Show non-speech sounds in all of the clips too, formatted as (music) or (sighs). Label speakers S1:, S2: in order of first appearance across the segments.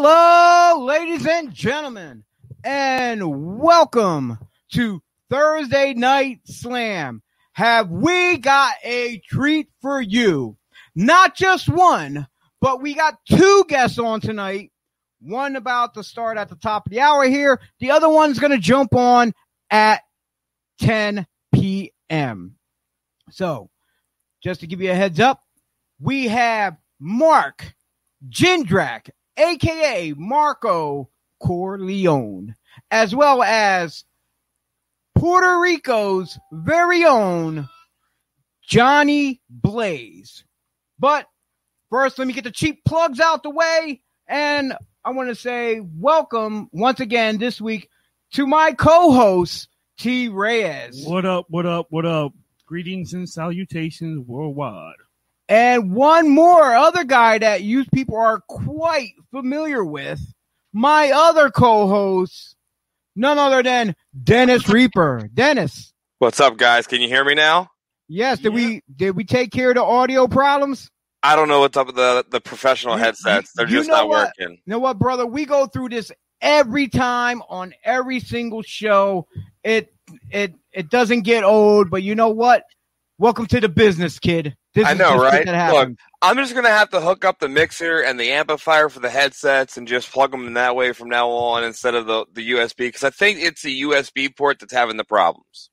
S1: Hello, ladies and gentlemen, and welcome to Thursday Night Slam. Have we got a treat for you? Not just one, but we got two guests on tonight. One about to start at the top of the hour here. The other one's going to jump on at 10 p.m. So, just to give you a heads up, we have Mark Jindrak, aka Marco Corleone, as well as Puerto Rico's very own Johnny Blaze. But first, let me get the cheap plugs out the way. And I want to say welcome once again this week to my co host, T. Reyes.
S2: What up, what up, what up? Greetings and salutations worldwide.
S1: And one more other guy that you people are quite familiar with, my other co-host, none other than Dennis Reaper. Dennis.
S3: What's up, guys? Can you hear me now?
S1: Yes. Did we did we take care of the audio problems?
S3: I don't know what's up with the the professional headsets. They're
S1: you
S3: just not
S1: what?
S3: working.
S1: You know what, brother? We go through this every time on every single show. It it it doesn't get old, but you know what? Welcome to the business, kid. This
S3: I know, right? Look. I'm just gonna have to hook up the mixer and the amplifier for the headsets and just plug them in that way from now on instead of the the USB because I think it's the USB port that's having the problems.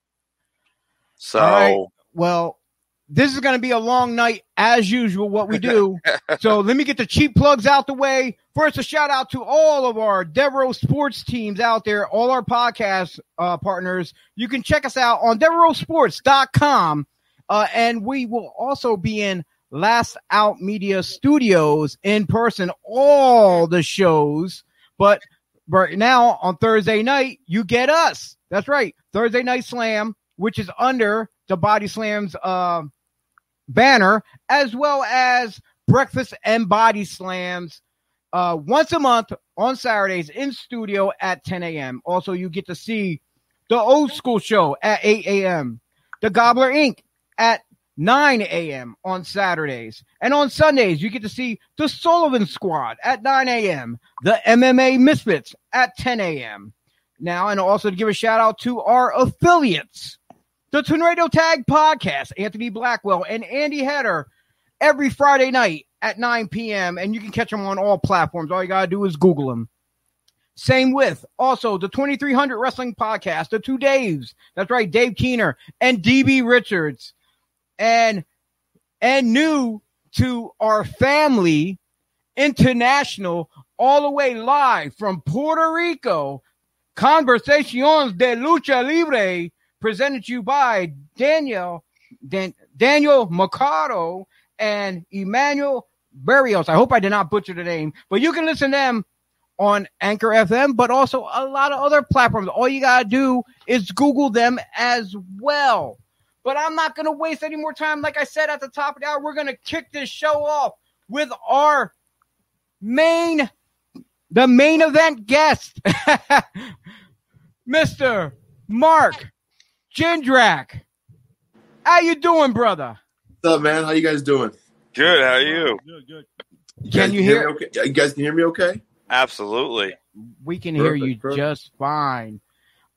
S3: So
S1: right. Well, this is going to be a long night as usual. What we do. (laughs) so let me get the cheap plugs out the way. First, a shout out to all of our Devereaux sports teams out there, all our podcast uh, partners. You can check us out on DevereauxSports.com. Uh, and we will also be in Last Out Media Studios in person, all the shows. But right now on Thursday night, you get us. That's right. Thursday Night Slam, which is under the Body Slams uh, banner, as well as Breakfast and Body Slams uh, once a month on Saturdays in studio at 10 a.m. Also, you get to see the old school show at 8 a.m. The Gobbler Inc. at 9 a.m. on Saturdays. And on Sundays, you get to see the Sullivan Squad at 9 a.m. The MMA Misfits at 10 a.m. Now, and also to give a shout out to our affiliates, the Tornado Tag Podcast, Anthony Blackwell and Andy Header, every Friday night at 9 p.m. And you can catch them on all platforms. All you got to do is Google them. Same with also the 2300 Wrestling Podcast, the two Daves. That's right, Dave Keener and DB Richards. And and new to our family international all the way live from Puerto Rico. Conversations de Lucha Libre presented to you by Daniel Dan, Daniel Mercado and Emmanuel Barrios. I hope I did not butcher the name, but you can listen to them on Anchor FM, but also a lot of other platforms. All you gotta do is Google them as well. But I'm not gonna waste any more time. Like I said at the top of the hour, we're gonna kick this show off with our main, the main event guest, (laughs) Mr. Mark Jindrak. How you doing, brother?
S4: What's up, man? How you guys doing?
S3: good. How are you?
S2: Good, good.
S4: You
S1: Can
S4: guys
S1: you hear?
S4: me okay? You guys can hear me okay?
S3: Absolutely.
S1: We can hear you
S4: Perfect, perfect.
S1: just fine.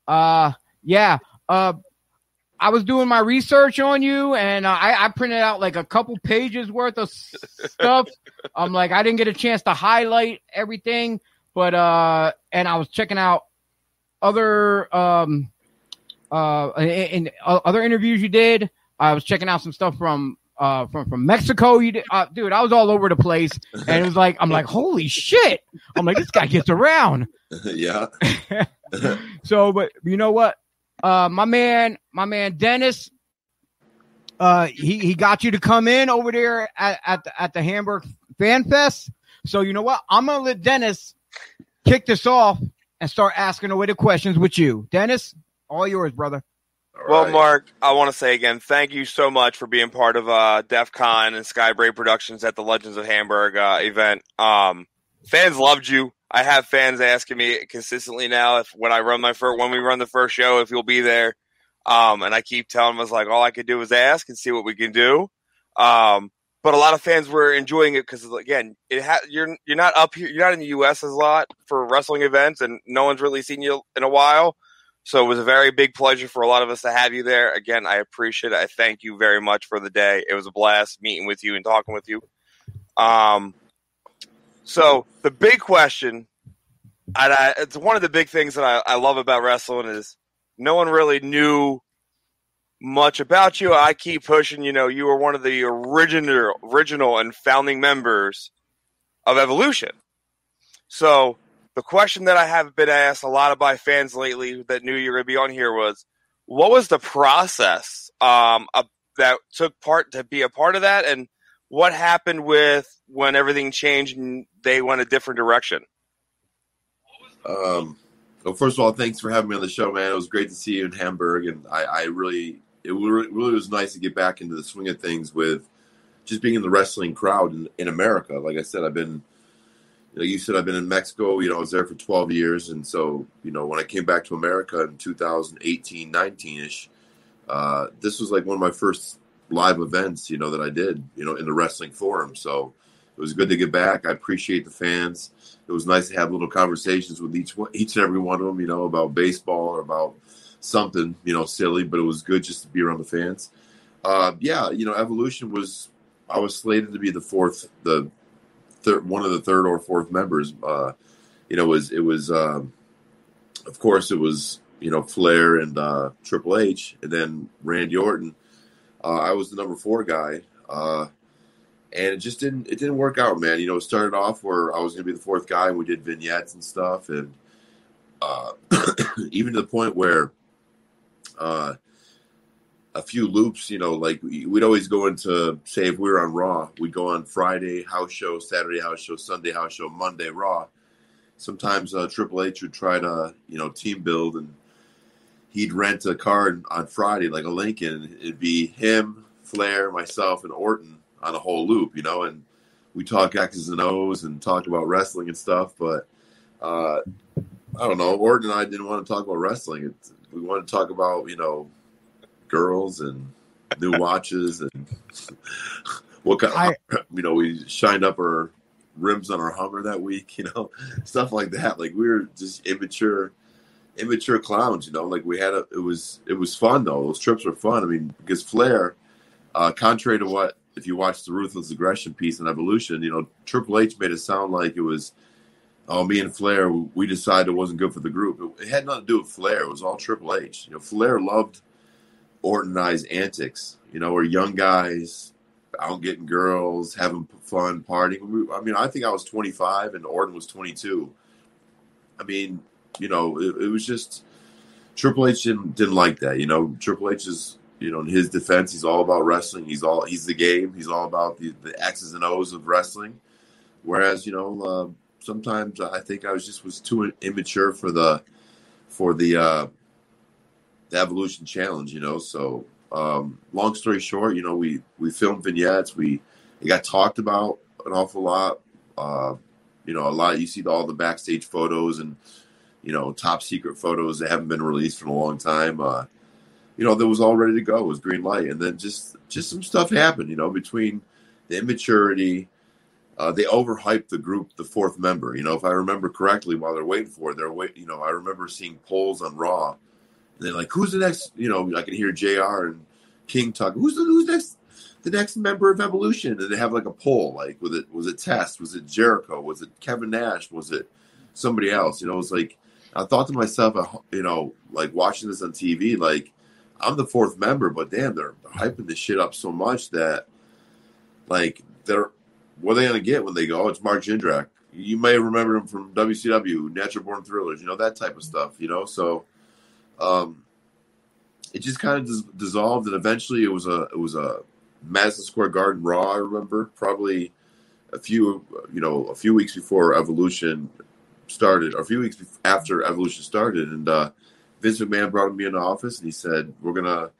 S1: Uh, yeah. Uh, I was doing my research on you, and uh, I, I printed out like a couple pages worth of stuff. (laughs) I'm like, I didn't get a chance to highlight everything, but uh, and I was checking out other um, uh, in, in uh, other interviews you did. I was checking out some stuff from uh from from Mexico. You did, uh, dude, I was all over the place, and it was like, I'm like, (laughs) holy shit! I'm like, this guy gets around. (laughs)
S4: yeah.
S1: So, but you know what? Uh, my man, my man Dennis, uh, he, he got you to come in over there at, at the, at the Hamburg Fan Fest. So you know what? I'm gonna let Dennis kick this off and start asking away the questions with you. Dennis, all yours, brother.
S4: All
S3: Well,
S4: right.
S3: Mark, I want to say again, thank you so much for being part of uh, DEF CON and Skybrave Productions at the Legends of Hamburg uh, event. Um, fans loved you. I have fans asking me consistently now if when I run my first when we run the first show if you'll be there. Um, and I keep telling them, I was like, all I could do is ask and see what we can do. Um, but a lot of fans were enjoying it because again, it ha- you're you're not up here, you're not in the U.S. as a lot for wrestling events, and no one's really seen you in a while. So it was a very big pleasure for a lot of us to have you there. Again, I appreciate it. I thank you very much for the day. It was a blast meeting with you and talking with you. Um, so the big question, and I, it's one of the big things that I, I love about wrestling is no one really knew much about you. I keep pushing. You know, you were one of the original, original and founding members of Evolution. So the question that I have been asked a lot of by fans lately that knew you were going to be on here was, what was the process um, that took part to be a part of that, and what happened with when everything changed and they went a different direction?
S4: Um, well, first of all, thanks for having me on the show, man. It was great to see you in Hamburg, and I, I really, it really, was nice to get back into the swing of things with just being in the wrestling crowd in, in America. Like I said, I've been, you know, you said I've been in Mexico. You know, I was there for 12 years, and so you know, when I came back to America in 2018, 19 ish, uh, this was like one of my first live events, you know, that I did, you know, in the wrestling forum. So it was good to get back. I appreciate the fans. It was nice to have little conversations with each one, each and every one of them, you know, about baseball or about something, you know, silly. But it was good just to be around the fans. Uh, yeah, you know, Evolution was. I was slated to be the fourth, the third, one of the third or fourth members. Uh, you know, it was it was, um, of course, it was you know Flair and uh, Triple H, and then Randy Orton. Uh, I was the number four guy. Uh, and it just didn't it didn't work out, man. You know, it started off where I was going to be the fourth guy, and we did vignettes and stuff, and uh, (coughs) even to the point where uh, a few loops, you know, like we'd always go into say if we were on Raw, we'd go on Friday house show, Saturday house show, Sunday house show, Monday Raw. Sometimes uh, Triple H would try to you know team build, and he'd rent a car on Friday, like a Lincoln. It'd be him, Flair, myself, and Orton on a whole loop, you know, and we talk X's and O's and talk about wrestling and stuff, but uh, I don't know. Orton and I didn't want to talk about wrestling. It, we wanted to talk about, you know, girls and new watches and (laughs) what kind of, I, (laughs) you know, we shined up our rims on our Hummer that week, (laughs) you know, stuff like that. Like we were just immature, immature clowns, you know, like we had a, it was, it was fun though. Those trips were fun. I mean, because Flair, uh, contrary to what if you watch the ruthless aggression piece on evolution, you know Triple H made it sound like it was, oh, me and Flair, we decided it wasn't good for the group. It, had nothing to do with Flair. It was all Triple H. You know, Flair loved Orton and I's antics. You know, we're young guys out getting girls, having fun, partying. I mean, I think I was 25 and Orton was 22. I mean, you know, it, it was just Triple H didn't, didn't like that. You know, Triple H is you know, in his defense, he's all about wrestling. He's all he's the game. He's all about the, the X's and O's of wrestling. Whereas, you know, uh, sometimes I think I was just was too immature for the for the uh, the evolution challenge. You know, so um, long story short, you know, we we filmed vignettes. We it got talked about an awful lot. Uh, you know, a lot. You see all the backstage photos and you know top secret photos that haven't been released in a long time. Uh, you know, that was all ready to go. It was green light, and then just just some stuff happened. You know, between the immaturity, uh, they overhyped the group, the fourth member. You know, if I remember correctly, while they're waiting for it, they're wait. You know, I remember seeing polls on Raw, and they're like, "Who's the next?" You know, I can hear Jr. and King talk. Who's the who's next? The next member of Evolution, and they have like a poll. Like, was it was it Test? Was it Jericho? Was it Kevin Nash? Was it somebody else? You know, it was like I thought to myself, uh, you know, like watching this on TV, like I'm the fourth member, but damn, they're, hyping this shit up so much that, like, they're what are they gonna get when they go? Oh, it's Mark Jindrak. You may remember him from WCW, Natural Born Thrillers, you know that type of stuff. You know, so um, it just kind of dis- dissolved, and eventually it was a it was a Madison Square Garden Raw. I remember probably a few you know a few weeks before Evolution started, or a few weeks after Evolution started, and uh, Vince McMahon brought me in the office and he said, "We're gonna,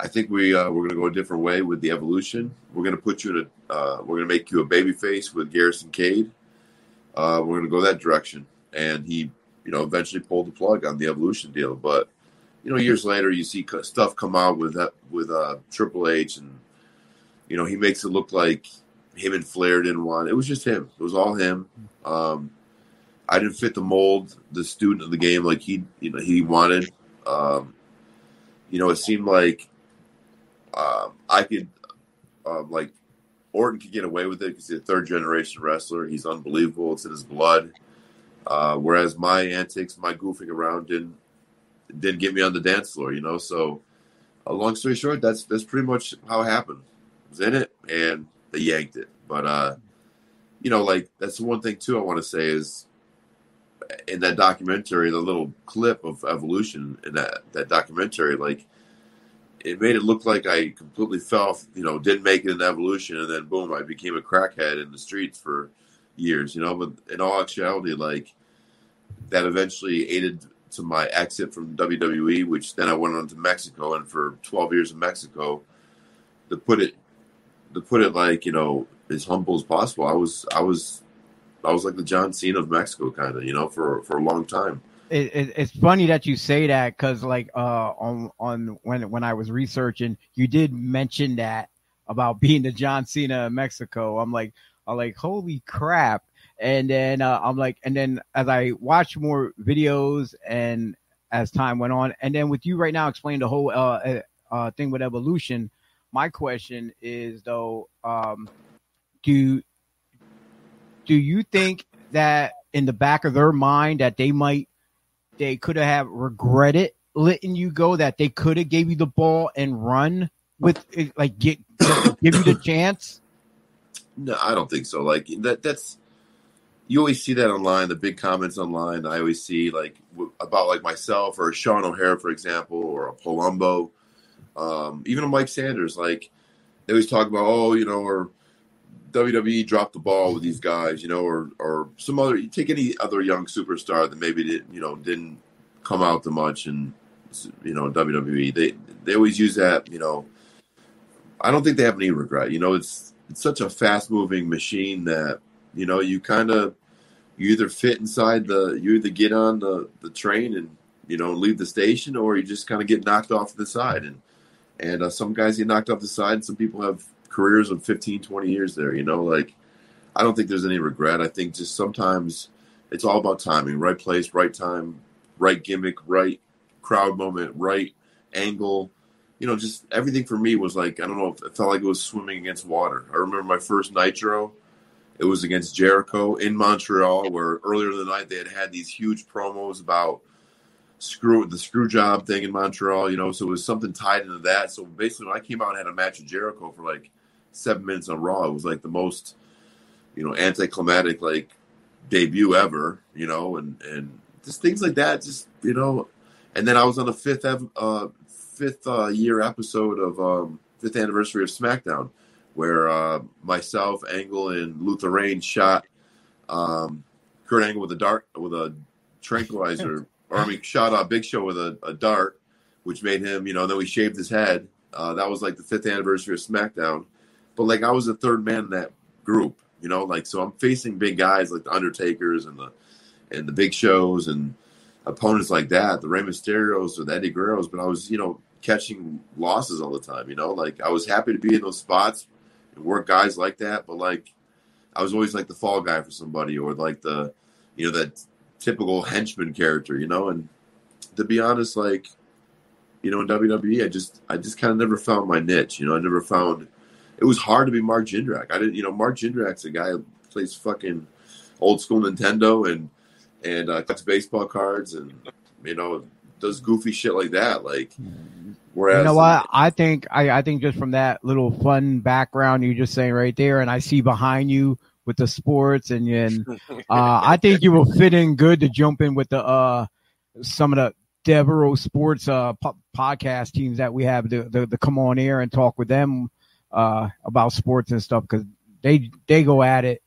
S4: I think we uh, we're gonna go a different way with the evolution. We're gonna put you in a, uh, we're gonna make you a baby face with Garrison Cade. Uh, we're gonna go that direction." And he, you know, eventually pulled the plug on the evolution deal. But you know, years later, you see stuff come out with that with uh, Triple H and you know, he makes it look like him and Flair didn't want. It was just him. It was all him. Um, I didn't fit the mold, the student of the game, like he, you know, he wanted. Um, you know, it seemed like um, I could, um, like Orton could get away with it because he's a third generation wrestler. He's unbelievable. It's in his blood. Uh, whereas my antics, my goofing around didn't didn't get me on the dance floor, you know. So, uh, long story short, that's that's pretty much how it happened. I was in it, and they yanked it. But uh, you know, like that's the one thing too. I want to say is in that documentary, the little clip of evolution in that that documentary, like it made it look like I completely fell, you know, didn't make it in evolution, and then boom, I became a crackhead in the streets for years, you know. But in all actuality, like that eventually aided to my exit from WWE, which then I went on to Mexico, and for 12 years in Mexico, to put it, to put it like you know as humble as possible, I was, I was, I was like the John Cena of Mexico, kind of, you know, for for a long time.
S1: It, it, it's funny that you say that because like uh on on when when I was researching, you did mention that about (laughs) being the John Cena of Mexico. I'm like, I'm like, holy crap! And then uh, I'm like, and then as I watch more videos and as time went on, and then with you right now explaining the whole uh, uh, uh thing with evolution, my question is though, um, do do you think that in the back of their mind that they might they could have regretted letting you go that they could have gave you the ball and run with like get give you the (coughs) chance?
S4: No i don't think so. Like that that's you always see that online the big comments online. I always see like about like myself or sean o'haire for example or a palumbo um, even a mike sanders. Like they always talk about oh you know or WWE dropped the ball with these guys, you know, or or some other. You take any other young superstar that maybe didn't, you know, didn't come out too much, and you know, WWE. They they always use that, you know. I don't think they have any regret. You know, it's it's such a fast moving machine that you know you kind of you either fit inside the you either get on the the train and you know leave the station, or you just kind of get knocked off to the side and. And uh, some guys get knocked off the side. Some people have careers of 15, 20 years there. You know, like I don't think there's any regret. I think just sometimes it's all about timing, right place, right time, right gimmick, right crowd moment, right angle. You know, just everything for me was like I don't know. It felt like it was swimming against water. I remember my first Nitro. It was against Jericho in Montreal, where earlier in the night they had had these huge promos about screw the screw job thing in Montreal. You know, so it was something tied into that. So basically, when I came out and had a match with Jericho for like seven minutes on Raw. It was like the most, you know, anticlimactic like debut ever, you know, and and just things like that. Just you know, and then I was on the fifth uh, fifth uh, year episode of um, fifth anniversary of SmackDown, where uh, myself, Angle, and Luther Reigns shot um, Kurt Angle with a dart with a tranquilizer, or I mean, shot a Big Show with a, a dart, which made him, you know. Then we shaved his head. Uh, that was like the fifth anniversary of SmackDown, but like I was the third man in that group, you know, like so I'm facing big guys like the Undertakers and the and the big shows and opponents like that, the Rey Mysterios or the Eddie Guerreros, but I was, you know, catching losses all the time, you know, like I was happy to be in those spots and work guys like that, but like I was always like the fall guy for somebody or like the you know, that typical henchman character, you know, and to be honest, like, you know, in WWE I just I just kinda never found my niche, you know, I never found it was hard to be Mark Jindrak. I didn't, you know, Mark Jindrak's a guy who plays fucking old school Nintendo and and uh, cuts baseball cards and you know does goofy shit like that. Like, whereas
S1: you know what? I think I, I think just from that little fun background you just saying right there, and I see behind you with the sports and and uh, (laughs) I think you will fit in good to jump in with the uh some of the Devereaux sports uh po- podcast teams that we have to, to, to come on air and talk with them uh, about sports and stuff because they they go at it.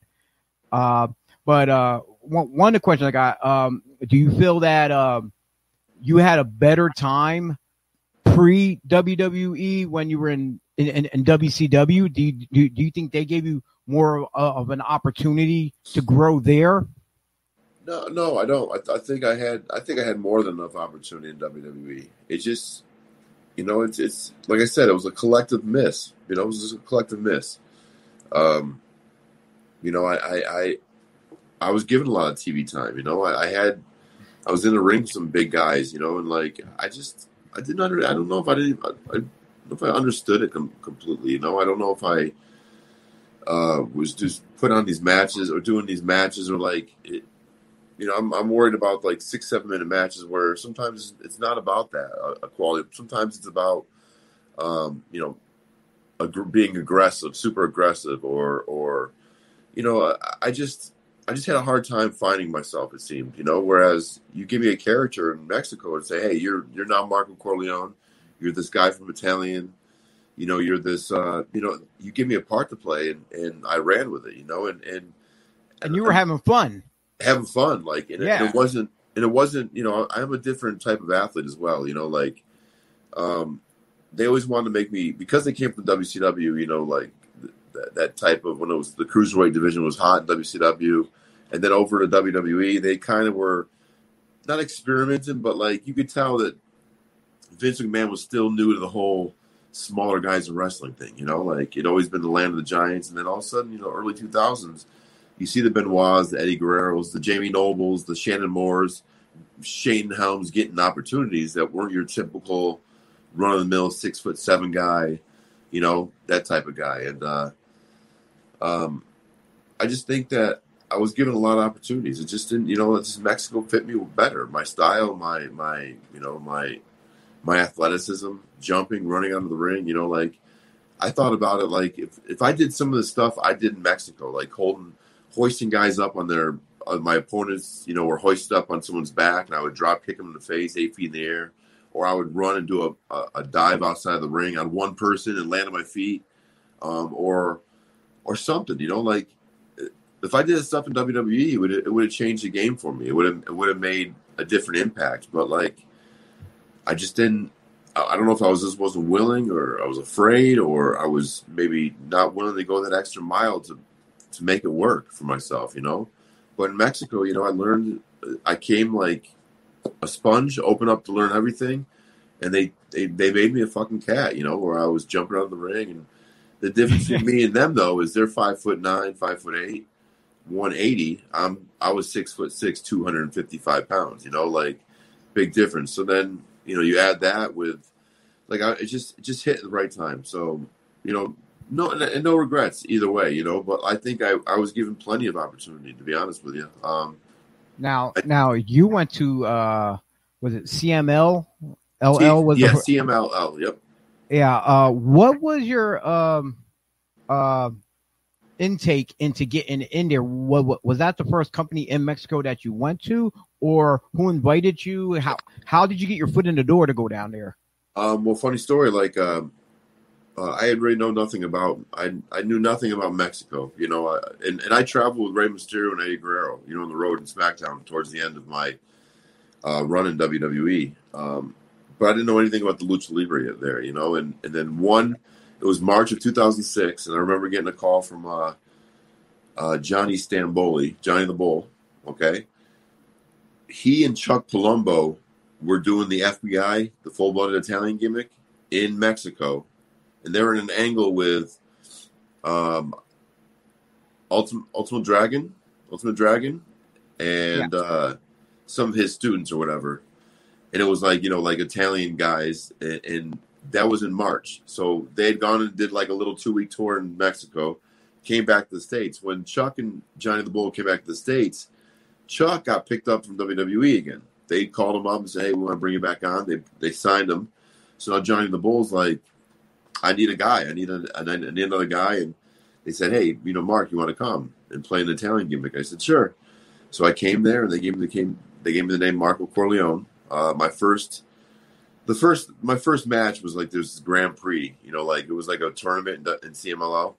S1: Uh, but uh, one, one of the questions I got: um, Do you feel that um, you had a better time pre WWE when you were in in, in, in WCW? Do you, do, do you think they gave you more of an opportunity to grow there?
S4: No, no, I don't. I, I, think I had. I think I had more than enough opportunity in WWE. It just you know, it's it's like I said, it was a collective miss. You know, it was just a collective miss. Um, you know, I I I, I was given a lot of TV time. You know, I, I had I was in the ring with some big guys. You know, and like I just I didn't under I don't know if I didn't I, I if I understood it com- completely. You know, I don't know if I uh, was just put on these matches or doing these matches or like it, you know, I'm, I'm worried about like six, seven minute matches where sometimes it's not about that a, quality. Sometimes it's about, um, you know, ag- being aggressive, super aggressive, or or, you know, I, I just I just had a hard time finding myself. It seemed, you know, whereas you give me a character in Mexico and say, hey, you're you're not Marco Corleone, you're this guy from Italian, you know, you're this, uh, you know, you give me a part to play, and and I ran with it, you know, and and
S1: and you were having fun
S4: having fun. Like, and,
S1: Yeah.
S4: it, it wasn't, and it wasn't, you know, I'm a different type of athlete as well. You know, like, um, they always wanted to make me because they came from WCW. You know, like th- that, that type of when it was the cruiserweight division was hot in WCW, and then over to WWE, they kind of were not experimenting, but like you could tell that Vince McMahon was still new to the whole smaller guys in wrestling thing. You know, like it always been the land of the giants, and then all of a sudden, you know, early two thousands, you see the Benoits, the Eddie Guerreros, the Jamie Nobles, the Shannon Moores, Shane Helms getting opportunities that weren't your typical run of the mill six foot seven guy, you know, that type of guy. And uh, um, I just think that I was given a lot of opportunities. It just didn't, you know, just Mexico fit me better. My style, my my, you know, my my athleticism, jumping, running of the ring, you know, like I thought about it like if, if I did some of the stuff I did in Mexico, like holding hoisting guys up on their my opponents, you know, were hoisted up on someone's back, and I would drop kick them in the face, eight feet in the air, or I would run and do a, a, a dive outside of the ring on one person and land on my feet, um, or or something, you know, like if I did stuff in WWE, it would it would have changed the game for me. It would have it would have made a different impact. But like, I just didn't. I don't know if I was just wasn't willing, or I was afraid, or I was maybe not willing to go that extra mile to to make it work for myself, you know. But in Mexico, you know, I learned. I came like a sponge, open up to learn everything, and they they they made me a fucking cat, you know, where I was jumping out of the ring. And the difference between me and them, though, is they're five foot nine, five foot eight, one eighty. I'm I was six foot six, two hundred and fifty five pounds. You know, like big difference. So then you know you add that with like I, it just it just hit the right time. So you know no, and no regrets either way, you know. But I think I, I was given plenty of opportunity, to be honest with you. Um,
S1: now now you went to uh was it cml ll was
S4: yeah,
S1: the,
S4: CMLL. Yep.
S1: yeah uh what was your um uh intake into getting in there what, what was that the first company in mexico that you went to or who invited you how how did you get your foot in the door to go down there
S4: Um, well, funny story. Like, um, uh, I had really know nothing about. I I knew nothing about Mexico. You know, uh, and and I traveled with Rey Mysterio and Eddie Guerrero. You know, on the road in SmackDown towards the end of my uh, run in WWE. Um, but I didn't know anything about the Lucha Libre there. You know, and and then one, it was March of 2006, and I remember getting a call from uh, uh, Johnny Stamboli, Johnny the Bull. Okay, he and Chuck Palumbo were doing the FBI, the full blooded Italian gimmick in Mexico, and they were in an angle with um, Ultimate, Ultimate Dragon, Ultimate Dragon, and uh, some of his students or whatever. And it was like you know, like Italian guys, and, and that was in March. So they had gone and did like a little two week tour in Mexico, came back to the states. When Chuck and Johnny the Bull came back to the states, Chuck got picked up from WWE again. They called him up and said, "Hey, we want to bring you back on." They they signed him. So now Johnny the Bull's like, "I need a guy. I need a I need another guy." And they said, "Hey, you know, Mark, you want to come and play an Italian gimmick?" I said, "Sure." So I came there, and they gave me the came they gave me the name Marco Corleone. Uh, my first, the first my first match was like this Grand Prix. You know, like it was like a tournament in, in CMLL.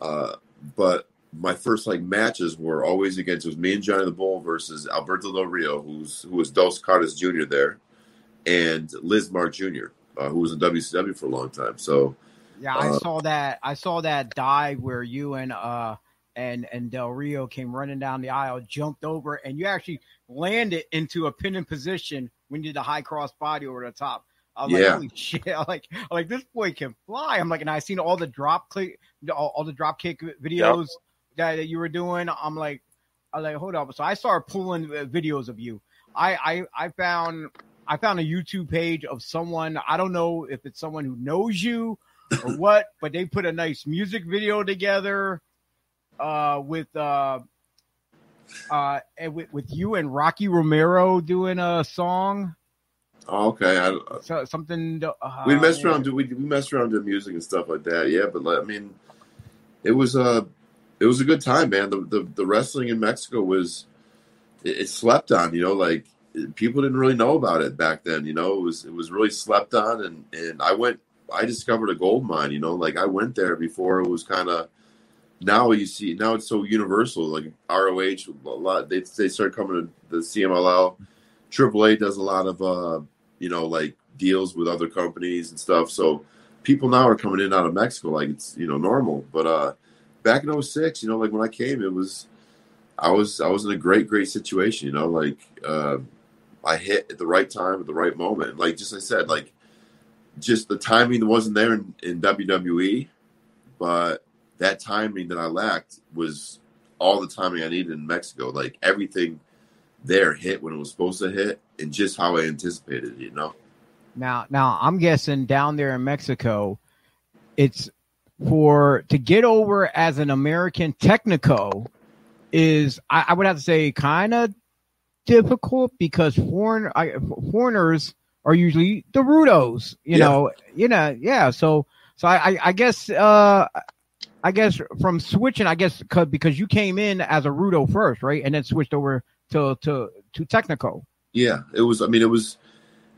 S4: Uh, but my first like matches were always against it was me and Johnny the Bull versus Alberto Del Rio, who's who was Dos Caras Jr. there, and Lizmark Jr., uh, who was in WCW for a long time. So
S1: yeah i
S4: Uh,
S1: saw that i saw that dive where you and uh and and del rio came running down the aisle jumped over and you actually landed into a pinning position when you did the high cross body over the top I'm
S4: Yeah.
S1: like, holy (laughs) shit! I'm like, I'm like this boy can fly. I'm like, and I seen all the drop click, all, all the drop kick videos that, that you were doing. I'm like, I'm like, hold up. So I started pulling uh, videos of you. I, I, I found, I found a YouTube page of someone. I don't know if it's someone who knows you or (coughs) what, but they put a nice music video together, uh, with, uh, uh, and with, with you and Rocky Romero doing a song.
S4: Oh, okay. I,
S1: So something. Uh,
S4: we messed around. We we messed around doing music and stuff like that. Yeah, but like, I mean, it was a it was a good time, man. The the, the wrestling in Mexico was it, it slept on. You know, like people didn't really know about it back then. You know, it was it was really slept on, and and I went. I discovered a gold mine. You know, like I went there before it was kind of. Now you see, now it's so universal. Like ROH, a lot they they start coming to the CMLL. AAA does a lot of uh, you know, like deals with other companies and stuff. So people now are coming in out of Mexico like it's, you know, normal. But uh back in 06, you know, like when I came, it was I was I was in a great, great situation, you know, like uh I hit at the right time at the right moment. Like just I said, like just the timing wasn't there in, in WWE, but that timing that I lacked was all the timing I needed in Mexico. Like everything there hit when it was supposed to hit and just how I anticipated, you know.
S1: Now, now I'm guessing down there in Mexico, it's for to get over as an American technico is I, I would have to say kind of difficult because foreign I, foreigners are usually the rudos, you
S4: Yeah.
S1: know, you know, yeah. So, so I, I, guess, uh, I guess from switching, I guess cause, because you came in as a rudo first, right, and then switched over to to to technico.
S4: Yeah, it was. I mean, it was,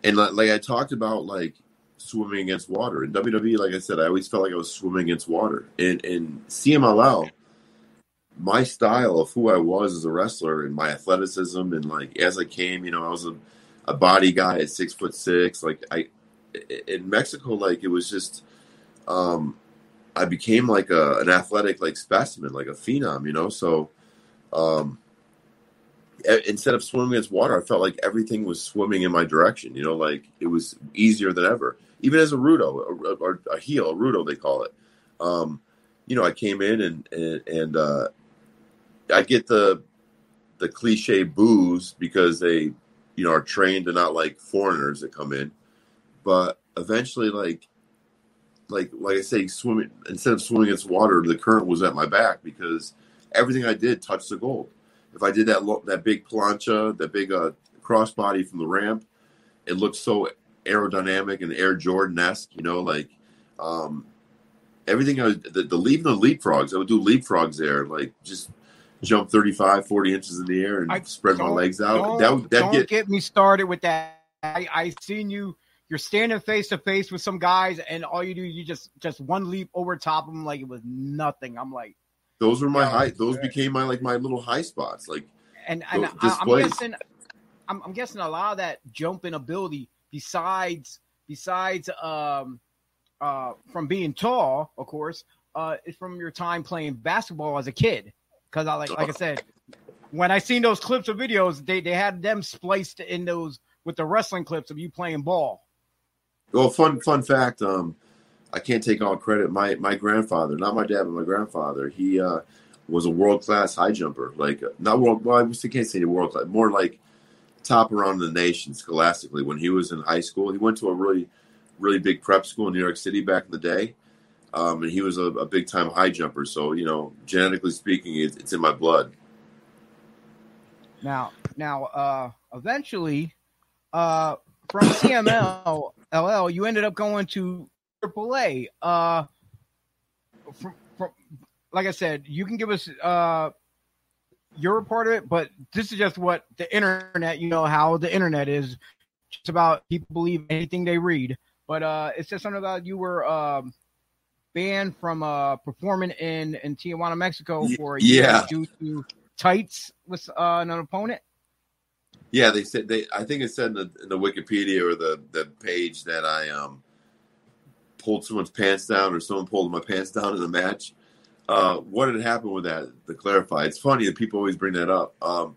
S4: and like, like I talked about, like swimming against water in WWE. Like I said, I always felt like I was swimming against water. and in CMLL, my style of who I was as a wrestler and my athleticism and like as I came, you know, I was a, a body guy at six foot six. Like I in Mexico, like it was just, um, I became like a an athletic like specimen, like a phenom, you know. So, um, instead of swimming against water, I felt like everything was swimming in my direction. You know, like it was easier than ever. Even as a rudo or, or a heel, a rudo they call it. Um, you know, I came in and and, and uh, I get the the cliche boos because they, you know, are trained to not like foreigners that come in. But eventually, like, like like I say, swimming instead of swimming against water, the current was at my back because everything I did touched the gold if I did that that big plancha, that big uh, crossbody from the ramp, it looked so aerodynamic and Air Jordan esque. You know, like um, everything. I was, the, the leaving the leapfrogs, I would do leapfrogs there, like just jump 35, 40 inches in the air and
S1: I-
S4: spread my legs out.
S1: Don't,
S4: That that
S1: don't
S4: get
S1: get, me started with that. I, I seen you. You're standing face to face with some guys, and all you do, you just just one leap over top of them like it was nothing. I'm like,
S4: those were my high. Those became my like my little high spots. Like
S1: and and I, I'm guessing, I'm, I'm guessing a lot of that jumping ability, besides besides um uh from being tall, of course, uh, is from your time playing basketball as a kid. Because I like like I said, when I seen those clips of videos, they they had them spliced in those with the wrestling clips of you playing ball.
S4: Well, fun fun fact. Um, I can't take all credit. My my grandfather, not my dad, but my grandfather, he uh, was a world class high jumper. Like uh, not world. Well, I can't say the world class. More like top around the nation scholastically. When he was in high school, he went to a really really big prep school in New York City back in the day. Um, and he was a, a big time high jumper. So you know, genetically speaking, it's, it's in my blood.
S1: Now, now, uh, eventually, uh, from CML LL, you ended up going to AAA. Uh, from, from, like I said, you can give us uh, your part of it, but this is just what the internet. You know how the internet is. Just about people believe anything they read, but uh, it says something about you were um, banned from uh, performing in in Tijuana, Mexico for a year
S4: yeah.
S1: due to tights with uh, an opponent.
S4: Yeah, they said they. I think it said in the, in the Wikipedia or the the page that I um pulled someone's pants down or someone pulled my pants down in the match. Uh, what had happened with that? To clarify, it's funny that people always bring that up. Um,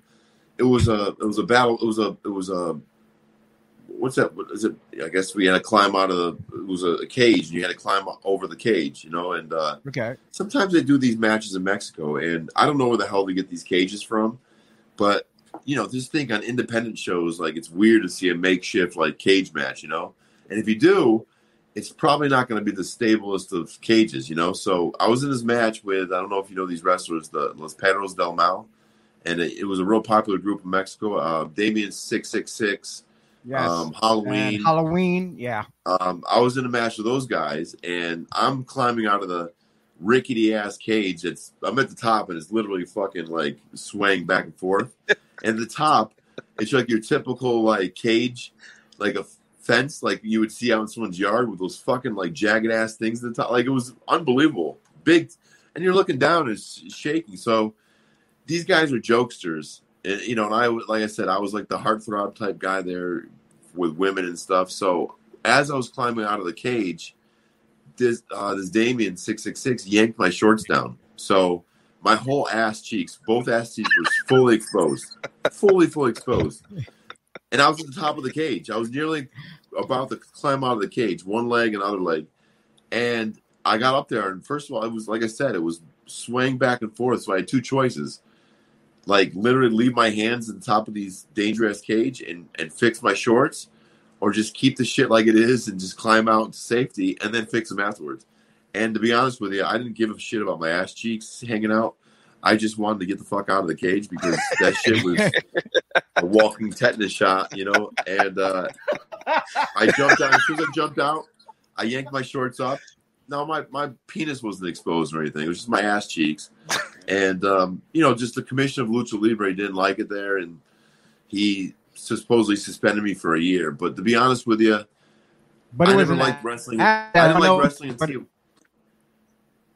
S4: it was a it was a battle. It was a it was a what's that? What is it? I guess we had to climb out of the. It was a, a cage, and you had to climb over the cage, you know. And uh,
S1: Okay.
S4: sometimes they do these matches in Mexico, and I don't know where the hell they get these cages from, but you know, just think on independent shows, like it's weird to see a makeshift like cage match, you know. And if you do, it's probably not going to be the stablest of cages, you know. So I was in this match with I don't know if you know these wrestlers, the Los Perros del Mal, and it, it was a real popular group in Mexico. Uh, Damien Six Six Six,
S1: Yes.
S4: um,
S1: And
S4: Halloween.
S1: Halloween. Yeah.
S4: Um, I was in a match with those guys, and I'm climbing out of the rickety ass cage. It's I'm at the top, and it's literally fucking like swaying back and forth. (laughs) and the top, it's like your typical like cage, like a fence, like you would see out in someone's yard with those fucking like jagged ass things at the top. Like it was unbelievable, big, and you're looking down, and it's shaking. So these guys are jokesters. And, you know, and I like I said, I was like the heartthrob type guy there with women and stuff. So as I was climbing out of the cage, this uh, this Damien six six six yanked my shorts down. So my whole ass cheeks, both ass cheeks, were fully exposed, fully fully exposed. And I was at the top of the cage. I was nearly about to climb out of the cage, one leg and other leg, and I got up there. And first of all, it was like I said, it was swaying back and forth. So I had two choices like literally leave my hands on top of these dangerous cage and and fix my shorts, or just keep the shit like it is and just climb out to safety and then fix them afterwards. And to be honest with you, I didn't give a shit about my ass cheeks hanging out. I just wanted to get the fuck out of the cage because that (laughs) shit was a walking tetanus shot, you know. And uh, I jumped out. As soon as I jumped out, I yanked my shorts up. No, my, my penis wasn't exposed or anything. It was just my ass cheeks. And, um, you know, just the commission of Lucha Libre didn't like it there. And he supposedly suspended me for a year. But to be honest with you,
S1: But
S4: I
S1: it was
S4: never liked wrestling.
S1: I
S4: I didn't like wrestling
S1: but-
S4: until.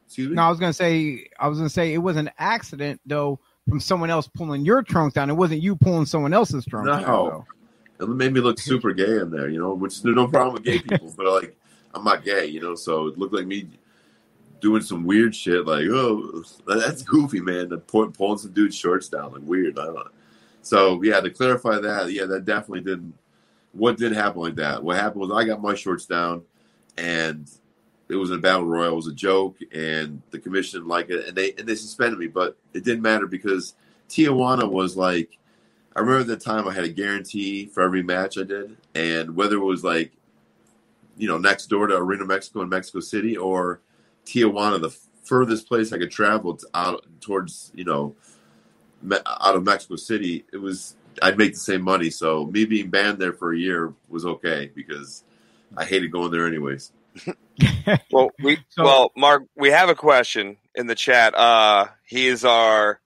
S4: Excuse me?
S1: No, I was gonna say I was gonna say it was an accident though from someone else pulling your trunks down. It wasn't you pulling someone else's trunks
S4: No.
S1: down. though.
S4: It made me look super gay in there, you know, which there's no problem with gay people, but like I'm not gay, you know, so it looked like me doing some weird shit, like oh, that's goofy, man. The pulling some dude's shorts down, like weird. So yeah, to clarify that, yeah, that definitely didn't. What did happen like that? What happened was I got my shorts down, and it was a battle royal. It was a joke, and the commission like it, and they and they suspended me. But it didn't matter because Tijuana was like I remember the time I had a guarantee for every match I did, and whether it was like, you know, next door to Arena Mexico in Mexico City or Tijuana, the furthest place I could travel to, out towards, you know, me, out of Mexico City, it was I'd make the same money. So me being banned there for a year was okay because I hated going there anyways. (laughs)
S3: Well, we (laughs)
S1: So-
S3: well, Mark, we have a question in the chat. Uh, he is our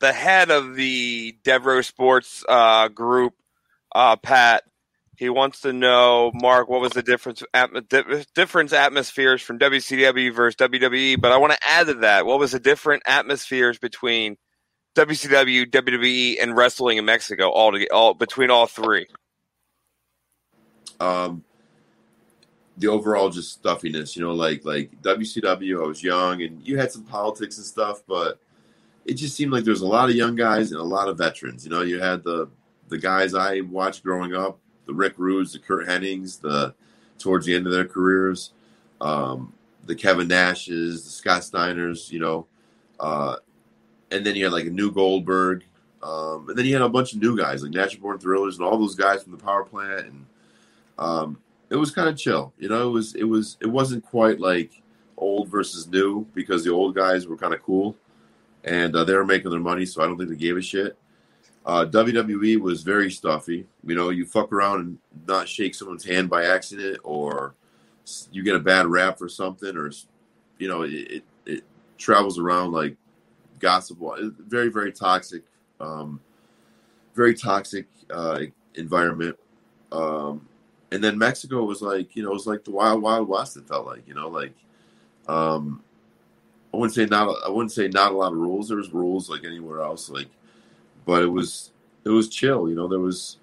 S3: the head of the Devereaux Sports uh, group. Uh, Pat, he wants to know, Mark, what was the difference difference atmospheres from WCW versus WWE? But I want to add to that, what was the different atmospheres between WCW, WWE, and wrestling in Mexico all, to, all between all three?
S4: um, the overall just stuffiness, you know, like like WCW. I was young, and you had some politics and stuff, but it just seemed like there was a lot of young guys and a lot of veterans. You know, you had the the guys I watched growing up, the Rick Rudes, the Curt Hennigs, the towards the end of their careers, um, the Kevin Nashes, the Scott Steiners, you know, uh, and then you had like a new Goldberg, um, and then you had a bunch of new guys like Natural Born Thrillers and all those guys from the Power Plant and um, it was kind of chill. You know, it was it was it wasn't quite like old versus new because the old guys were kind of cool and uh, they were making their money, so I don't think they gave a shit. Uh, WWE was very stuffy. You know, you fuck around and not shake someone's hand by accident, or you get a bad rap for something, or you know, it it, it travels around like gossip. Very very toxic, um, very toxic uh, environment. Um, and then Mexico was like, you know, it was like the wild, wild west. It felt like, you know, like, um, I wouldn't say not, I wouldn't say not a lot of rules. There was rules like anywhere else, like, but it was, it was chill. You know, there was,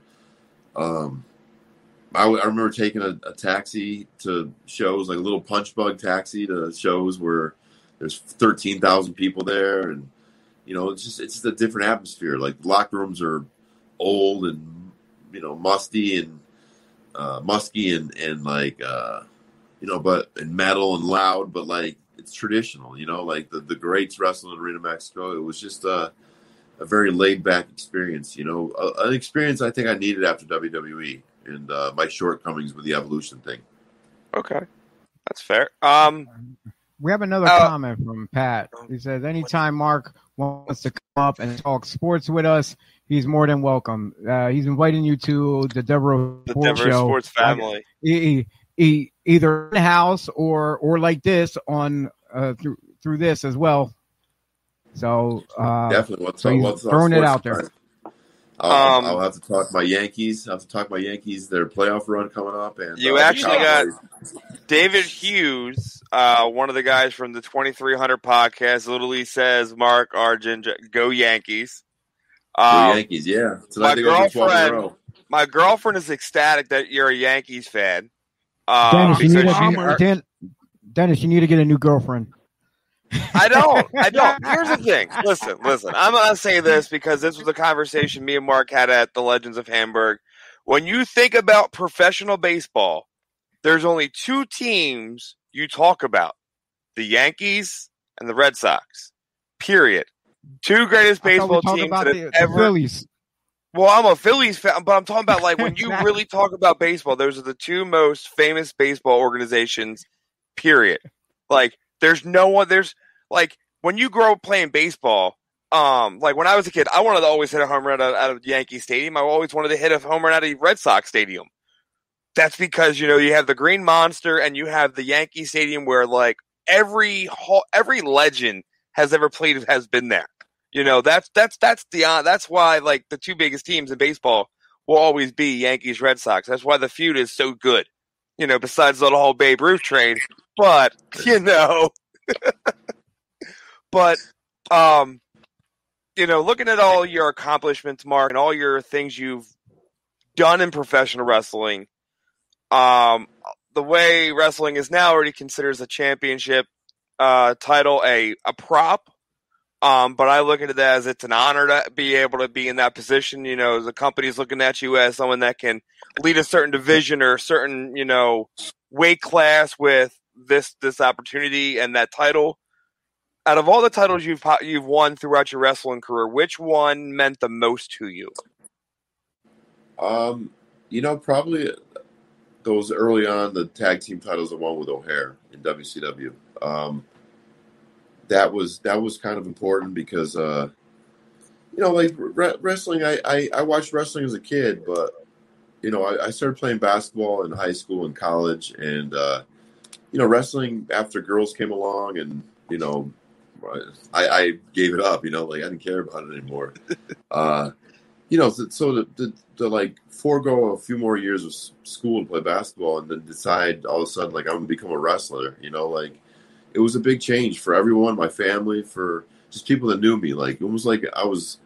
S4: um, I, w- I remember taking a, a taxi to shows, like a little punch bug taxi to shows where there's 13,000 people there. And, you know, it's just, it's just a different atmosphere. Like locker rooms are old and, you know, musty and, uh, musky and and like uh, you know, but and metal and loud, but like it's traditional. You know, like the the greats wrestling in Arena Mexico. It was just a a very laid back experience. You know, a, an experience I think I needed after WWE and uh, my shortcomings with the evolution thing.
S3: Okay, that's fair. Um,
S1: We have another
S3: Uh,
S1: comment from Pat. He says, anytime Mark wants to come up and talk sports with us, he's more than welcome. Uh, he's inviting you to the Devereaux
S3: the
S1: Sports
S3: Denver
S1: Show.
S3: sports family.
S1: E- e- either in the house or or like this on uh, through through this as well. So uh,
S4: Definitely. What's
S1: so
S4: up?
S1: he's
S4: What's up?
S1: throwing it out there.
S4: I'll,
S3: Um,
S4: I'll have to talk my Yankees. I'll have to talk my Yankees. Their playoff run coming up, and
S3: You
S4: uh,
S3: actually got- David Hughes, uh, one of the guys from the 2300 podcast, literally says, Mark Argent, go Yankees.
S4: Go
S3: Um,
S4: Yankees. Yeah,
S3: my
S4: tonight they go to twelve in a
S3: girlfriend- my girlfriend is ecstatic that you're a Yankees fan. Um,
S1: Dennis, you need
S3: because
S1: to,
S3: she-
S2: Bomber.
S1: Dan- Dennis, you need to get a new girlfriend.
S3: I don't. I don't. (laughs) Here's the thing. Listen, listen. I'm gonna say this because this was a conversation me and Mark had at the Legends of Hamburg. When you think about professional baseball, there's only two teams you talk about: the Yankees and the Red Sox. Period. Two greatest
S1: I thought we
S3: baseball teams that have
S1: the
S3: ever.
S1: Phillies.
S3: Well, I'm a Phillies fan, but I'm talking about like when you (laughs) really talk about baseball, those are the two most famous baseball organizations. Period. Like, there's no one. There's like when you grow up playing baseball. Um, like when I was a kid, I wanted to always hit a home run out, out of Yankee Stadium. I always wanted to hit a home run out of Red Sox Stadium. That's because you know you have the Green Monster and you have the Yankee Stadium where like every every legend has ever played has been there. You know, that's that's that's the uh, that's why like the two biggest teams in baseball will always be Yankees Red Sox. That's why the feud is so good. You know, besides the whole Babe Ruth trade, but you know, (laughs) but um, you know, looking at all your accomplishments, Mark, and all your things you've done in professional wrestling, um, the way wrestling is now already considers a championship uh, title a a prop. Um, but I look at it as it's an honor to be able to be in that position. You know, the company's looking at you as someone that can lead a certain division or a certain, you know, weight class with this this opportunity and that title. Out of all the titles you've you've won throughout your wrestling career, which one meant the most to you?
S4: Um, you know, probably those early on the tag team titles I won with O'Hare in WCW. Um, that was that was kind of important because uh, you know, like re- wrestling. I, I I watched wrestling as a kid, but you know, I, I started playing basketball in high school and college, and uh, you know, wrestling after girls came along, and you know, I, I gave it up. You know, like I didn't care about it anymore. (laughs) uh, you know, so, so to, to, to like forego a few more years of school and play basketball, and then decide all of a sudden like I'm gonna become a wrestler. You know, like it was a big change for everyone, my family, for just people that knew me. Like almost like I was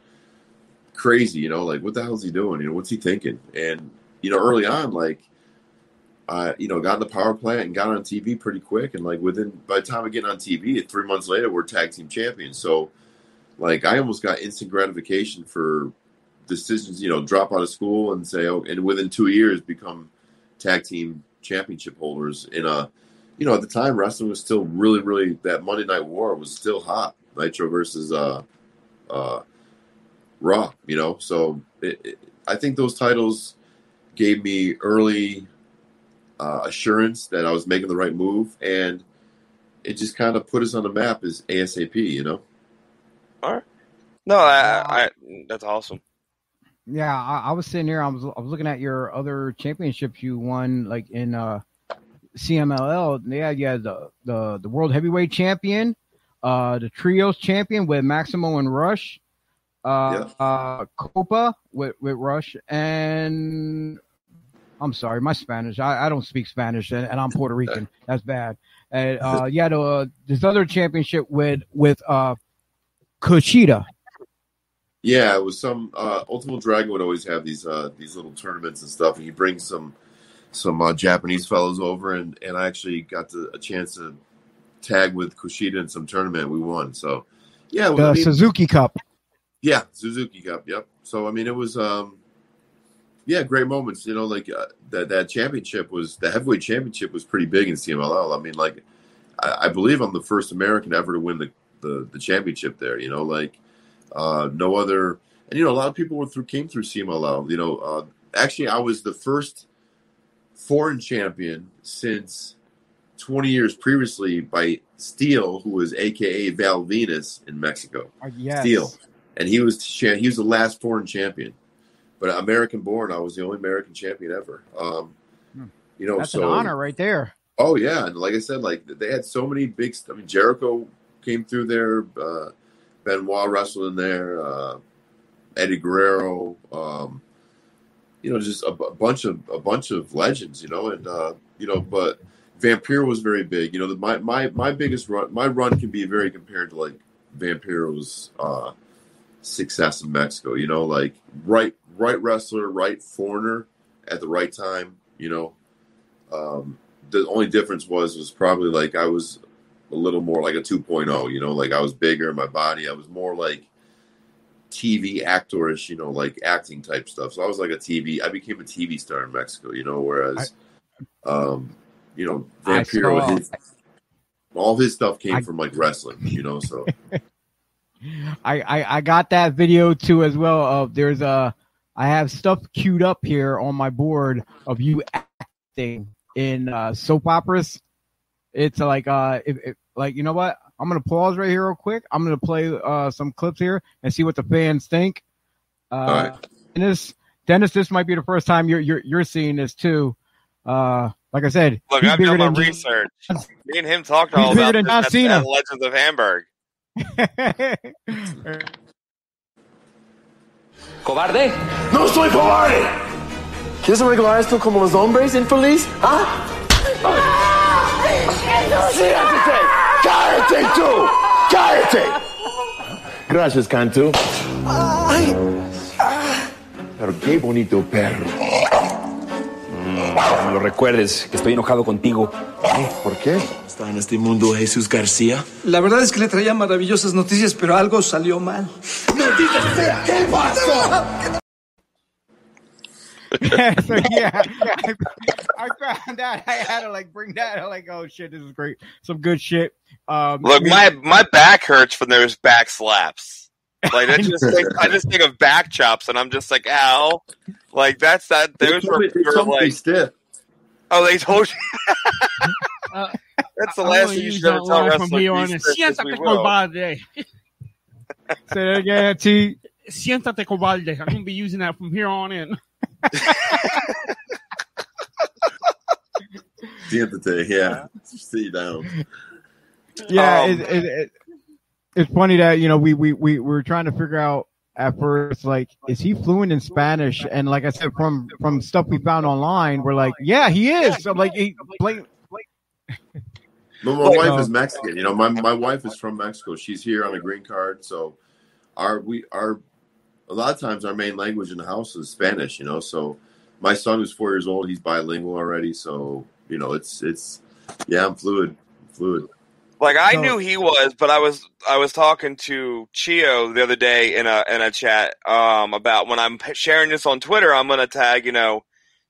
S4: crazy. You know, like what the hell's he doing? You know, what's he thinking? And you know, early on, like. I, you know, got in the power plant and got on TV pretty quick, and like within by the time I get on TV, three months later, we're tag team champions. So, like, I almost got instant gratification for decisions, you know, drop out of school and say, oh, and within two years become tag team championship holders in a, you know, at the time wrestling was still really, really that Monday Night War was still hot, Nitro versus uh, uh, Raw, you know. So it, it, I think those titles gave me early uh, assurance that I was making the right move, and it just kind of put us on the map as ASAP, you know. All right.
S3: No, I, I that's awesome.
S1: Yeah, I, I was sitting here. I was I was looking at your other championships you won, like in uh, CMLL. Yeah, yeah, the the the world heavyweight champion, uh, the trios champion with Maximo and Rush, uh, uh, Copa with with Rush, and I'm sorry, my Spanish. I, I don't speak Spanish, and, and I'm Puerto (laughs) Rican. That's bad. And (laughs) uh, yeah, uh, this other championship with with uh, Kushida.
S4: Yeah, it was some uh, Ultimate Dragon would always have these uh, these little tournaments and stuff, and he brings some some uh, Japanese fellows over, and, and I actually got to, a chance to tag with Kushida in some tournament. We won, so yeah, well,
S1: The
S4: I mean,
S1: Suzuki Cup.
S4: yeah, Suzuki Cup, yep. So I mean, it was um, yeah, great moments. You know, like uh, that that championship was the heavyweight championship was pretty big in CMLL. I mean, like I, I believe I'm the first American ever to win the, the the championship there. You know, like uh, no other. And you know, a lot of people were through came through CMLL. You know, uh, actually, I was the first foreign champion since 20 years previously by Steel, who was AKA Val Venis in Mexico.
S1: Uh, yes.
S4: Steel, and he was he was the last foreign champion, but American born. I was the only American champion ever. Um,
S1: Hmm.
S4: you know,
S1: That's
S4: so
S1: an honor right there.
S4: Oh yeah, and like I said, like they had so many big. I mean, Jericho came through there. Uh, Benoit wrestled in there. Uh, Eddie Guerrero. Um, you know, just a, bu- bunch of a bunch of legends. You know, and uh, you know, but Vampiro was very big. You know, the, my my my biggest run. My run can be very compared to like Vampiro's uh, success in Mexico. You know, like right right wrestler, right foreigner at the right time. You know. Um, the only difference was was probably like I was a little more like a 2.0, you know, like I was bigger in my body. I was more like TV actorish, you know, like acting type stuff. So I was like a TV. I became a TV star in Mexico, you know. Whereas, um, you know,
S1: I
S4: Vampiro,
S1: saw-
S4: his, all his stuff came
S1: I-
S4: from like wrestling, you know. So (laughs)
S1: I, I I got that video too as well. Of there's a I have stuff queued up here on my board of you acting in uh, soap operas. It's like uh if, if, like you know what I'm gonna pause right here real quick. I'm gonna play uh some clips here and see what the fans think. Uh,
S4: right.
S1: Dennis, Dennis, this might be the first time you're you're you're seeing this too. Uh, like I said,
S3: Look,
S1: he's
S3: I've done my
S1: than-
S3: research. Me and him talked all about this
S1: John
S3: at, Legends of Hamburg. (laughs) (laughs)
S5: ¡Cobarde!
S6: ¡No soy cobarde! ¿Quieres arreglar esto como los hombres infeliz? ¿Ah? ¡Siéntate! ¡Cállate tú! ¡Cállate! Gracias, Cantu. Pero qué bonito perro.
S5: No lo recuerdes, que estoy enojado contigo.
S6: ¿Por qué?
S7: ¿Está en este mundo Jesús García?
S8: La verdad es que le traía maravillosas noticias, pero algo salió mal.
S6: ¡Maldita sea! ¿Qué pasó? (laughs)
S1: so yeah, I, I found that I had to like bring that. I'm like, oh shit, this is great. Some good shit. Um,
S3: Look, my my back hurts from those back slaps. Like I just think I just think of back chops, and I'm just like, ow. Like that's that. Those were,
S4: me,
S3: were
S4: to be
S3: like,
S4: stiff.
S3: oh, they told you. (laughs)
S2: Uh,
S3: that's the
S2: I'm
S3: last
S2: gonna
S3: thing you
S2: use
S3: should ever tell wrestlers.
S2: from here on in.
S3: stiff as we
S2: Siéntate
S3: will.
S2: cobarde. (laughs)
S1: say that again, T.
S2: Siéntate cobarde. I'm gonna be using that from here on in. (laughs)
S4: Siéntate, yeah. Sit down.
S1: Yeah,
S3: Um,
S1: it, it, it, it's funny that you know we we we were trying to figure out at first like is he fluent in Spanish? And like I said, from from stuff we found online, we're like, yeah, he is. So like, he, like (laughs)
S4: But my wife
S1: uh,
S4: is Mexican. You know, my my wife is from Mexico. She's here on a green card, so our we our a lot of times our main language in the house is Spanish. You know, so my son who's four years old, he's bilingual already. So you know, it's it's yeah, I'm fluid, fluid.
S3: Like I
S1: So-
S3: knew he was, but I was I was talking to Chio the other day in a in a chat um, about when I'm sharing this on Twitter, I'm gonna tag you know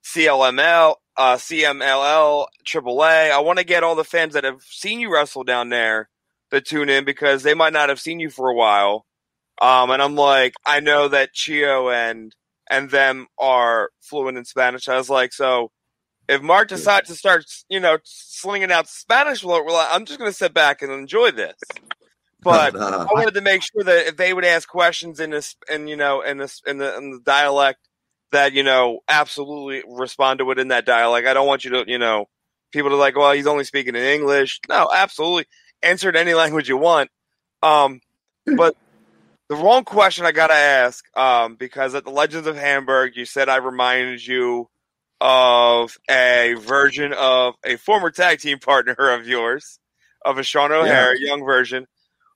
S3: CLML, uh, CMLL, AAA. I want to get all the fans that have seen you wrestle down there to tune in because they might not have seen you for a while. Um, and I'm like, I know that Chio and and them are fluent in Spanish. I was like, so if Mark decides to start, you know, slinging out Spanish, well, I'm just going to sit back and enjoy this. But (laughs) I wanted to make sure that if they would ask questions in this, and you know, in this, in the, in the dialect, that you know, absolutely respond to it in that dialect. I don't want you to, you know, people to like, well, he's only speaking in English. No, absolutely, answer in any language you want. Um, but the wrong question I gotta ask, um, because at the Legends of Hamburg, you said I reminded you of a version of a former tag team partner of yours, of a Sean O'Hare young version.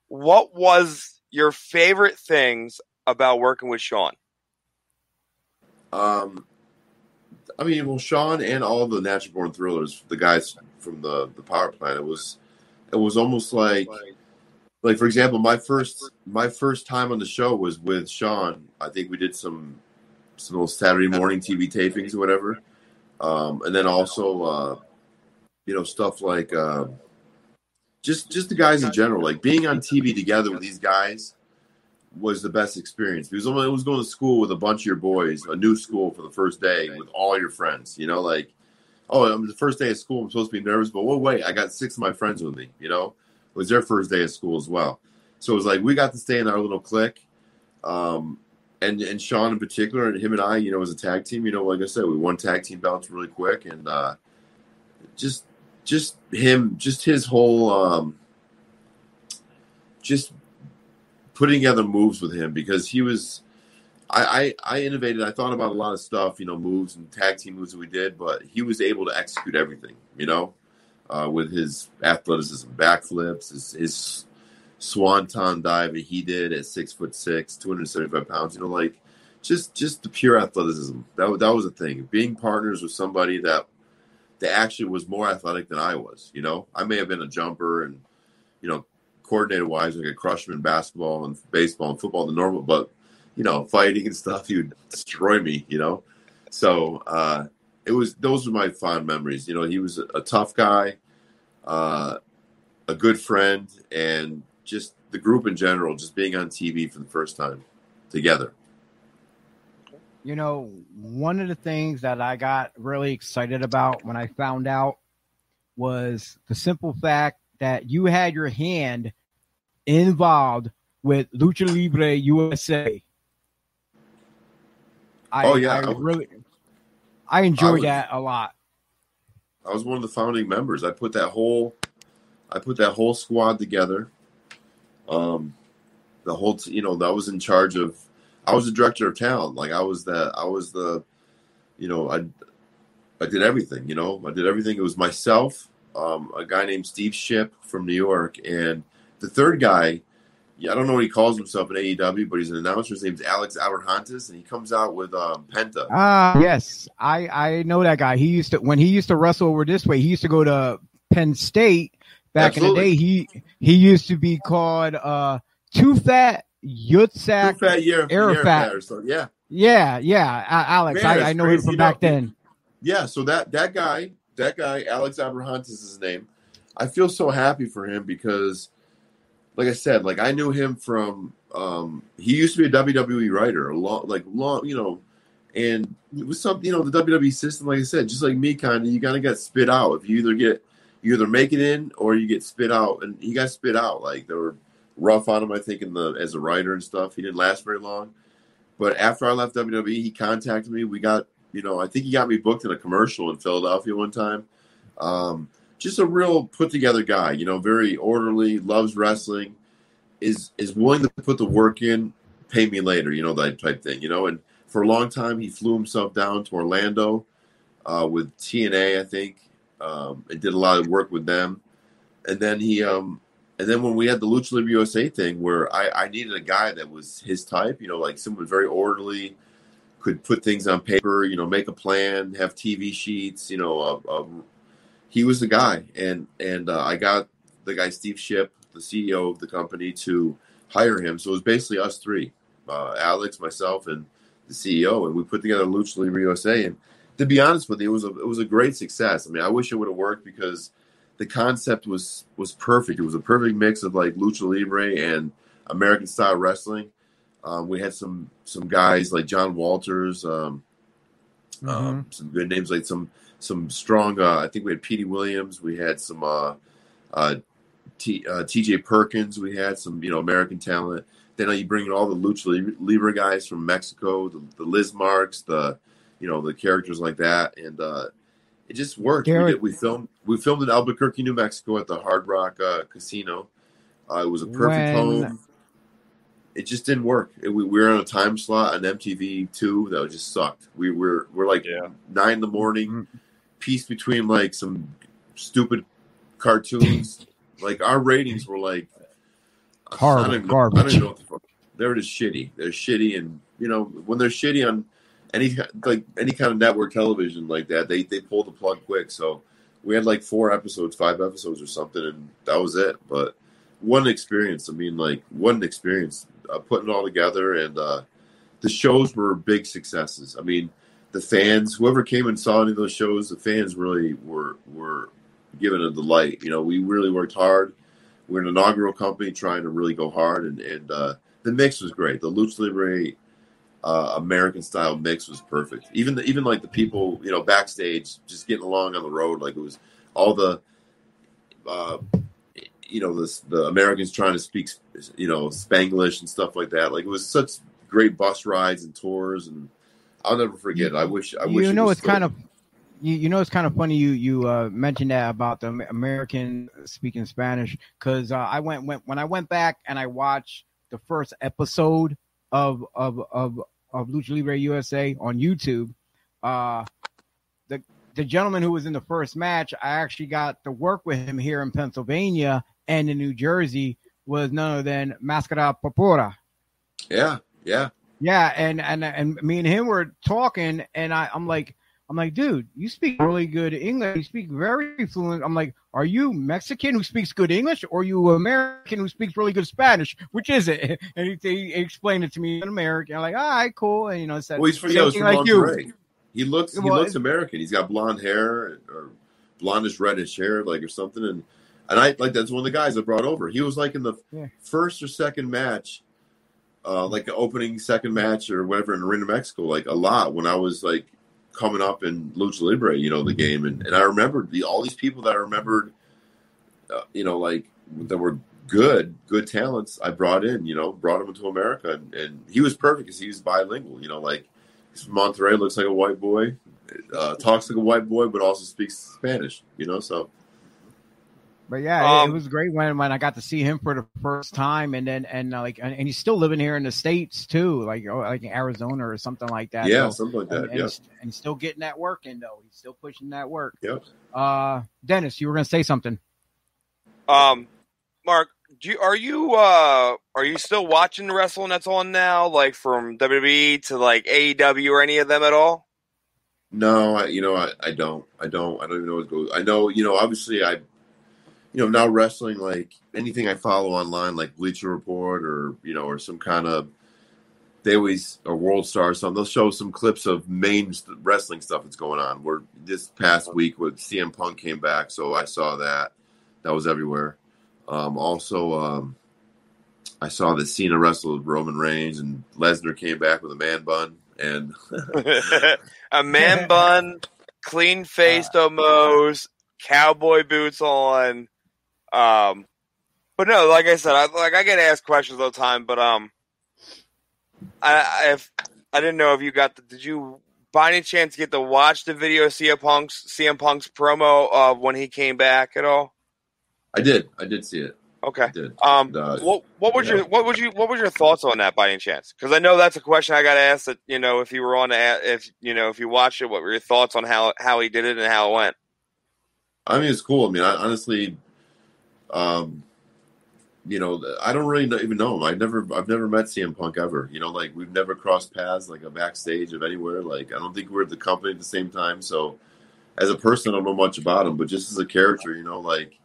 S3: What was your favorite things about working with Sean?
S4: Um, I mean, well, Sean and all the Natural Born Thrillers, the guys from the the power plant, it was it was almost like like for example, my first my first time on the show was with Sean. I think we did some some little Saturday morning TV tapings or whatever, um, and then also uh, you know stuff like uh, just just the guys in general, like being on TV together with these guys was the best experience because I was going to school with a bunch of your boys, a new school for the first day with all your friends. You know, like oh, I'm the first day of school. I'm supposed to be nervous, but well, wait, I got six of my friends with me. You know, it was their first day of school as well. So it was like we got to stay in our little clique. Um, and and Sean in particular, and him and I, you know, as a tag team, you know, like I said, we won tag team belts really quick, and uh, just just him, just his whole, um, just putting together moves with him because he was. I, I, I innovated. I thought about a lot of stuff, you know, moves and tag team moves that we did, but he was able to execute everything, you know, uh, with his athleticism, backflips, his, his swanton dive that he did at six foot six, 275 pounds. You know, like just just the pure athleticism. That that was a thing. Being partners with somebody that that actually was more athletic than I was. You know, I may have been a jumper and you know coordinated wise, like a crush in basketball and baseball and football, the normal, but you know, fighting and (laughs) stuff, he would destroy me. You know, so uh, it was those were my fond memories. You know, he was a tough guy. Uh, a good friend and just the group in general, just being on TV for the first time together.
S1: You know, one of the things that I got really excited about when I found out was the simple fact that you had your hand involved with Lucha Libre USA. I,
S4: oh yeah,
S1: I really, I enjoyed I was, that a lot.
S4: I was one of the founding members. I put that whole, I put that whole squad together. Um, the whole, t- you know, I was in charge of. I was the director of town Like I was the, I was the, you know, I, I did everything. You know, I did everything. It was myself, um, a guy named Steve Ship from New York, and the third guy. Yeah, I don't know what he calls himself in AEW, but he's an announcer. His name's Alex Abrahantes, and he comes out with um, Penta.
S1: Ah, uh, yes, I I know that guy. He used to when he used to wrestle over this way. He used to go to Penn State back Absolutely. in the day. He he used to be called uh Too Fat Yutzak
S4: Too Fat Year,
S1: Arafat.
S4: So, yeah,
S1: yeah, yeah. Uh, Alex, Man, I, I know him from back know, then.
S4: Yeah, so that that guy, that guy, Alex Abrahantes is his name. I feel so happy for him because like I said, like I knew him from um, he used to be a WWE writer, a long like long, you know, and it was something, you know, the WWE system, like I said, just like me, kind of, you gotta get spit out. If you either get, you either make it in or you get spit out, and he got spit out. Like they were rough on him, I think, in the as a writer and stuff. He didn't last very long, but after I left WWE, he contacted me. We got, you know, I think he got me booked in a commercial in Philadelphia one time. Um, just a real put together guy, you know, very orderly, loves wrestling, is is willing to put the work in, pay me later, you know, that type thing, you know. And for a long time, he flew himself down to Orlando uh, with TNA, I think, um, and did a lot of work with them. And then he, um, and then when we had the Lucha Libre USA thing, where I, I needed a guy that was his type, you know, like someone very orderly, could put things on paper, you know, make a plan, have TV sheets, you know, he was the guy, and and uh, I got the guy Steve Ship, the CEO of the company, to hire him. So it was basically us three, uh, Alex, myself, and the CEO, and we put together Lucha Libre USA. And to be honest with you, it was a it was a great success. I mean, I wish it would have worked because the concept was was perfect. It was a perfect mix of like Lucha Libre and American style wrestling. Um, we had some some guys like John Walters, um, mm-hmm. um, some good names like some some strong. Uh, I think we had Petey Williams. We had some uh, uh, T, uh, T.J. Perkins. We had some you know American talent. Then you bring in all the lucha libre guys from Mexico, the, the Lizmarks, the you know the characters like that, and uh, it just worked. We, did, we, filmed we filmed in Albuquerque, New Mexico, at the Hard Rock uh, Casino. Uh, it was a perfect when... home. It just didn't work. It, we, we, were on a time slot on MTV two that just sucked. We were we're like yeah. nine in the morning. Mm-hmm piece between like some stupid cartoons. like our ratings were like
S1: Horrible,
S4: I don't,
S1: garbage.
S4: I don't know what the fuck. They were just shitty. They're shitty, and you know when they're shitty on any like any kind of network television like that, they they pull the plug quick. So we had like four episodes, five episodes or something, and that was it. But one experience. I mean, like one experience uh, putting it all together, and uh, the shows were big successes. I mean, the fans, whoever came and saw any of those shows, the fans really were were given a delight. You know, we really worked hard. We're an inaugural company trying to really go hard, and and uh, the mix was great. The lucha libre uh, American style mix was perfect. Even the, even like the people, you know, backstage, just getting along on the road, like it was all the, uh, you know, the the Americans trying to speak, you know, Spanglish and stuff like that. Like it was such great bus rides and tours, and I'll never forget. it. I wish. I wish.
S1: you know,
S4: it
S1: it's
S4: still-
S1: kind of you, you know it's kind of funny you you uh, mentioned that about the American speaking Spanish because uh, I went, went when I went back and I watched the first episode of of of of Lucha Libre USA on YouTube. Uh, the the gentleman who was in the first match, I actually got to work with him here in Pennsylvania and in New Jersey. Was none other than Mascara Papora.
S4: Yeah, yeah.
S1: Yeah, and and and me and him were talking, and I, I'm like, I'm like, dude, you speak really good English. You speak very fluent. I'm like, are you Mexican who speaks good English, or you American who speaks really good Spanish? Which is it? (laughs) And he, he explained it to me in American. I'm like, all right, cool. And you know, said
S4: Well, he's from, yeah, he's from
S1: like you.
S4: He looks he
S1: Well,
S4: looks American. He's got blonde hair or blondish reddish hair, like or something. And and I like that's one of the guys I brought over. He was like in the
S1: Yeah.
S4: first or second match, uh, like the opening second match or whatever in Arena Mexico, like a lot when I was like coming up in Lucha Libre, you know, the game. And and I remembered the all these people that I remembered, uh, you know, like that were good, good talents. I brought in, you know, brought him into America, and, and he was perfect because he was bilingual. You know, like Monterrey, looks like a white boy, uh, talks like a white boy, but also speaks Spanish. You know, so
S1: But yeah, it-
S3: Um,
S1: it was great when when I got to see him for the first time, and then and uh, like and, and he's still living here in the states too, like oh, like in Arizona or something like that.
S4: yeah,
S1: So-
S4: something like
S1: and,
S4: that.
S1: and
S4: Yeah,
S1: he's, and he's still getting that work in though. He's still pushing that work.
S4: Yep.
S1: Uh, Dennis, you were gonna say something.
S3: Um, Mark, do you, are you uh are you still watching the wrestling that's on now, like from WWE to like AEW or any of them at all?
S4: No, I, you know, I, I don't, I don't, I don't even know what goes. I know, you know, obviously, I, you know, now wrestling, like anything I follow online, like Bleacher Report or you know, or some kind of, they always or World Star or something. They'll show some clips of main wrestling stuff that's going on. Where this past week, with CM Punk came back, so I saw that. That was everywhere. Um, also, um, I saw that Cena wrestled with Roman Reigns, and Lesnar came back with a man bun, and (laughs)
S3: a man bun, clean faced (laughs) almost, cowboy boots on. Um, but no, like I said, I like I get asked questions all the time, but um, I I, if, I didn't know if you got the, did you by any chance get to watch the video of CM Punk's CM Punk's promo of when he came back at all?
S4: I did, I did see it.
S3: Okay. Um,
S4: Uh,
S3: what what was
S4: yeah.
S3: your what was you what was your thoughts on that by any chance? Because I know that's a question I got asked. That you know, if you were on the if you know if you watched it, what were your thoughts on how how he did it and how it went?
S4: I mean, it's cool. I mean, I, honestly, um, you know, I don't really even know him. I never, I've never met CM Punk ever. You know, like we've never crossed paths like a backstage of anywhere. Like I don't think we're at the company at the same time. So, as a person, I don't know much about him, but just as a character, you know, like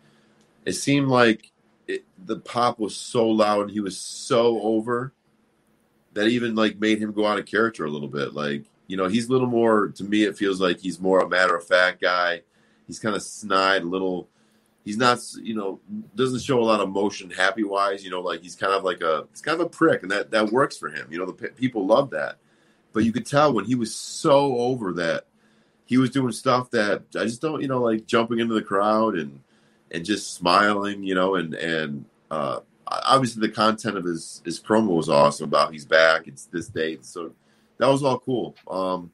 S4: it seemed like it, the pop was so loud he was so over that even like made him go out of character a little bit. Like you know, he's a little more to me. It feels like he's more a matter of fact guy. He's kind of snide, a little. He's not, you know, doesn't show a lot of emotion happy wise. You know, like he's kind of like a, it's kind of a prick, and that that works for him. You know, the pe- people love that. But you could tell when he was so over that he was doing stuff that I just don't, you know, like jumping into the crowd and and just smiling, you know, and and uh, obviously the content of his his promo was awesome about he's back. It's this date, so that was all cool. Um,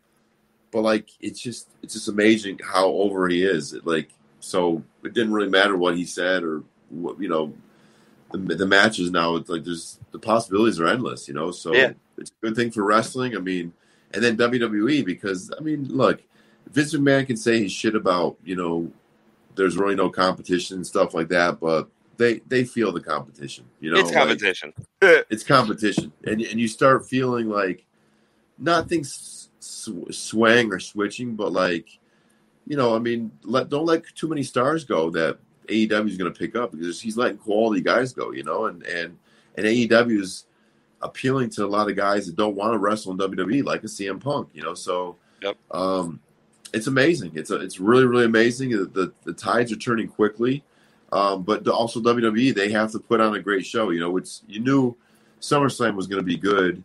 S4: but like it's just it's just amazing how over he is. Like so, it didn't really matter what he said or what you know. The, the matches now, it's like there's the possibilities are endless, you know. So
S3: Yeah.
S4: it's a good thing for wrestling. I mean, and then WWE because I mean, look, Vince McMahon can say his shit about you know, there's really no competition and stuff like that, but they they feel the competition. You know,
S3: it's
S4: like-
S3: competition. (laughs)
S4: it's competition, and and you start feeling like not things sw- swaying or switching, but like you know, I mean, let don't let too many stars go that AEW is going to pick up because he's letting quality guys go, you know, and and and AEW's appealing to a lot of guys that don't want to wrestle in WWE, like a CM Punk. You know, so
S3: Yep.
S4: um, it's amazing. It's a, it's really really amazing. The, the the tides are turning quickly, um, but the- also WWE they have to put on a great show. You know, it's you knew SummerSlam was going to be good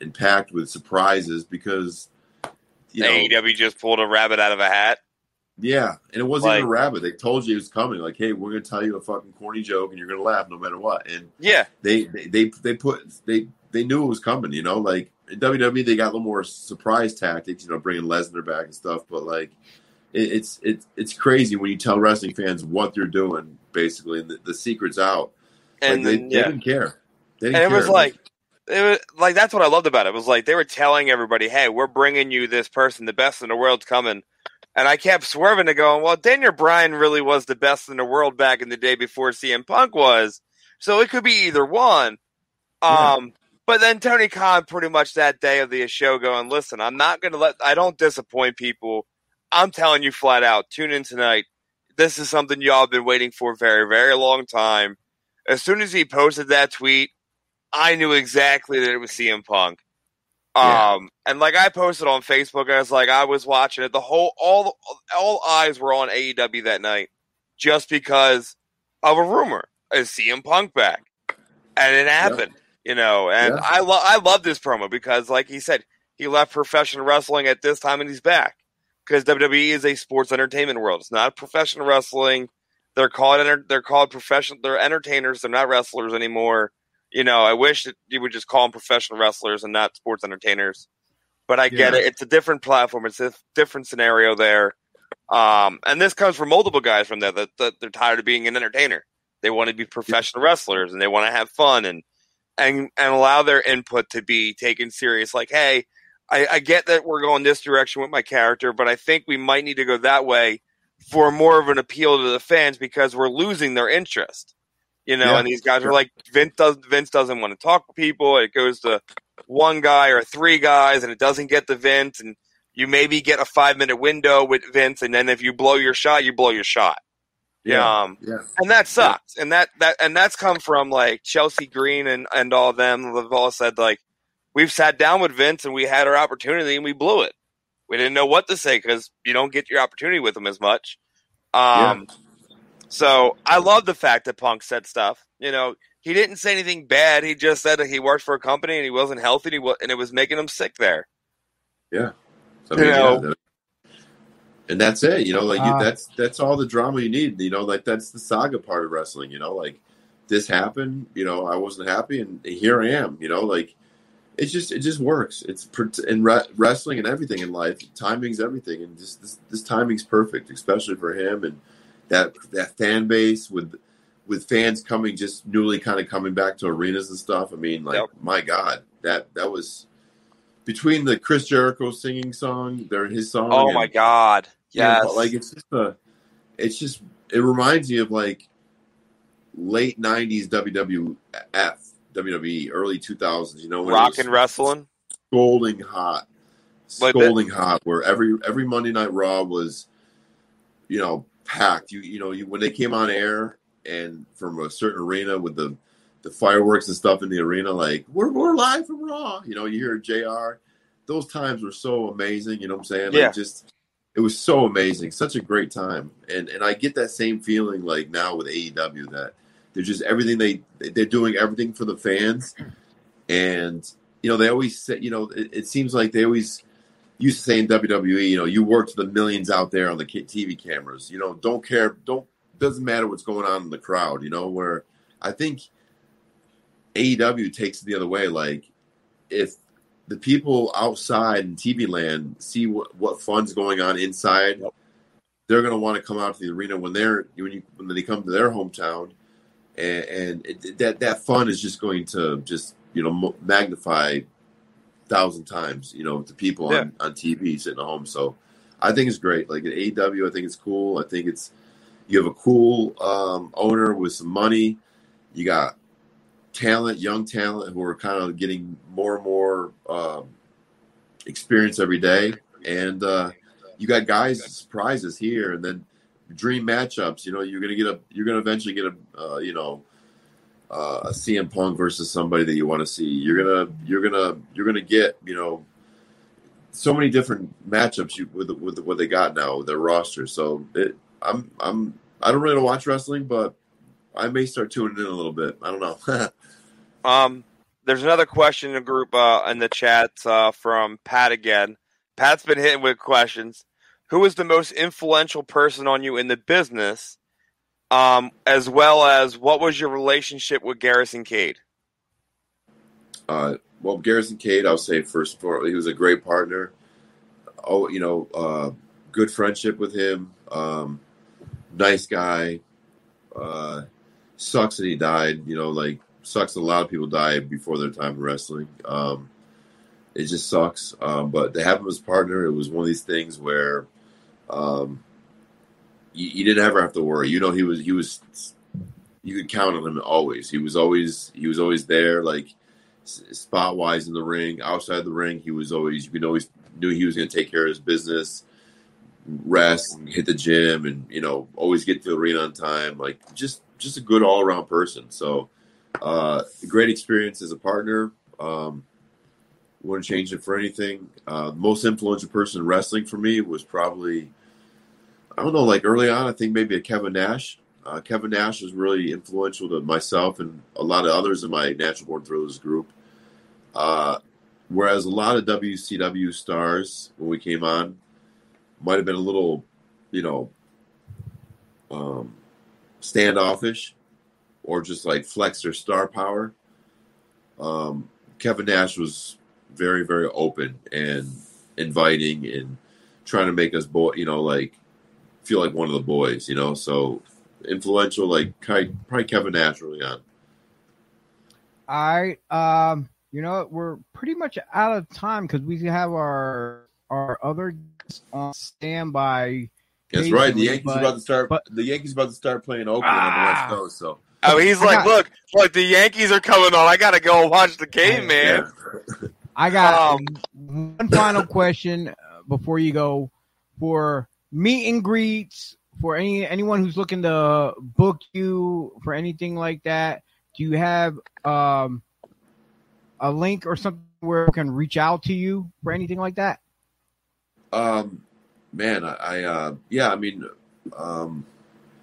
S4: and packed with surprises because you know
S3: AEW just pulled a rabbit out of a hat.
S4: Yeah, and it wasn't even a rabbit. They told you it was coming. Like, hey, we're going to tell you a fucking corny joke, and you're going to laugh no matter what. And
S3: Yeah,
S4: they they they, they put they they knew it was coming. You know, like in WWE they got a little more surprise tactics. You know, bringing Lesnar back and stuff. But like, it, it's it's it's crazy when you tell wrestling fans what they're doing. Basically, and the, the secret's out.
S3: and
S4: like, they,
S3: then,
S4: they didn't care. They didn't
S3: it was like it was like that's what I loved about it. It was like they were telling everybody, "Hey, we're bringing you this person, the best in the world's coming." And I kept swerving to going, "Well, Daniel Bryan really was the best in the world back in the day before CM Punk was, so it could be either one."
S4: Yeah.
S3: Um, but then Tony Khan pretty much that day of the show going, "Listen, I'm not going to let I don't disappoint people. I'm telling you flat out, tune in tonight. This is something y'all have been waiting for a very, very long time." As soon as he posted that tweet, I knew exactly that it was CM Punk.
S4: Yeah.
S3: Um, and like I posted on Facebook, I was like, I was watching it. The whole, all, all eyes were on AEW that night, just because of a rumor: is CM Punk back? And it happened, you know. And
S4: Yeah.
S3: I love, I love this promo because, like he said, he left professional wrestling at this time and he's back because WWE is a sports entertainment world. It's not professional wrestling. They're called, enter- they're called professional. They're entertainers. They're not wrestlers anymore you know, I wish that you would just call them professional wrestlers and not sports entertainers. But I get
S4: Yeah.
S3: it; it's a different platform. It's a different scenario there. Um, and this comes from multiple guys from there that, that they're tired of being an entertainer. They want to be professional wrestlers and they want to have fun and and and allow their input to be taken serious. Like, hey, I, I get that we're going this direction with my character, but I think we might need to go that way for more of an appeal to the fans because we're losing their interest. You know,
S4: Yeah.
S3: and these guys are like Vince does Vince doesn't want to talk to people. It goes to one guy or three guys and it doesn't get to Vince and you maybe get a five minute window with Vince and then if you blow your shot, you blow your shot.
S4: yeah,
S3: Um
S4: yeah,
S3: and that sucks. And that that and that's come from like Chelsea Green and and all of them. They've all said like we've sat down with Vince and we had our opportunity and we blew it. We didn't know what to say because you don't get your opportunity with him as much. Um, so I love the fact that Punk said stuff. You know, he didn't say anything bad. He just said that he worked for a company and he wasn't healthy and, he wa- and it was making him sick there.
S4: So, I
S3: You
S4: mean,
S3: know-
S4: yeah, and that's it. You know, like
S1: Uh,
S4: you, that's that's all the drama you need. You know, like that's the saga part of wrestling. You know, like this happened. You know, I wasn't happy, and here I am. You know, like it's just it just works. It's in re- wrestling and everything in life. Timing's everything, and just this, this timing's perfect, especially for him and that that fan base with with fans coming just newly kind of coming back to arenas and stuff. I mean, like
S3: Yep.
S4: my God, that that was between the Chris Jericho singing song, there his song.
S3: Oh
S4: and-
S3: my god!
S4: yeah,
S3: Yes,
S4: but, like it's just a, it's just it reminds me of like late '90s WWF, WWE, early 2000s. You know, when
S3: rock
S4: was
S3: and wrestling.
S4: scolding hot,
S3: Like
S4: scolding hot, where every every Monday Night Raw was, you know, packed. You you know, you, when they came on air and from a certain arena with the the fireworks and stuff in the arena, like we're we're live from Raw. You know, you hear Jr. Those times were so amazing. You know what I'm saying?
S3: Yeah.
S4: Like just it was so amazing, such a great time, and and I get that same feeling like now with AEW that they're just everything they they're doing everything for the fans, and you know they always say you know it, it seems like they always used to say in WWE you know you work to the millions out there on the TV cameras you know don't care don't doesn't matter what's going on in the crowd you know where I think AEW takes it the other way like if the people outside in TV land see what, what fun's going on inside, they're going to want to come out to the arena when they're when you when they come to their hometown, and, and it, that that fun is just going to just you know magnify thousand times you know to people
S3: Yeah.
S4: on, on TV sitting at home. So I think it's great. Like at AEW, I think it's cool. I think it's you have a cool um, owner with some money. You got talent, young talent, who are kind of getting more and more um, experience every day, and uh, you got guys surprises here, and then dream matchups. You know, you're gonna get a, you're gonna eventually get a, uh, you know, uh, a CM Punk versus somebody that you want to see. You're gonna you're gonna you're gonna get you know so many different matchups you, with with what they got now their roster. So it, I'm I'm I don't really watch wrestling, but I may start tuning in a little bit. I don't know. (laughs)
S3: Um, there's another question in the group uh, in the chat uh, from Pat again. Pat's been hitting with questions. Who is the most influential person on you in the business? Um, as well as what was your relationship with Garrison Cade?
S4: Uh, well, Garrison Cade, I'll say first and foremost, he was a great partner. Oh, you know, uh, good friendship with him. Um, nice guy. Uh, sucks that he died. You know, like sucks that a lot of people die before their time in wrestling. Um, it just sucks. Um, but to have him as partner, it was one of these things where um, you, you didn't ever have to worry. You know, he was he was you could count on him always. He was always he was always there, like spot wise in the ring, outside the ring. He was always you could always knew he was going to take care of his business, rest, hit the gym, and you know always get to the arena on time. Like just just a good all around person. So uh, great experience as a partner. Um, wouldn't change it for anything. Uh, most influential person in wrestling for me was probably, I don't know, like early on, I think maybe a Kevin Nash. Uh, Kevin Nash was really influential to myself and a lot of others in my Natural Born Thrillers group. Uh, whereas a lot of WCW stars, when we came on, might have been a little, you know, um, standoffish or just like flex their star power. Um, Kevin Nash was very, very open and inviting and trying to make us boy, you know, like feel like one of the boys, you know. So influential, like probably Kevin Nash early on.
S1: All right, um, you know we're pretty much out of time because we have our our other on standby.
S4: That's right. The Yankees but, about to start. But, the Yankees about to start playing Oakland ah, on the West ah. Coast. So
S3: Oh, he's like, got, look, look, the Yankees are coming on. I gotta go watch the game, man.
S1: I got um, one final question uh, before you go for meet and greets for any anyone who's looking to book you for anything like that. Do you have um, a link or something where we can reach out to you for anything like that?
S4: Um, man, I, I uh, yeah, I mean, um,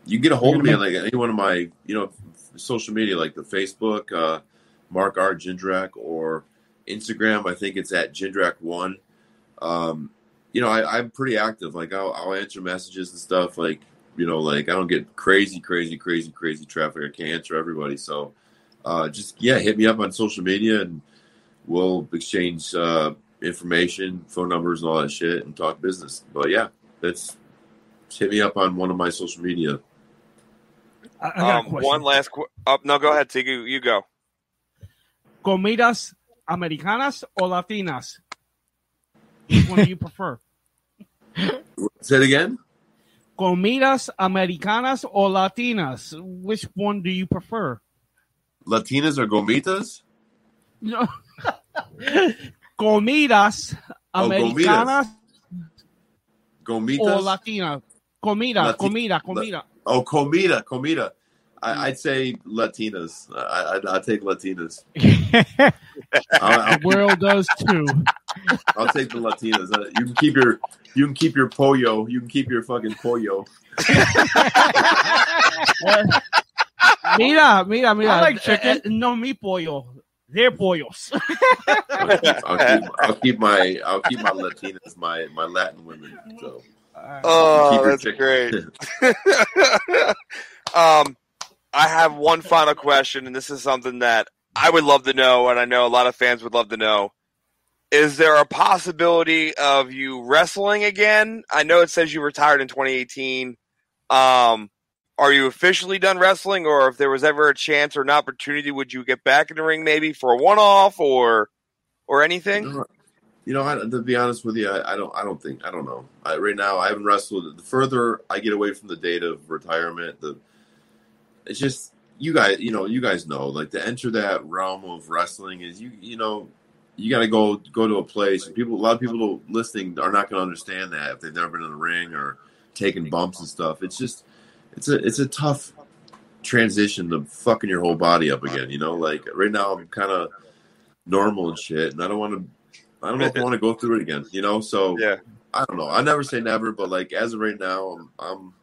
S4: you can get a hold of me on like any one of my, you know, social media like the Facebook, uh, Mark R. Jindrak, or Instagram. I think it's at Jindrak1. Um, you know, I, am pretty active. Like, I'll, I'll, answer messages and stuff. Like, you know, like I don't get crazy, crazy, crazy, crazy traffic. I can't answer everybody. So, uh, just, yeah, hit me up on social media and we'll exchange uh, information, phone numbers, and all that shit and talk business. But yeah, that's hit me up on one of my social media
S3: I, I um, one last. Qu- oh, no, go ahead, Tigu. You go.
S2: Comidas americanas o latinas? Which one do you prefer? (laughs)
S4: Say it again.
S2: Comidas americanas o latinas? Which one do you prefer?
S4: Latinas or gomitas?
S2: No. (laughs) comidas oh, americanas.
S4: Gomitas.
S2: O latina. Comida, Lati- comida, comida.
S4: Oh, comida, comida. I, would say Latinas. I, I, take Latinas. (laughs)
S2: I, the world does too.
S4: I'll take the Latinas. Uh, you can keep your you can keep your pollo. You can keep your fucking pollo. (laughs)
S2: mira, mira, mira. I like chicken. Uh, no, mi pollo. They're pollos. (laughs)
S4: I'll, keep, I'll, keep, I'll keep my I'll keep my Latinas, my my Latin women. So.
S3: Oh, that's great. um, I have one final question, and this is something that I would love to know, and I know a lot of fans would love to know. Is there a possibility of you wrestling again? I know it says you retired in 2018. Um, are you officially done wrestling, or if there was ever a chance or an opportunity, would you get back in the ring maybe for a one-off or or anything?
S4: You know, I, to be honest with you, I, I, don't. I don't think. I don't know. I, right now, I haven't wrestled. The further I get away from the date of retirement, the it's just you guys. You know, you guys know. Like to enter that realm of wrestling is you. You know, you got to go go to a place. People, a lot of people listening are not going to understand that if they've never been in the ring or taken bumps and stuff. It's just, it's a it's a tough transition to fucking your whole body up again. You know, like right now I'm kind of normal and shit, and I don't want to. I don't know if I want to go through it again. You know, so
S3: Yeah.
S4: I don't know. I never say never, but like as of right now, I'm I'm,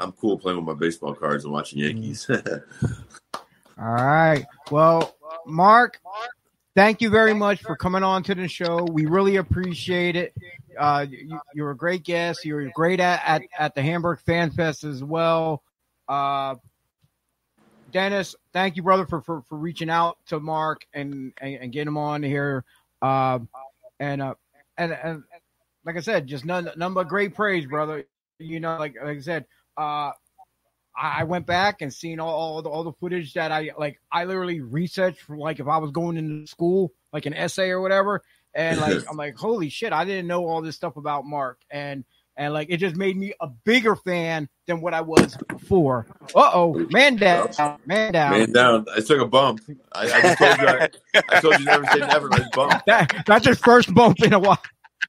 S4: I'm cool playing with my baseball cards and watching Yankees. (laughs)
S1: All right. Well, Mark, thank you very much for coming on to the show. We really appreciate it. Uh, you, you're a great guest. You're great at, at, at the Hamburg Fan Fest as well. Uh, Dennis, thank you, brother, for, for, for reaching out to Mark and, and, and getting him on here. Uh, and, uh, and, and like I said, just none, none but great praise, brother. You know, like, like I said, uh, I I went back and seen all, all the all the footage that I like. I literally researched for like if I was going into school, like an essay or whatever. And like (laughs) I'm like, holy shit, I didn't know all this stuff about Mark. And and like it just made me a bigger fan than what I was before. Uh oh, man down, man down.
S4: Man down. I took a bump. I, I just told you. I, I told you never say never. I bump. (laughs)
S1: That, that's your first bump in a while.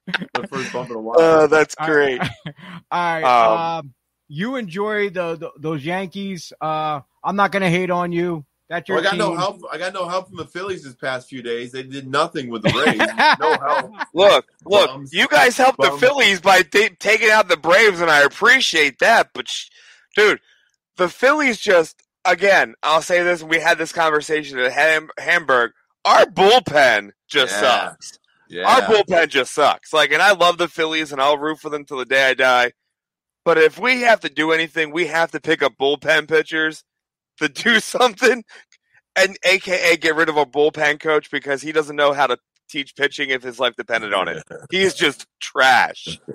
S4: The first bump in a while.
S3: Uh, that's great.
S1: right. (laughs) All right.
S3: Um,
S1: um, you enjoy the, the those Yankees. Uh, I'm not gonna hate on you. That's your
S4: Well, I got
S1: team.
S4: no help. I got no help from the Phillies this past few days. They did nothing with the Rays. (laughs) no help.
S3: Look, look,
S4: Bums.
S3: you guys helped the Phillies by ta- taking out the Braves, and I appreciate that. But, sh- dude, the Phillies just, again, I'll say this, we had this conversation at Ham- Hamburg. Our bullpen just
S4: Yeah.
S3: sucks.
S4: Yeah.
S3: Our bullpen just sucks. Like, and I love the Phillies, and I'll root for them till the day I die. But if we have to do anything, we have to pick up bullpen pitchers to do (laughs) something, and AKA get rid of a bullpen coach because he doesn't know how to teach pitching if his life depended on it. He's just trash. (laughs)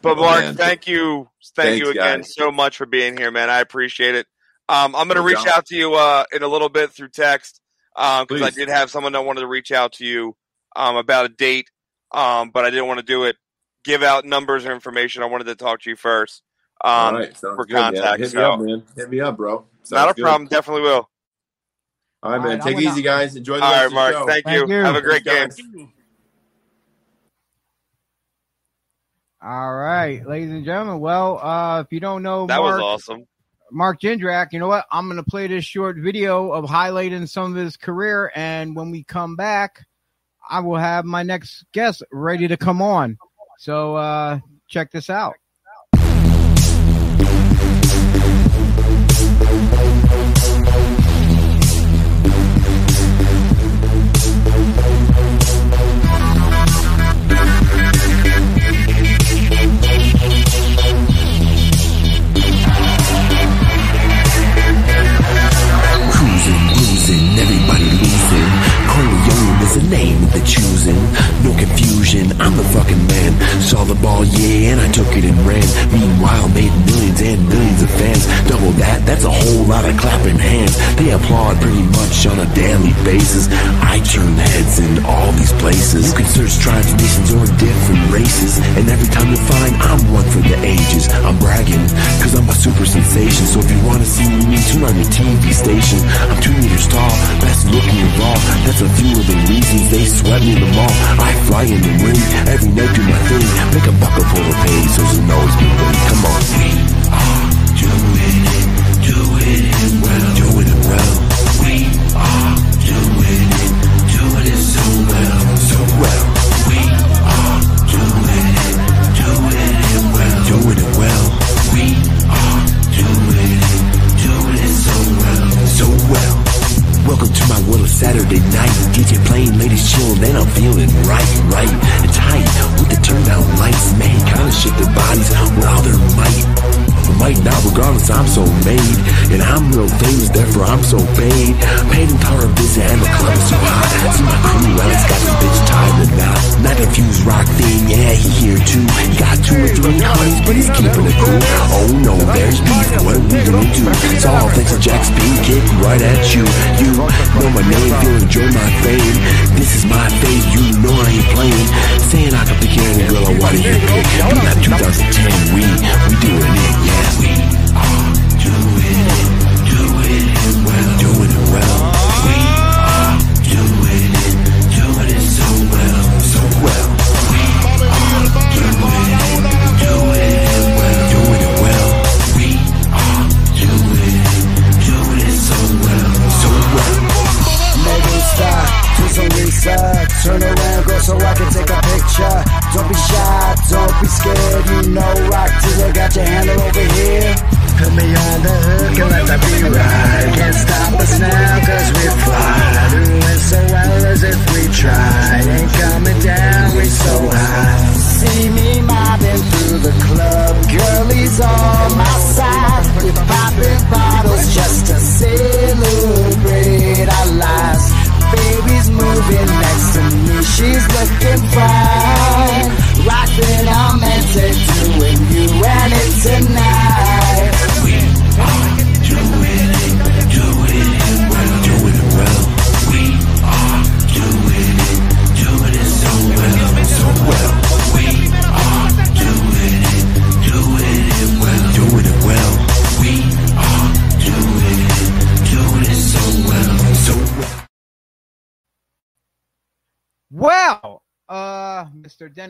S3: But
S4: Oh,
S3: Mark,
S4: man.
S3: thank you, thank
S4: Thanks,
S3: you again
S4: guys.
S3: so much for being here, man. I appreciate it. Um, I'm gonna reach out to you uh, in a little bit through text because I did have someone that wanted to reach out to you um, about a date, um, but I didn't want to do it. Give out numbers or information. I wanted to talk to you first. Um,
S4: All right. Sounds
S3: for
S4: good, man.
S3: contact,
S4: Hit me
S3: so-
S4: up, man. Hit me up, bro. Sounds
S3: Not a
S4: good.
S3: problem. Definitely will.
S4: All right, man.
S1: right,
S4: Take
S1: I'm
S4: it easy, guys. Enjoy the
S3: All
S4: rest
S3: right,
S4: of the
S3: Mark.
S4: show.
S3: Thank,
S1: Thank
S3: you.
S1: you.
S3: Have a great
S4: Thanks,
S3: game.
S4: guys.
S1: All right, ladies and gentlemen. Well, uh, if you don't know
S3: That
S1: Mark,
S3: was awesome.
S1: Mark Jindrak, you know what? I'm going to play this short video of highlighting some of his career, and when we come back, I will have my next guest ready to come on. So uh, check this out.
S9: Everybody is the name of they're choosing. No confusion, I'm the fucking man. Saw the ball, yeah, and I took it and ran. Meanwhile, made millions and millions of fans. Double that, that's a whole lot of clapping hands. They applaud pretty much on a daily basis. I turn heads in all these places. You can search tribes, nations, or different races. And every time you find I'm one for the ages. I'm bragging, cause I'm a super sensation. So if you wanna see me, tune on your TV station. I'm two meters tall, best looking of all. That's a few of the reasons they sweat me the mall. I fly in the ring, every night do my thing. Make a bucket full of So and always be winning. Come on, Welcome to my world of Saturday night. DJ playing, ladies chillin', and I'm feeling right, right, and tight with the turn down lights. Man, kinda shake their bodies with all their might. Might not, regardless, I'm so made. And I'm real famous, therefore I'm so paid. Paid in power visit, and the club is so hot. See my crew, Alex got this bitch tied with knot. Not confused rock thing, yeah, he here too. He got two or three honeys, but he's keeping it cool. Oh no, there's beef, what are we gonna do? It's all thanks to Jack Speed, kick right at you. You know my name, you'll enjoy my fame. This is my fate, you know I ain't playing. Saying I can pick any girl I wanna hear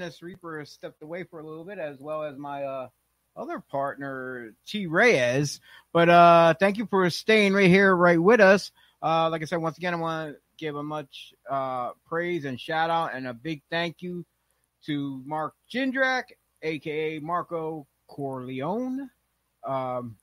S1: Dennis Reaper has stepped away for a little bit, as well as my uh, other partner, T. Reyes. But uh, thank you for staying right here, right with us. Uh, like I said, once again, I want to give a much uh, praise and shout out and a big thank you to Mark Jindrak, aka Marco Corleone. Um,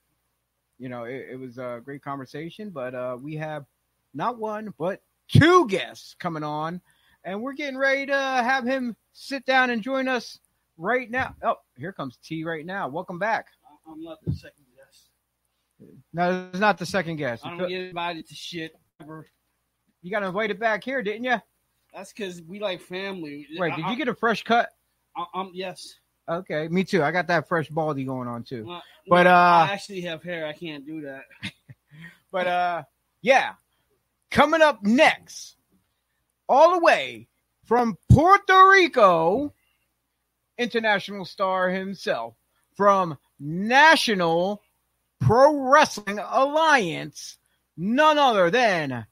S1: you know, it, it was a great conversation, but uh, we have not one, but two guests coming on and we're getting ready to have him sit down and join us right now. Oh, here comes T right now. Welcome back.
S2: I'm not the second guest.
S1: No, it's not the second guest.
S2: I don't get invited to shit ever.
S1: You got invited back here, didn't you?
S2: That's because we like family.
S1: Right. Did
S2: I,
S1: you get a fresh cut?
S2: I, I'm yes.
S1: Okay, me too. I got that fresh baldy going on too. But,
S2: no,
S1: uh,
S2: I actually have hair. I can't do that. (laughs)
S1: But uh yeah. Coming up next, all the way from Puerto Rico, international star himself from National Pro Wrestling Alliance, none other than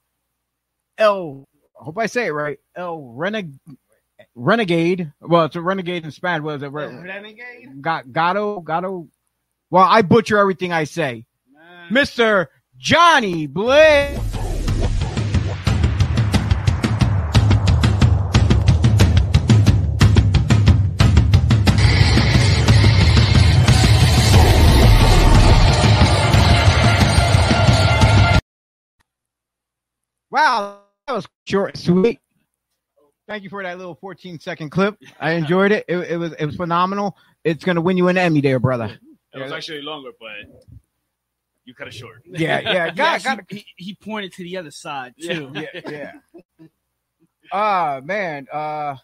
S1: El I hope I say it right, El Reneg Renegade. Well, it's a renegade in Spanish. Was it Re-
S2: Renegade.
S1: Got Gato Gato? Well, I butcher everything I say. Mr. Johnny Blaze. Wow, that was short and sweet. Thank you for that little 14 second clip. I enjoyed it. It, it was it was phenomenal. It's gonna win you an Emmy there, brother.
S10: It was actually longer, but you cut it short.
S1: Yeah, yeah. (laughs)
S2: He,
S1: Got,
S2: actually-
S1: got,
S2: he, he pointed to the other side too.
S1: yeah, yeah. (laughs) Ah, man. Uh,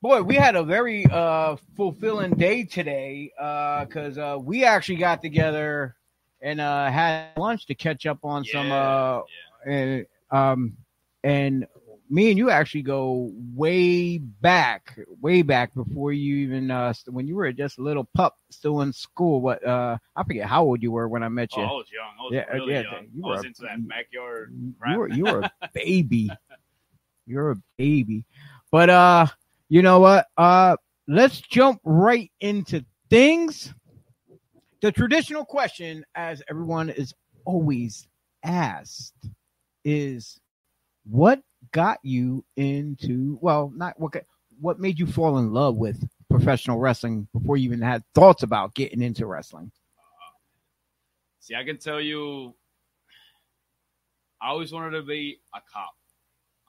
S1: boy, we had a very uh fulfilling day today. Uh, because uh, we actually got together and uh had lunch to catch up on some uh and um and me and you actually go way back, way back before you even uh st- when you were just a little pup still in school. What uh I forget how old you were when I met
S10: Oh,
S1: you.
S10: I was young. I was
S1: Yeah,
S10: really
S1: yeah,
S10: young.
S1: you
S10: I was
S1: were-
S10: into that backyard.
S1: you were you were a (laughs) baby. You're a baby. But uh you know what? Uh let's jump right into things. The traditional question, as everyone is always asked, is what got you into well, not what what made you fall in love with professional wrestling before you even had thoughts about getting into wrestling?
S10: See, I can tell you, I always wanted to be a cop.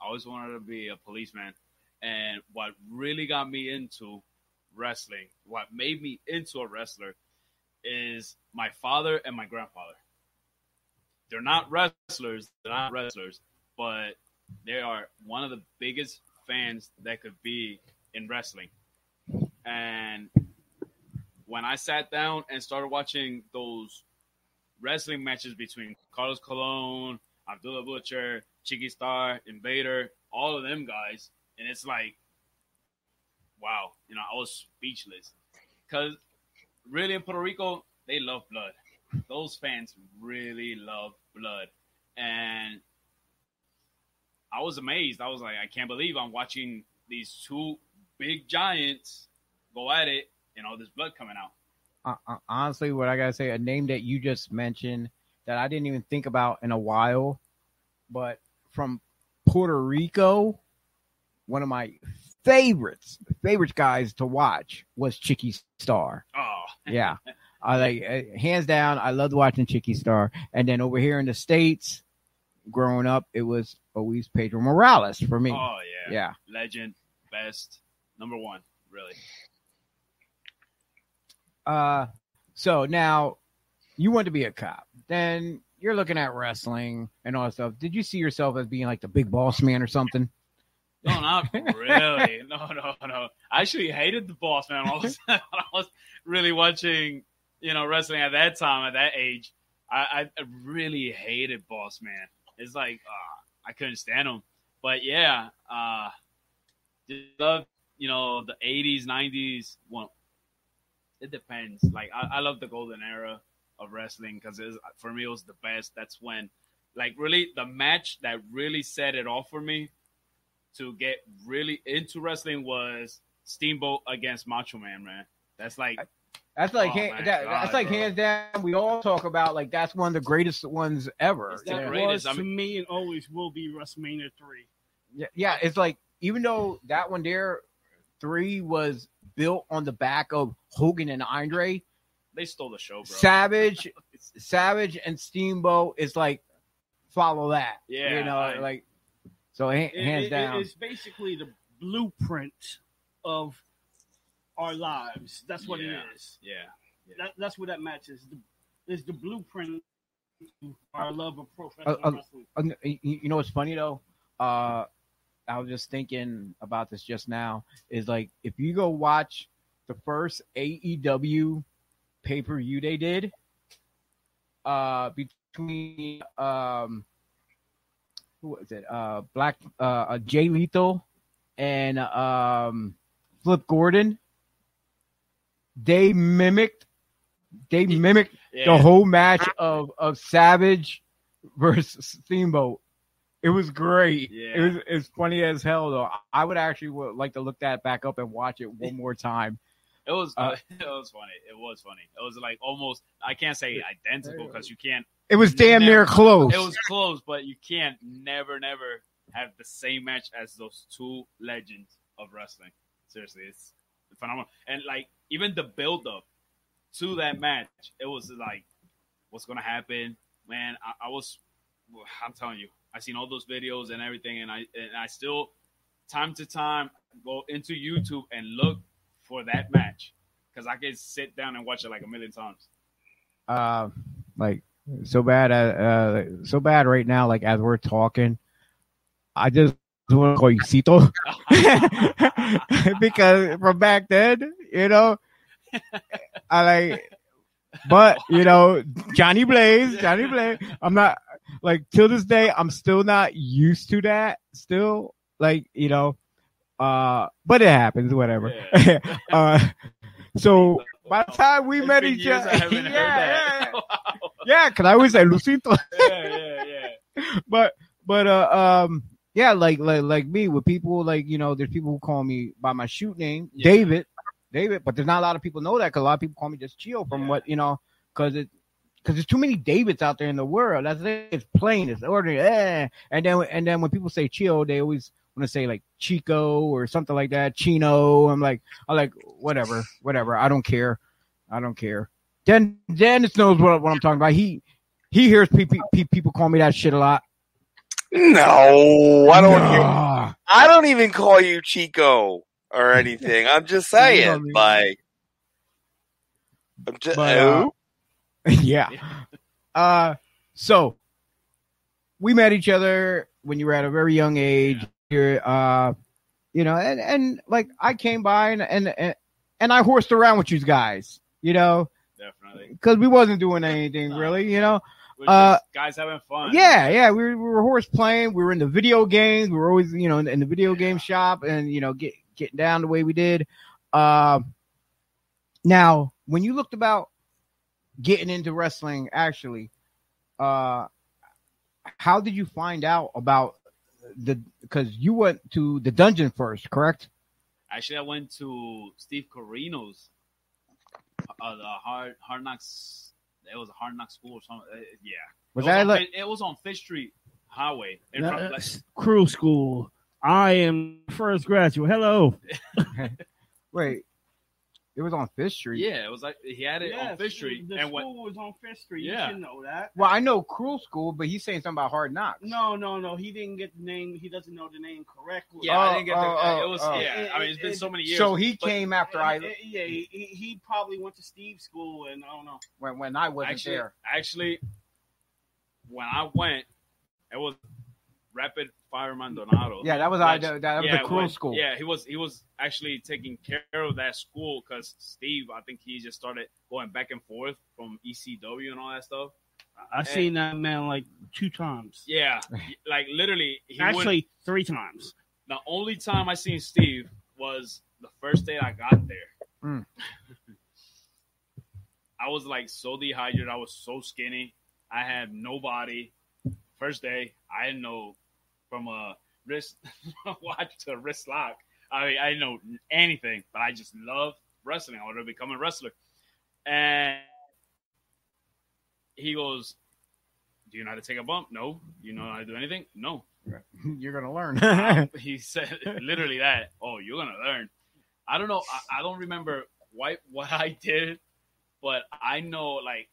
S10: I always wanted to be a policeman. And what really got me into wrestling, what made me into a wrestler, is my father and my grandfather. They're not wrestlers, they're not wrestlers, but they are one of the biggest fans that could be in wrestling. And when I sat down and started watching those wrestling matches between Carlos Colon, Abdullah Butcher, Chicky Starr, Invader, all of them guys, and it's like, wow, you know, I was speechless because really in Puerto Rico they love blood. Those fans really love blood, and I was amazed. I was like, I can't believe I'm watching these two big giants go at it, and all this blood coming out.
S1: uh, uh, honestly, what I gotta say, a name that you just mentioned that I didn't even think about in a while, but from Puerto Rico, one of my favorites, favorite guys to watch was Chicky Starr.
S10: Oh,
S1: Yeah, (laughs) I like uh, hands down. I loved watching Chicky Starr, and then over here in the states, growing up, it was always Pedro Morales for me.
S10: Oh yeah,
S1: Yeah.
S10: legend, best, number one, really.
S1: Uh, so now you want to be a cop. Then you're looking at wrestling and all that stuff. Did you see yourself as being like the big boss man or something?
S10: No, not (laughs) really. No, no, no. I actually hated the boss man (laughs) I was, I was really watching, you know, wrestling at that time, at that age. I, I really hated boss man. It's like uh, I couldn't stand him. But yeah, uh, just love you know the '80s, '90s. Well, it depends. Like I, I love the golden era of wrestling because for me it was the best. That's when, like, really the match that really set it off for me to get really into wrestling was Steamboat against Macho Man. Man, that's like
S1: That's like
S10: Oh,
S1: hand- that,
S10: God,
S1: that's like
S10: bro.
S1: hands down. We all talk about like that's one of the greatest ones ever.
S10: It's the
S1: Yeah.
S10: greatest.
S2: was
S10: I
S2: to me and always will be WrestleMania three.
S1: Yeah, yeah, it's like even though that one there, three was built on the back of Hogan and Andre,
S10: they stole the show, bro.
S1: Savage, (laughs) Savage and Steamboat is like follow that.
S10: Yeah,
S1: you know,
S10: I-
S1: like so ha-
S2: It-
S1: hands
S2: it-
S1: down.
S2: it's basically the blueprint of our lives. That's what
S10: Yeah.
S2: it is.
S10: Yeah.
S2: That, that's what that match is. The, is the blueprint our love of
S1: Uh,
S2: professional
S1: uh,
S2: wrestling.
S1: Uh, you you know what's funny though? Uh, I was just thinking about this just now. Is like if you go watch the first AEW pay per view they did, uh, between um, who was it? Uh, Black uh, uh Jay Lethal and um, Flip Gordon. They mimicked. They mimicked
S10: Yeah.
S1: the whole match of of Savage versus Steamboat. It was great.
S10: Yeah.
S1: It was it's funny as hell though. I would actually would like to look that back up and watch it one more time.
S10: It was
S1: Uh, (laughs)
S10: it was funny. It was funny. It was like almost I can't say identical because you can't.
S1: It was damn near close.
S10: It was close, but you can't never never have the same match as those two legends of wrestling. Seriously, it's phenomenal. And like even the build up to that match, it was like what's gonna happen, man. I, I was, I'm telling you, I seen all those videos and everything, and I and I still time to time go into YouTube and look for that match because I can sit down and watch it like a million times.
S1: uh, like so bad. Uh, uh, so bad right now. Like as we're talking, I just want to call you Cito because from back then, you know, I like. But you know, Johnny Blaze, Johnny Blaze. I'm not like till this day. I'm still not used to that. Still, like you know, uh, but it happens. Whatever. (laughs) uh, so by the time we
S10: It's
S1: met each other,
S10: I haven't heard (laughs)
S1: yeah, yeah, yeah, because I always (laughs) say Lucito.
S10: yeah, yeah, yeah.
S1: but but uh um yeah, like like like me with people like you know, there's people who call me by my shoot name,
S10: Yeah.
S1: David, David. But there's not a lot of people know that because a lot of people call me just Chio from what you know, because it because there's too many Davids out there in the world. That's it. It's plain. It's ordinary. Eh. And then and then when people say Chio, they always want to say like Chico or something like that. Chino. I'm like I'm like whatever, whatever. I don't care. I don't care. Den Dennis knows what, what I'm talking about. He he hears pe- pe- pe- people call me that shit a lot.
S3: No, I don't.
S1: Nah.
S3: I don't even call you Chico or (laughs) anything. I'm just saying,
S1: know me.
S3: like, I'm just.
S1: But, uh, (laughs) yeah. Uh, so we met each other when you were at a very young age. You're, uh, you know, and, and like I came by and, and, and, and I horsed around with you guys, you know,
S10: Definitely.
S1: because we wasn't doing anything really, you know. Uh,
S10: guys having fun.
S1: Yeah, yeah, we were, we were horse playing. We were in the video games. We were always, you know, in, in the video game shop, and you know, get getting down the way we did. Uh, now, when you looked about getting into wrestling, actually, uh, how did you find out about the? Because you went to the dungeon first, correct?
S10: Actually, I went to Steve Corino's, uh, the hard hard knocks. It was a hard knock school or something. Uh, yeah.
S1: Was
S10: it
S1: that
S10: on,
S1: like-
S10: Fi- it was on Fish Street Highway. In front, like,
S2: crew school. I am first graduate. Hello. (laughs)
S1: Wait, It was on Fifth Street.
S10: Yeah, it was like he had it
S2: Yeah,
S10: on Fifth Street,
S2: The
S10: and when
S2: school was on Fifth Street.
S10: Yeah.
S2: You should know that.
S1: Well, I know Cruel School, but he's saying something about Hard Knocks.
S2: No, no, no. He didn't get the name. He doesn't know the name correctly.
S10: yeah, I
S1: Oh,
S10: didn't get the.
S1: oh, oh,
S10: it was
S1: oh. oh.
S10: yeah. I mean, it's been
S2: It-
S10: so many years.
S1: So he
S10: but
S1: came after I
S2: yeah, he, he he probably went to Steve's school, and I don't know.
S1: when when I wasn't
S10: actually,
S1: there.
S10: actually, when I went, it was Rapid Fire Maldonado.
S1: Yeah, that was I.
S10: Which-
S1: That, that was
S10: yeah,
S1: the Cruel
S10: when-
S1: School.
S10: Yeah, he was he was actually taking care of that school because Steve, I think he just started going back and forth from ECW and all that stuff.
S2: I have seen that man like two times.
S10: Yeah, (laughs) like literally, he went-
S2: Actually, three times.
S10: the only time I seen Steve was the first day I got there.
S1: Mm. (laughs)
S10: I was like so dehydrated. I was so skinny. I had no body. First day, I didn't know from a wrist (laughs) watch to a wrist lock. I mean, I didn't know anything, but I just love wrestling. I wanted to become a wrestler. And he goes, "Do you know how to take a bump? No. You know how to do anything? No. (laughs)
S1: You're gonna learn. (laughs)
S10: Um, he said literally that. Oh, you're gonna learn. I don't know. I, I don't remember what what I did, but I know like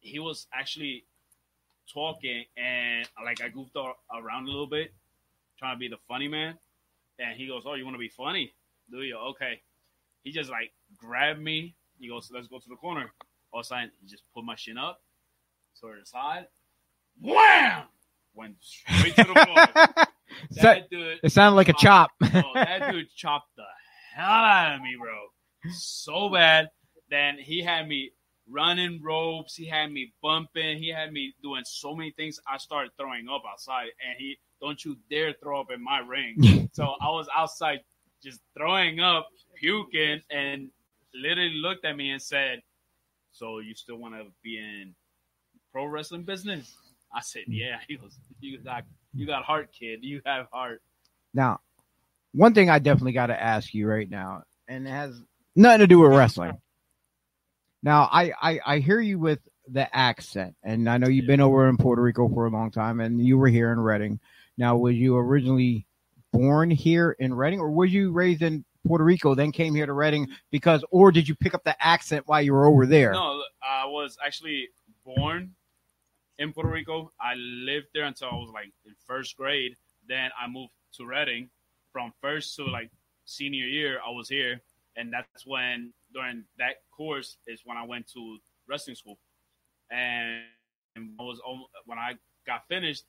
S10: he was actually talking and like I goofed around a little bit, trying to be the funny man. And he goes, "Oh, you want to be funny? Do you? Okay." He just like grabbed me. He goes, "Let's go to the corner." All of a sudden, he just put my shin up, to the side, wham, went straight to the (laughs) floor.
S1: So-
S10: That dude,
S1: it sounded like a chop.
S10: oh, that dude (laughs) chopped the hell out of me, bro. So bad. Then he had me running ropes. He had me bumping. He had me doing so many things. I started throwing up outside, and he don't you dare throw up in my ring. (laughs) so I was outside just throwing up, puking, and literally looked at me and said, "So you still want to be in pro wrestling business?" I said, mm. "Yeah." (laughs) He goes, "You got you got heart, kid. You have heart."
S1: Now, one thing I definitely got to ask you right now, and it has nothing to do with wrestling. Now, I, I, I hear you with the accent, and I know you've been over in Puerto Rico for a long time, and you were here in Reading. Now, was you originally born here in Reading, or were you raised in Puerto Rico, then came here to Reading because, or did you pick up the accent while you were over there?
S10: No, I was actually born in Puerto Rico. I lived there until I was like in first grade. Then I moved to Reading. From first to like senior year, I was here, and that's when during that course is when I went to wrestling school. And I was when I got finished,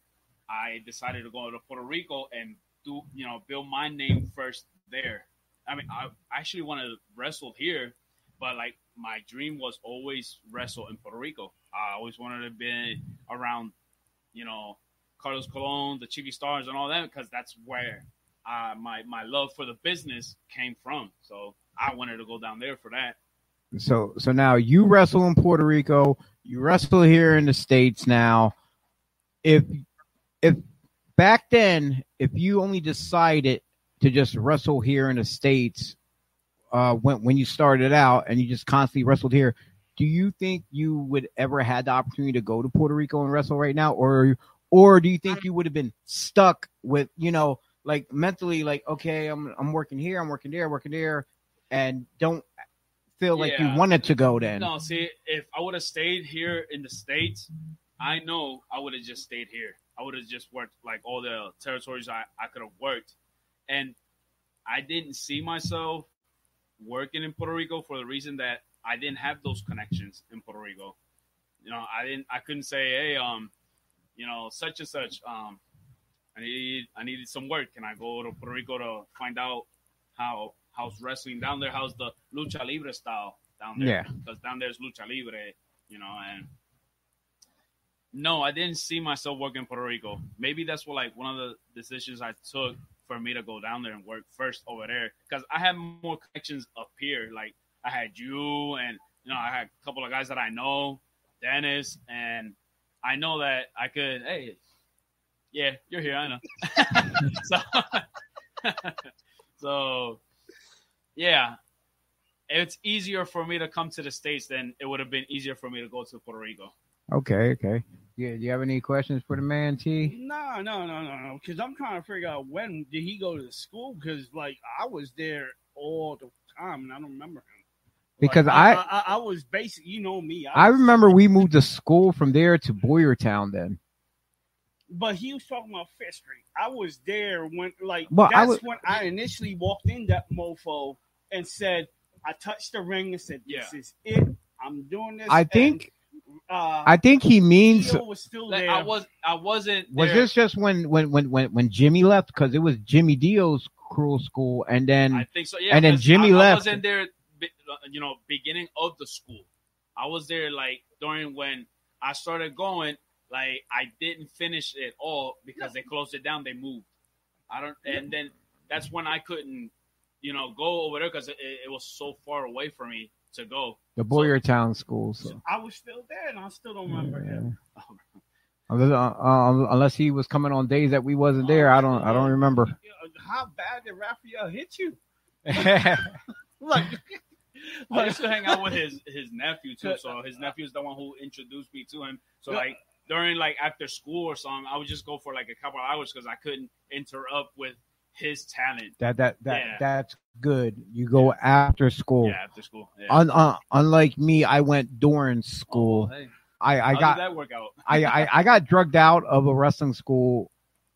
S10: I decided to go to Puerto Rico and do you know build my name first there. I mean, I actually wanted to wrestle here, but like my dream was always wrestle in Puerto Rico. I always wanted to be around, you know, Carlos Colon, the Chicky Starrs, and all that because that's where uh, my my love for the business came from. So I wanted to go down there for that.
S1: So so now you wrestle in Puerto Rico, you wrestle here in the states now. If if back then, if you only decided to just wrestle here in the states, uh, when when you started out and you just constantly wrestled here, do you think you would ever had the opportunity to go to Puerto Rico and wrestle right now, or or do you think you would have been stuck with you know like mentally like okay I'm I'm working here, I'm working there, working there, and don't feel like
S10: Yeah.
S1: you wanted to go then?
S10: No, see, if I would have stayed here in the states, I know I would have just stayed here. I would have just worked like all the territories I, I could have worked, and I didn't see myself working in Puerto Rico for the reason that I didn't have those connections in Puerto Rico. You know, I didn't. I couldn't say, hey, um, you know, such and such. Um, I need I needed some work. Can I go to Puerto Rico to find out how how's wrestling down there? How's the lucha libre style down there?
S1: Yeah.
S10: because down there's lucha libre, you know. And no, I didn't see myself working in Puerto Rico. Maybe that's what like one of the decisions I took for me to go down there and work first over there because I had more connections up here. Like I had you, and you know, I had a couple of guys that I know, Dennis, and I know that I could. Hey, yeah, you're here. I know. (laughs) so, (laughs) so, yeah, it's easier for me to come to the states than it would have been easier for me to go to Puerto Rico.
S1: Okay, okay. Yeah, do you have any questions for the man, T?
S2: No, no, no, no, no. Because I'm trying to figure out when did he go to the school? Because like I was there all the time and I don't remember him.
S1: because
S2: Like,
S1: I,
S2: I, I was basically, You know me.
S1: I
S2: was-
S1: remember we (laughs) moved to school from there to Boyertown then.
S2: But he was talking about Fifth Street. I was there when, like,
S1: Well, I
S2: that's
S1: was-
S2: when I initially walked in that mofo and said, I touched the ring and said, "This
S10: Yeah.
S2: is it. I'm doing this."
S1: I
S2: And,
S1: think
S2: uh,
S1: I think he means
S2: was still
S10: Like,
S2: there.
S10: I was I wasn't
S1: was
S10: there.
S1: this just when when when when when Jimmy left because it was Jimmy Dio's cruel school and then
S10: I think so. Yeah,
S1: and then Jimmy
S10: I, I
S1: left.
S10: wasn't there. uh, You know, beginning of the school. I was there like during when I started going. Like I didn't finish it all because they closed it down. They moved. I don't, and then that's when I couldn't, you know, go over there because it, it was so far away for me to go.
S1: the Boyertown school. So
S2: I was still there, and I still don't remember him.
S1: unless, uh, uh, unless he was coming on days that we wasn't there, I don't I don't remember.
S2: How bad did Raphael hit you?
S1: yeah, (laughs)
S2: Like, (laughs)
S10: I used to hang out with his his nephew too. So his (laughs) nephew is the one who introduced me to him. So like during like after school or something, I would just go for like a couple of hours because I couldn't interrupt with his talent.
S1: that that that
S10: Yeah.
S1: that's good. You go after school.
S10: Yeah, after school. Yeah.
S1: Un, uh, unlike me, I went during school.
S10: Oh, hey.
S1: I I
S10: How
S1: got
S10: did that work out? (laughs)
S1: I, I I got drugged out of a wrestling school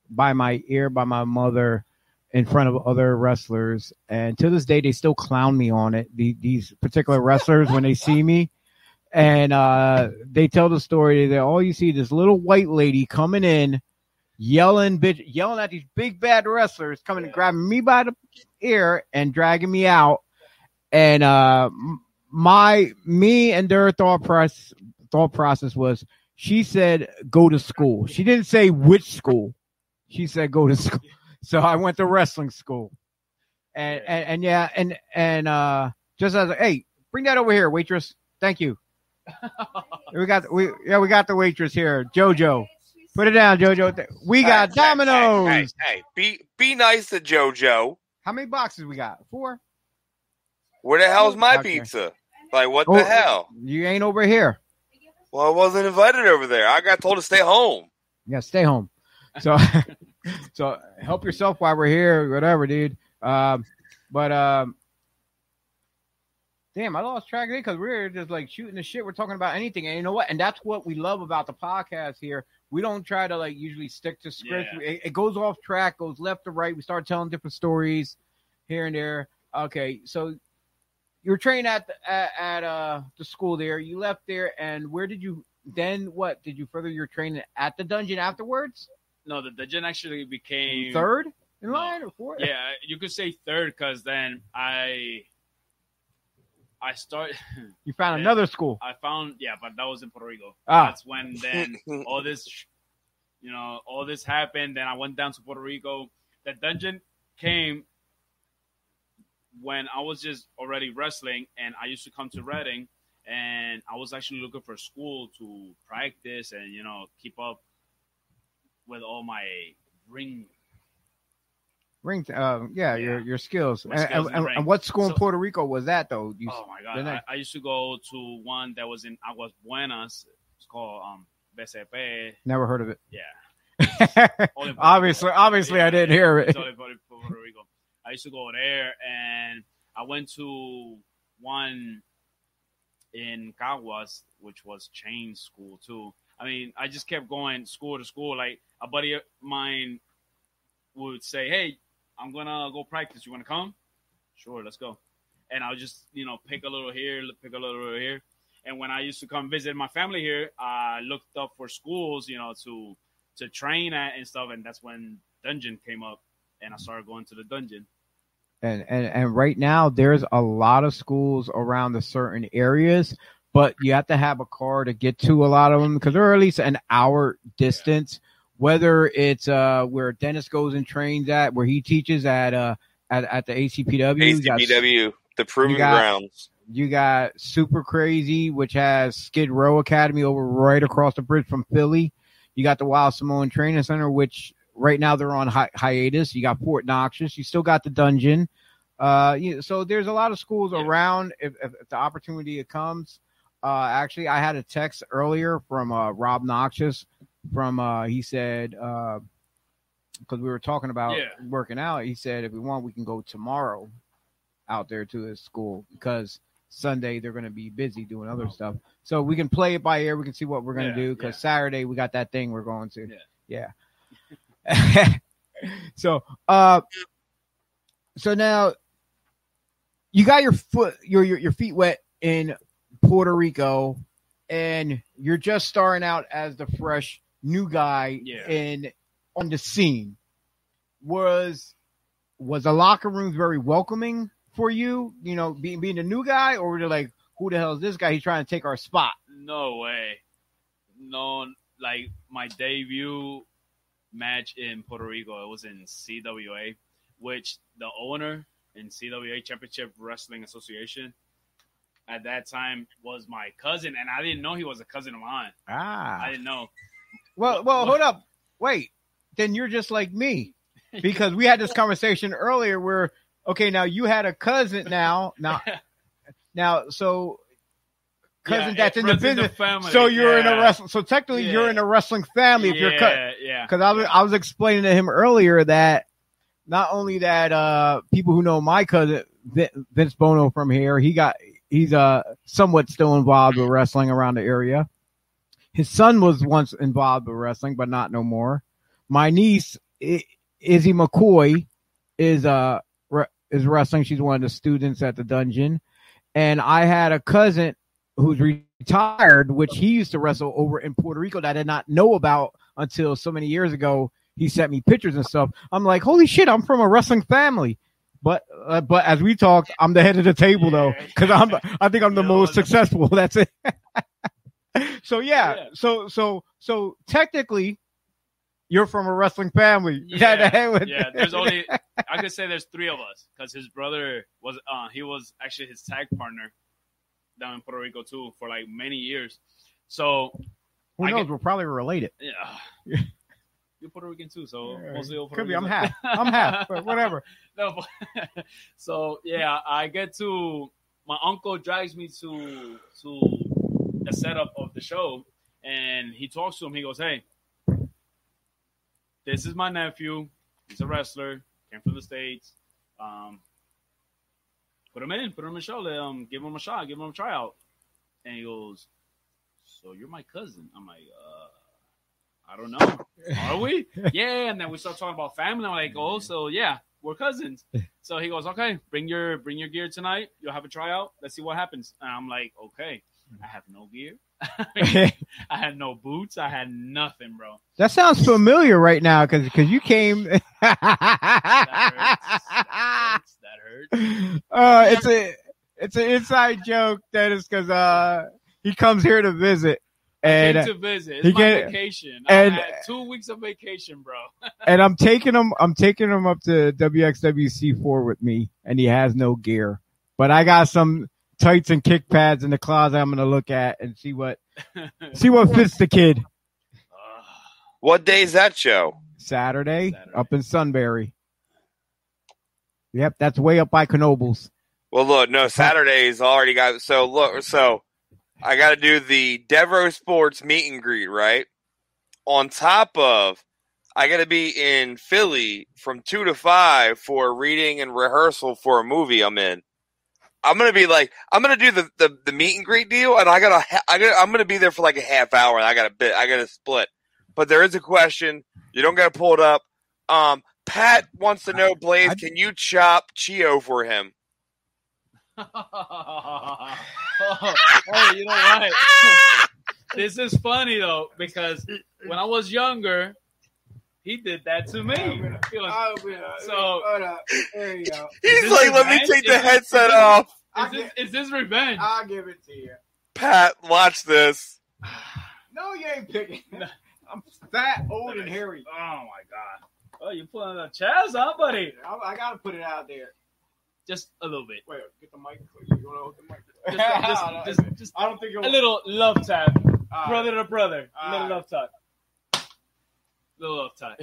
S1: by my ear by my mother in front of other wrestlers, and to this day they still clown me on it. The, these particular (laughs) wrestlers when they see me, and uh, they tell the story that all you see this little white lady coming in, yelling, bitch, yelling at these big bad wrestlers coming and grabbing me by the ear and dragging me out, and uh, my me and their thought process thought process was she said go to school. She didn't say which school. She said go to school. (laughs) So I went to wrestling school. And and, and yeah, and and uh just as a, hey, bring that over here, waitress. Thank you. (laughs) we got we yeah, we got the waitress here, Jojo. Put it down, Jojo. We got
S3: Hey, hey,
S1: Domino's.
S3: Hey, hey, hey, be be nice to JoJo.
S1: How many boxes we got? Four.
S3: Where the hell's my
S1: Okay.
S3: pizza? Like what
S1: Oh,
S3: the hell?
S1: You ain't over here.
S3: Well, I wasn't invited over there. I got told to stay home.
S1: Yeah, stay home. So, (laughs) so help yourself while we're here, whatever, dude. Um, but um, damn, I lost track of it because we're just like shooting the shit. We're talking about anything, and you know what? And that's what we love about the podcast here. We don't try to like usually stick to script.
S10: Yeah.
S1: It, it goes off track, goes left to right. We start telling different stories here and there. Okay, so you were trained at the, at, at uh the school there. You left there, and where did you then? What did you further your training at the dungeon afterwards?
S10: No, the dungeon actually became
S1: Third in
S10: No.
S1: line or fourth?
S10: Yeah, you could say third because then I I start. (laughs)
S1: You found
S10: Yeah.
S1: another school.
S10: I found yeah, but that was in Puerto Rico.
S1: Ah.
S10: That's when then all this, you know, all this happened. Then I went down to Puerto Rico. The dungeon came when I was just already wrestling, and I used to come to Reading, and I was actually looking for school to practice and you know keep up with all my ring.
S1: Ring, uh, yeah,
S10: Yeah.
S1: your your skills. And,
S10: skills
S1: and- and what school in Puerto Rico was that though? You,
S10: Oh my god! I, I used to go to one that was in Aguas Buenas. It's called um BCP.
S1: never heard of it.
S10: Yeah. (laughs)
S1: Obviously, obviously, I didn't
S10: yeah.
S1: hear it.
S10: It's only Puerto, Puerto Rico. I used to go there, and I went to one in Caguas, which was chain school too. I mean, I just kept going school to school. Like a buddy of mine would say, "Hey, I'm gonna go practice. You want to come? Sure, let's go." And I'll just you know pick a little here, pick a little here. And when I used to come visit my family here, I looked up for schools, you know, to to train at and stuff. And that's when Dungeon came up, and I started going to the Dungeon.
S1: and and and right now there's a lot of schools around the certain areas but you have to have a car to get to a lot of them because they're at least an hour distance whether it's uh where dennis goes and trains at where he teaches at uh at, at the acpw you got-
S3: the proving
S1: got-
S3: grounds.
S1: you got super crazy which has skid row academy over right across the bridge from philly. You got the wild samoan training center which right now they're on hi- hiatus. You got fort noxious you still got the dungeon. Uh you so there's a lot of schools
S10: Yeah.
S1: around if, if, if the opportunity comes. Uh actually i had a text earlier from uh rob noxious from uh he said uh because we were talking about
S10: Yeah.
S1: working out he said if we want we can go tomorrow out there to his school because Sunday they're going to be busy doing other stuff. So we can play it by ear. We can see what we're going to
S10: Yeah,
S1: do because
S10: yeah.
S1: Saturday we got that thing we're going to.
S10: Yeah.
S1: Yeah. (laughs) so, uh, so now you got your foot, your, your your feet wet in Puerto Rico, and you're just starting out as the fresh new guy
S10: Yeah.
S1: in on the scene. Was was the locker rooms very welcoming for you? You know, being being a new guy, or were they like, "Who the hell is this guy? He's trying to take our spot."
S10: No way. No, like my debut match in Puerto Rico, it was in CWA, which the owner in CWA Championship Wrestling Association at that time was my cousin, and I didn't know he was a cousin of mine.
S1: Ah,
S10: I didn't know.
S1: Well, well, hold up. Wait. Then you're just like me. Because we had this conversation earlier where okay, now you had a cousin now. Now (laughs) now so cousin
S10: Yeah,
S1: that's in the business.
S10: family,
S1: so you're in a
S10: yeah.
S1: wrestling so technically you're in a wrestling family if you're cut
S10: Yeah, yeah.
S1: because I was I was explaining to him earlier that not only that uh people who know my cousin Vin- Vince Bono from here, he got he's uh somewhat still involved with wrestling around the area. His son was once involved with wrestling, but not no more. My niece Izzy McCoy is uh is wrestling. She's one of the students at the dungeon, and I had a cousin who's retired, which he used to wrestle over in Puerto Rico that I did not know about until so many years ago. He sent me pictures and stuff. I'm like, holy shit, I'm from a wrestling family. But uh, but as we talked, I'm the head of the table though, because I'm I think I'm the most successful. (laughs) That's it. (laughs) (laughs) so yeah, so so so technically, you're from a wrestling family. (laughs)
S10: Yeah,
S1: The hell with-
S10: yeah. There's only (laughs) I could say there's three of us because his brother was uh he was actually his tag partner down in Puerto Rico too for like many years. So
S1: Who
S10: I
S1: knows?
S10: get-
S1: We're probably related.
S10: yeah. You're Puerto Rican too, so mostly all Puerto
S1: Could be. I'm half. I'm half. But whatever.
S10: no, but, so yeah, I get to my uncle drags me to to the setup of the show, and he talks to him. He goes, "Hey, this is my nephew. He's a wrestler. Came from the states. Um, put him in. Put him in the show. Let him give him a shot. Give him a tryout." And he goes, "So you're my cousin?" I'm like, "Uh." I don't know. Are we? (laughs) yeah. And then we start talking about family. I'm like, oh, so yeah, we're cousins. (laughs) So he goes, okay, bring your bring your gear tonight. You'll have a tryout. Let's see what happens. And I'm like, okay. I have no gear. (laughs) (laughs) I had no boots. I had nothing, bro.
S1: That sounds familiar right now because because you came. (laughs)
S10: That hurts.
S1: That uh, it's a it's an inside joke that is because uh he comes here to visit and
S10: Came to visit. It's
S1: he
S10: my
S1: came-
S10: vacation. I
S1: and-
S10: had two weeks of vacation, bro.
S1: and I'm taking him I'm taking him up to WXWC four with me and he has no gear, but I got some tights and kick pads in the closet I'm gonna look at and see what see what (laughs) fits the kid.
S3: What day is that show?
S1: Saturday, up in Sunbury. Yep, that's way up by Knoebels.
S3: Well, look, no, Saturday's already got. So look, so I got to do the Devereaux Sports meet and greet, right? On top of, I got to be in Philly from two to five for reading and rehearsal for a movie I'm in. I'm gonna be like, I'm gonna do the, the, the meet and greet deal, and I gotta, I gotta, I'm gonna be there for like a half hour, and I got to bit, I got to split. But there is a question. You don't got to pull it up. Um, Pat wants to know, Blaze, can you chop Chio for him?
S10: oh, (laughs) oh, you know what? (laughs) this is funny though because when I was younger, he did that to me. Oh, he was- oh, so
S1: there you go.
S3: He's
S10: Is this
S3: like, let me take the
S10: Is
S3: headset
S10: this-
S3: off.
S10: Is this, is this revenge?
S1: I'll give it to you.
S3: Pat, watch this. (sighs)
S1: No, you ain't picking. (laughs) I'm fat, old, and hairy.
S10: Oh my god! Oh, you're pulling the chest, huh, buddy?
S1: I, I gotta put it out there.
S10: Just a little bit.
S1: Wait, get the mic. You wanna hold the mic?
S10: Just, just, (laughs) just, just
S1: I don't think
S10: a little love tap,
S1: All
S10: brother to brother. A little love tap. Little love tap.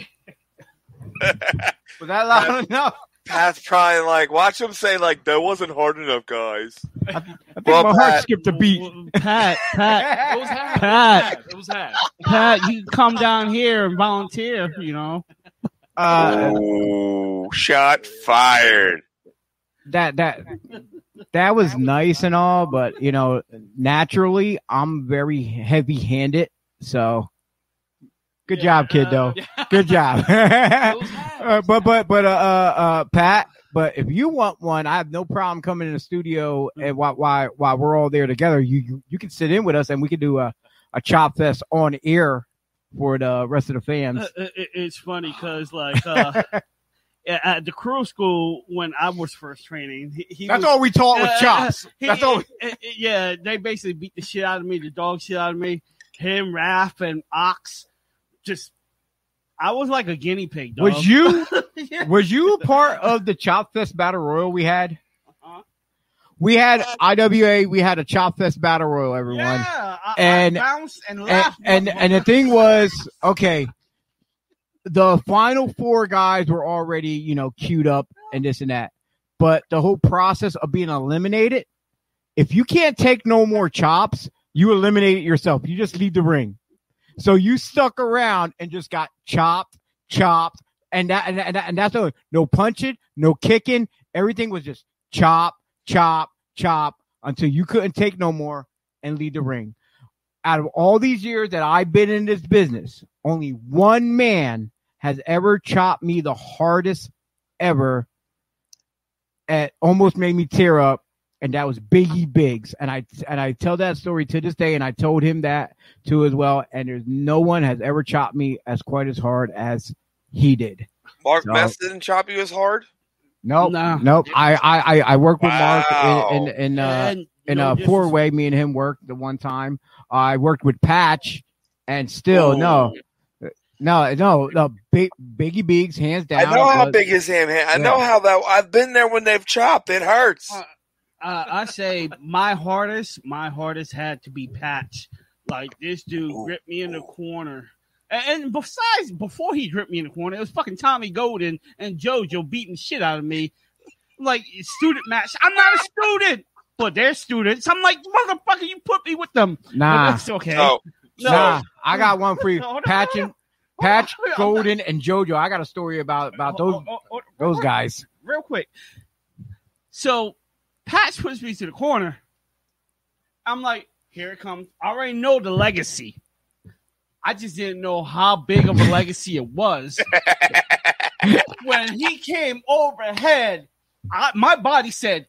S10: (laughs)
S1: Was that loud enough?
S3: Pat's probably like, watch him say like, that wasn't hard enough, guys.
S1: I think
S3: Well,
S1: my heart
S3: Pat-
S1: skipped a beat.
S2: Pat, Pat, (laughs)
S10: It was half.
S2: Pat.
S10: It was half.
S2: Pat, you can come down here and volunteer. You know.
S1: Uh,
S3: oh, shot fired.
S1: that that that was nice and all, but you know, naturally, I'm very heavy-handed. So, good job, kid. Though, good job. (laughs) Uh, (laughs) but but but uh, uh uh Pat. But if you want one, I have no problem coming in the studio and while while, while we're all there together, you, you you can sit in with us and we can do a a chop fest on air for the rest of the fans.
S2: Uh, it- it's funny because like uh, (laughs) at at the crew school when I was first training, he, he
S1: That's
S2: was-
S1: all we taught was
S2: uh,
S1: chops.
S2: he-
S1: That's all.
S2: uh, uh, yeah, they basically beat the shit out of me, the dog shit out of me. Him, Raph, and Ox, just I was like a guinea pig. Dog.
S1: Was you (laughs)
S2: Yeah.
S1: was you a part of the Chop Fest Battle Royal we had?
S2: Uh-huh.
S1: We had IWA, we had a Chop Fest Battle Royal, everyone.
S2: Yeah, I,
S1: And-
S2: I bounced and
S1: and and, and the thing was, okay, the final four guys were already, you know, queued up and this and that. But the whole process of being eliminated, if you can't take no more chops, you eliminate it yourself. You just leave the ring. So you stuck around and just got chopped, chopped, and that and, and, and that's the no punching, no kicking. Everything was just chop, chop, chop until you couldn't take no more and leave the ring. Out of all these years that I've been in this business, only one man has ever chopped me the hardest ever. It almost made me tear up, and that was Biggie Biggs. And I and I tell that story to this day, and I told him that too as well. And there's no one has ever chopped me as quite as hard as he did.
S3: Mark
S1: So-
S3: Mess didn't chop you as hard.
S1: Nope,
S2: Nah.
S1: nope. I I I, I worked with
S3: Wow.
S1: Mark in in, in uh
S2: And
S1: in
S2: no
S1: a
S2: disres-
S1: four way. Me and him worked the one time. I worked with Patch, and still no, no, no, no. Big Biggie Biggs, hands down.
S3: I know how
S1: was-
S3: big his hand. I
S1: Yeah.
S3: know how that. I've been there when they've chopped. It hurts.
S2: Uh, uh, I say my hardest, my hardest had to be Patch. Like this dude gripped me in the corner. And, and besides, before he gripped me in the corner, it was fucking Tommy Golden and JoJo beating shit out of me. Like student match. I'm not a student, but they're students. I'm like, motherfucker, you put me with them. But
S1: Nah,
S2: that's okay.
S3: So,
S2: No.
S1: nah. I got one for you. (laughs)
S2: Hold
S1: Patch and. Patch, Golden, and JoJo. I got a story about about those
S2: Oh, oh, oh,
S1: those guys.
S2: real quick. So Patch puts me to the corner. I'm like, here it comes. I already know the legacy. I just didn't know how big of a legacy it was. (laughs) when he came overhead, I, my body said,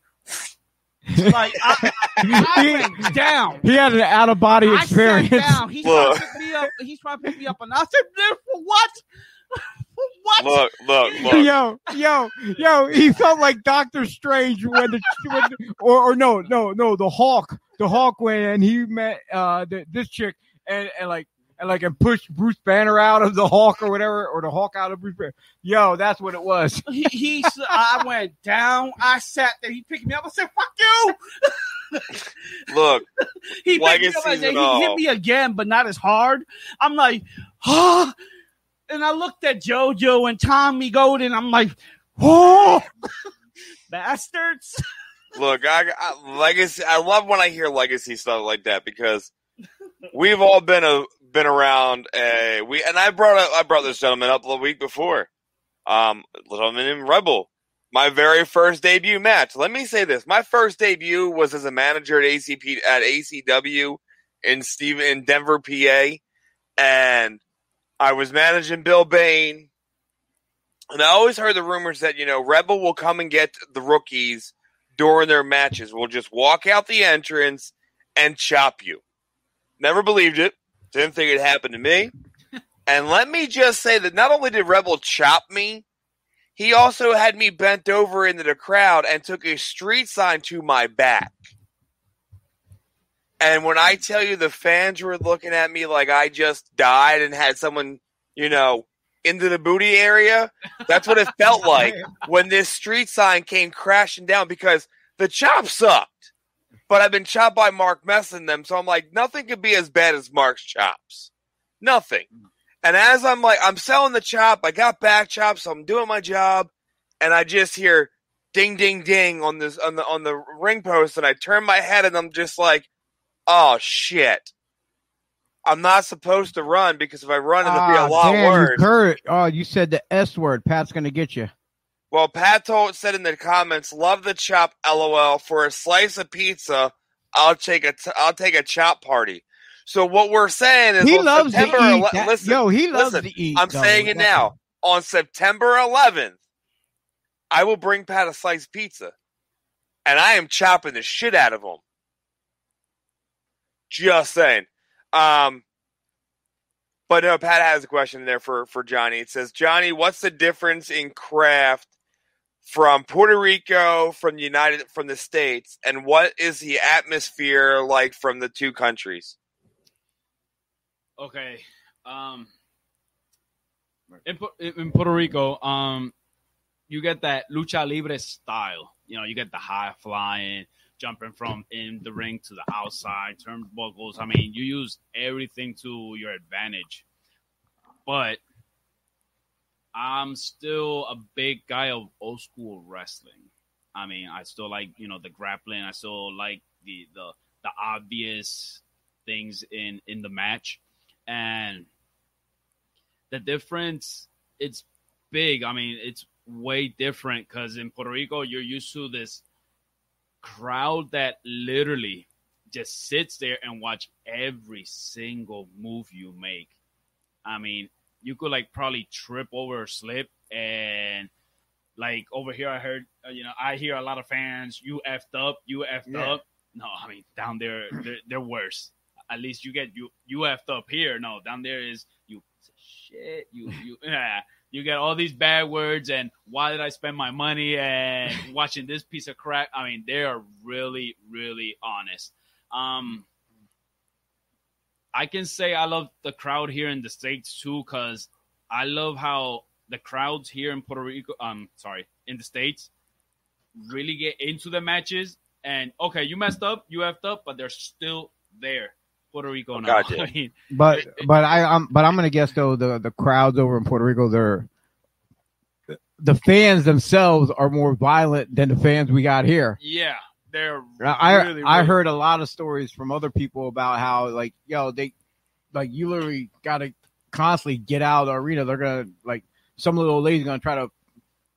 S2: like, I, I went down.
S1: He had an out of body
S2: I
S1: experience.
S2: sat down. He's trying
S3: Look.
S2: to pick me up. He's trying to pick me up, and I said, "Dude, "For what? For what?"
S3: look, look, look.
S1: Yo, yo, yo! He felt like Doctor Strange when the when, or or no, no, no, the Hulk, the Hulk when and he met uh the, this chick and and like and like and pushed Bruce Banner out of the Hulk or whatever, or the Hulk out of Bruce Banner. Yo, that's what it was. (laughs)
S2: he, he s- I went down. I sat there. He picked me up. I said, "Fuck you." (laughs)
S3: Look, (laughs)
S2: He picked me up
S3: Legacies
S2: and then
S3: and
S2: he hit me again, but not as hard. I'm like, ah. And I looked at JoJo and Tommy Golden. I'm like, oh, (laughs) bastards.
S3: look. I, I legacy. I love when I hear legacy stuff like that because we've all been a been around a we and I brought up, I brought this gentleman up the week before. Um, gentleman named Rebel. My very first debut match. Let me say this: my first debut was as a manager at ACP at ACW in Steve in Denver, PA, and I was managing Bill Bain. And I always heard the rumors that you know Rebel will come and get the rookies during their matches. We'll just walk out the entrance and chop you. Never believed it. Didn't think it happened to me. (laughs) And let me just say that not only did Rebel chop me, he also had me bent over into the crowd and took a street sign to my back. And when I tell you the fans were looking at me like I just died and had someone, you know, into the booty area, that's what it felt (laughs) like when this street sign came crashing down because the chop sucked. But I've been chopped by Mark messing them, so I'm like, nothing could be as bad as Mark's chops. Nothing. And as I'm like, I'm selling the chop, I got back chops, so I'm doing my job, and I just hear ding ding ding on this on the on the ring post, and I turn my head and I'm just like, oh shit. I'm not supposed to run because if I run it'll be
S1: Ah,
S3: a lot
S1: damn,
S3: worse.
S1: You heard, oh, you said the S word. Pat's gonna get you.
S3: Well, Pat told, said in the comments, "Love the chop, lol." For a slice of pizza, I'll take a t- I'll take a chop party. So what we're saying is,
S1: He loves to eat.
S3: ele- listen,
S1: Yo, he loves
S3: listen,
S1: to eat.
S3: I'm
S1: though.
S3: saying it now. On September 11th, I will bring Pat a sliced pizza, and I am chopping the shit out of him. Just saying. Um, but no, Pat has a question there for for Johnny. It says, Johnny, what's the difference in craft from Puerto Rico, from the United, from the states, and what is the atmosphere like from the two countries?
S10: Okay. Um, in, in Puerto Rico, um, you get that lucha libre style. You know, you get the high flying, jumping from in the ring to the outside, turnbuckles. I mean, you use everything to your advantage. But I'm still a big guy of old school wrestling. I mean, I still like you know the grappling. I still like the the the obvious things in in the match, and the difference it's big. I mean, it's way different because in Puerto Rico you're used to this crowd that literally just sits there and watch every single move you make. I mean, you could like probably trip over or slip and like over here I heard uh, you know I hear a lot of fans you effed up you effed
S1: Yeah.
S10: up no I mean down there they're, they're worse at least you get you you effed up here no down there is you shit you you (laughs) yeah you get all these bad words and why did I spend my money and (laughs) watching this piece of crap I mean they are really really honest um I can say I love the crowd here in the states too, because I love how the crowds here in Puerto Rico, um, sorry, in the states, really get into the matches. And okay, you messed up, you effed up, but they're still there. Puerto Rico now.
S3: Gotcha. (laughs)
S10: I mean,
S1: But but I I'm but I'm gonna guess though the the crowds over in Puerto Rico they're the fans themselves are more violent than the fans we got here.
S10: yeah, they're
S1: I
S10: really,
S1: I
S10: really-
S1: heard a lot of stories from other people about how like yo they like you literally gotta constantly get out of the arena. They're gonna like some little old lady's gonna try to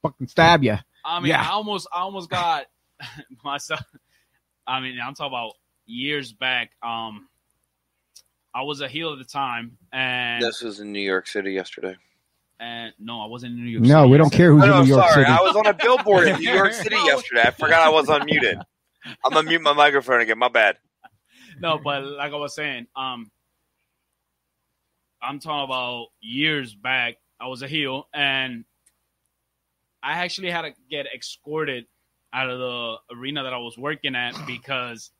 S1: fucking stab you.
S10: I mean,
S1: Yeah.
S10: I almost, I almost got (laughs) myself. I mean, I'm talking about years back. Um, I was a heel at the time, and
S3: This was in New York City yesterday.
S10: and no, I wasn't in New York.
S1: No,
S10: City.
S1: we don't care who's
S3: Oh, no,
S1: in New York
S3: sorry.
S1: City.
S3: I was on a billboard in New (laughs) York City yesterday. I forgot I was unmuted. I'm gonna mute my microphone again. My bad.
S10: no, but like I was saying, um, I'm talking about years back. I was a heel, and I actually had to get escorted out of the arena that I was working at because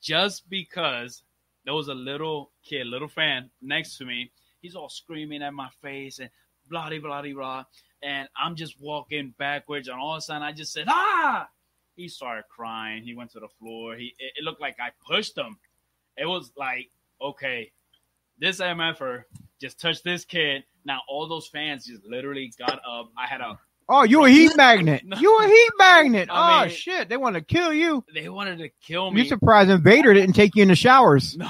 S10: just because there was a little kid, little fan next to me, he's all screaming at my face and blah blah blah blah, and I'm just walking backwards, and all of a sudden I just said ah. He started crying. He went to the floor. He it, it looked like I pushed him. It was like okay, this MFer just touched this kid. Now all those fans just literally got up. I had a
S1: Oh, you a heat (laughs) magnet.
S10: No.
S1: You a heat magnet.
S10: I
S1: oh
S10: mean-
S1: shit, they want to kill you.
S10: they wanted to kill me.
S1: You surprised Invader didn't take you in the showers.
S10: No.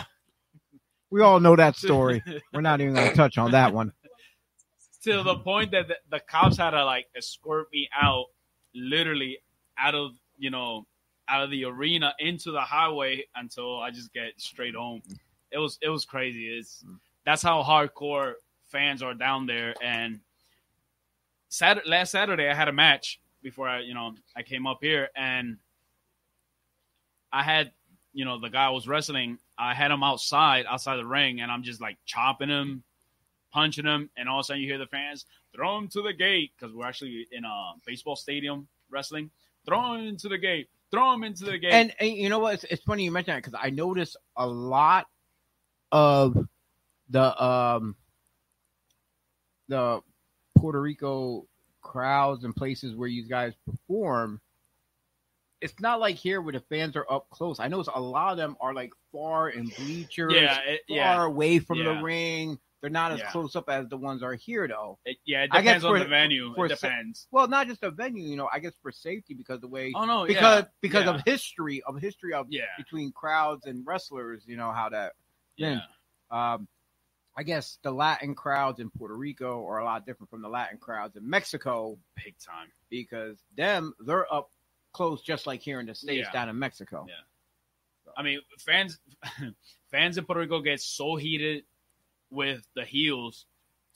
S1: We all know that story. (laughs) We're not even gonna touch on that one.
S10: to the point that the, the cops had to like escort me out, literally out of you know out of the arena into the highway until I just get straight home. It was it was crazy. It's mm. that's how hardcore fans are down there. And Saturday, last Saturday, I had a match before I you know I came up here, and I had you know the guy I was wrestling. I had him outside outside the ring, and I'm just like chopping him, punching him, and all of a sudden you hear the fans throw him to the gate because we're actually in a baseball stadium wrestling. Throw him into the gate. Throw him into the gate.
S1: And, and you know what? It's, it's funny you mention that because I noticed a lot of the um the Puerto Rico crowds and places where you guys perform. It's not like here where the fans are up close. I notice a lot of them are like far in bleachers,
S10: yeah, it,
S1: far
S10: yeah,
S1: away from
S10: Yeah.
S1: the ring. They're not as close up as the ones are here, though.
S10: it, yeah. It
S1: I guess
S10: depends on
S1: for-
S10: the venue.
S1: for
S10: it
S1: sa-
S10: depends.
S1: Well, not just the venue, you know. I guess for safety because the way
S10: Oh no,
S1: because because of history of history of
S10: yeah,
S1: between crowds and wrestlers, you know how that.
S10: yeah.
S1: Um, I guess the Latin crowds in Puerto Rico are a lot different from the Latin crowds in Mexico
S10: big time.
S1: because them they're up close just like here in the states
S10: Yeah.
S1: down in Mexico.
S10: Yeah. I mean, fans (laughs) fans in Puerto Rico get so heated with the heels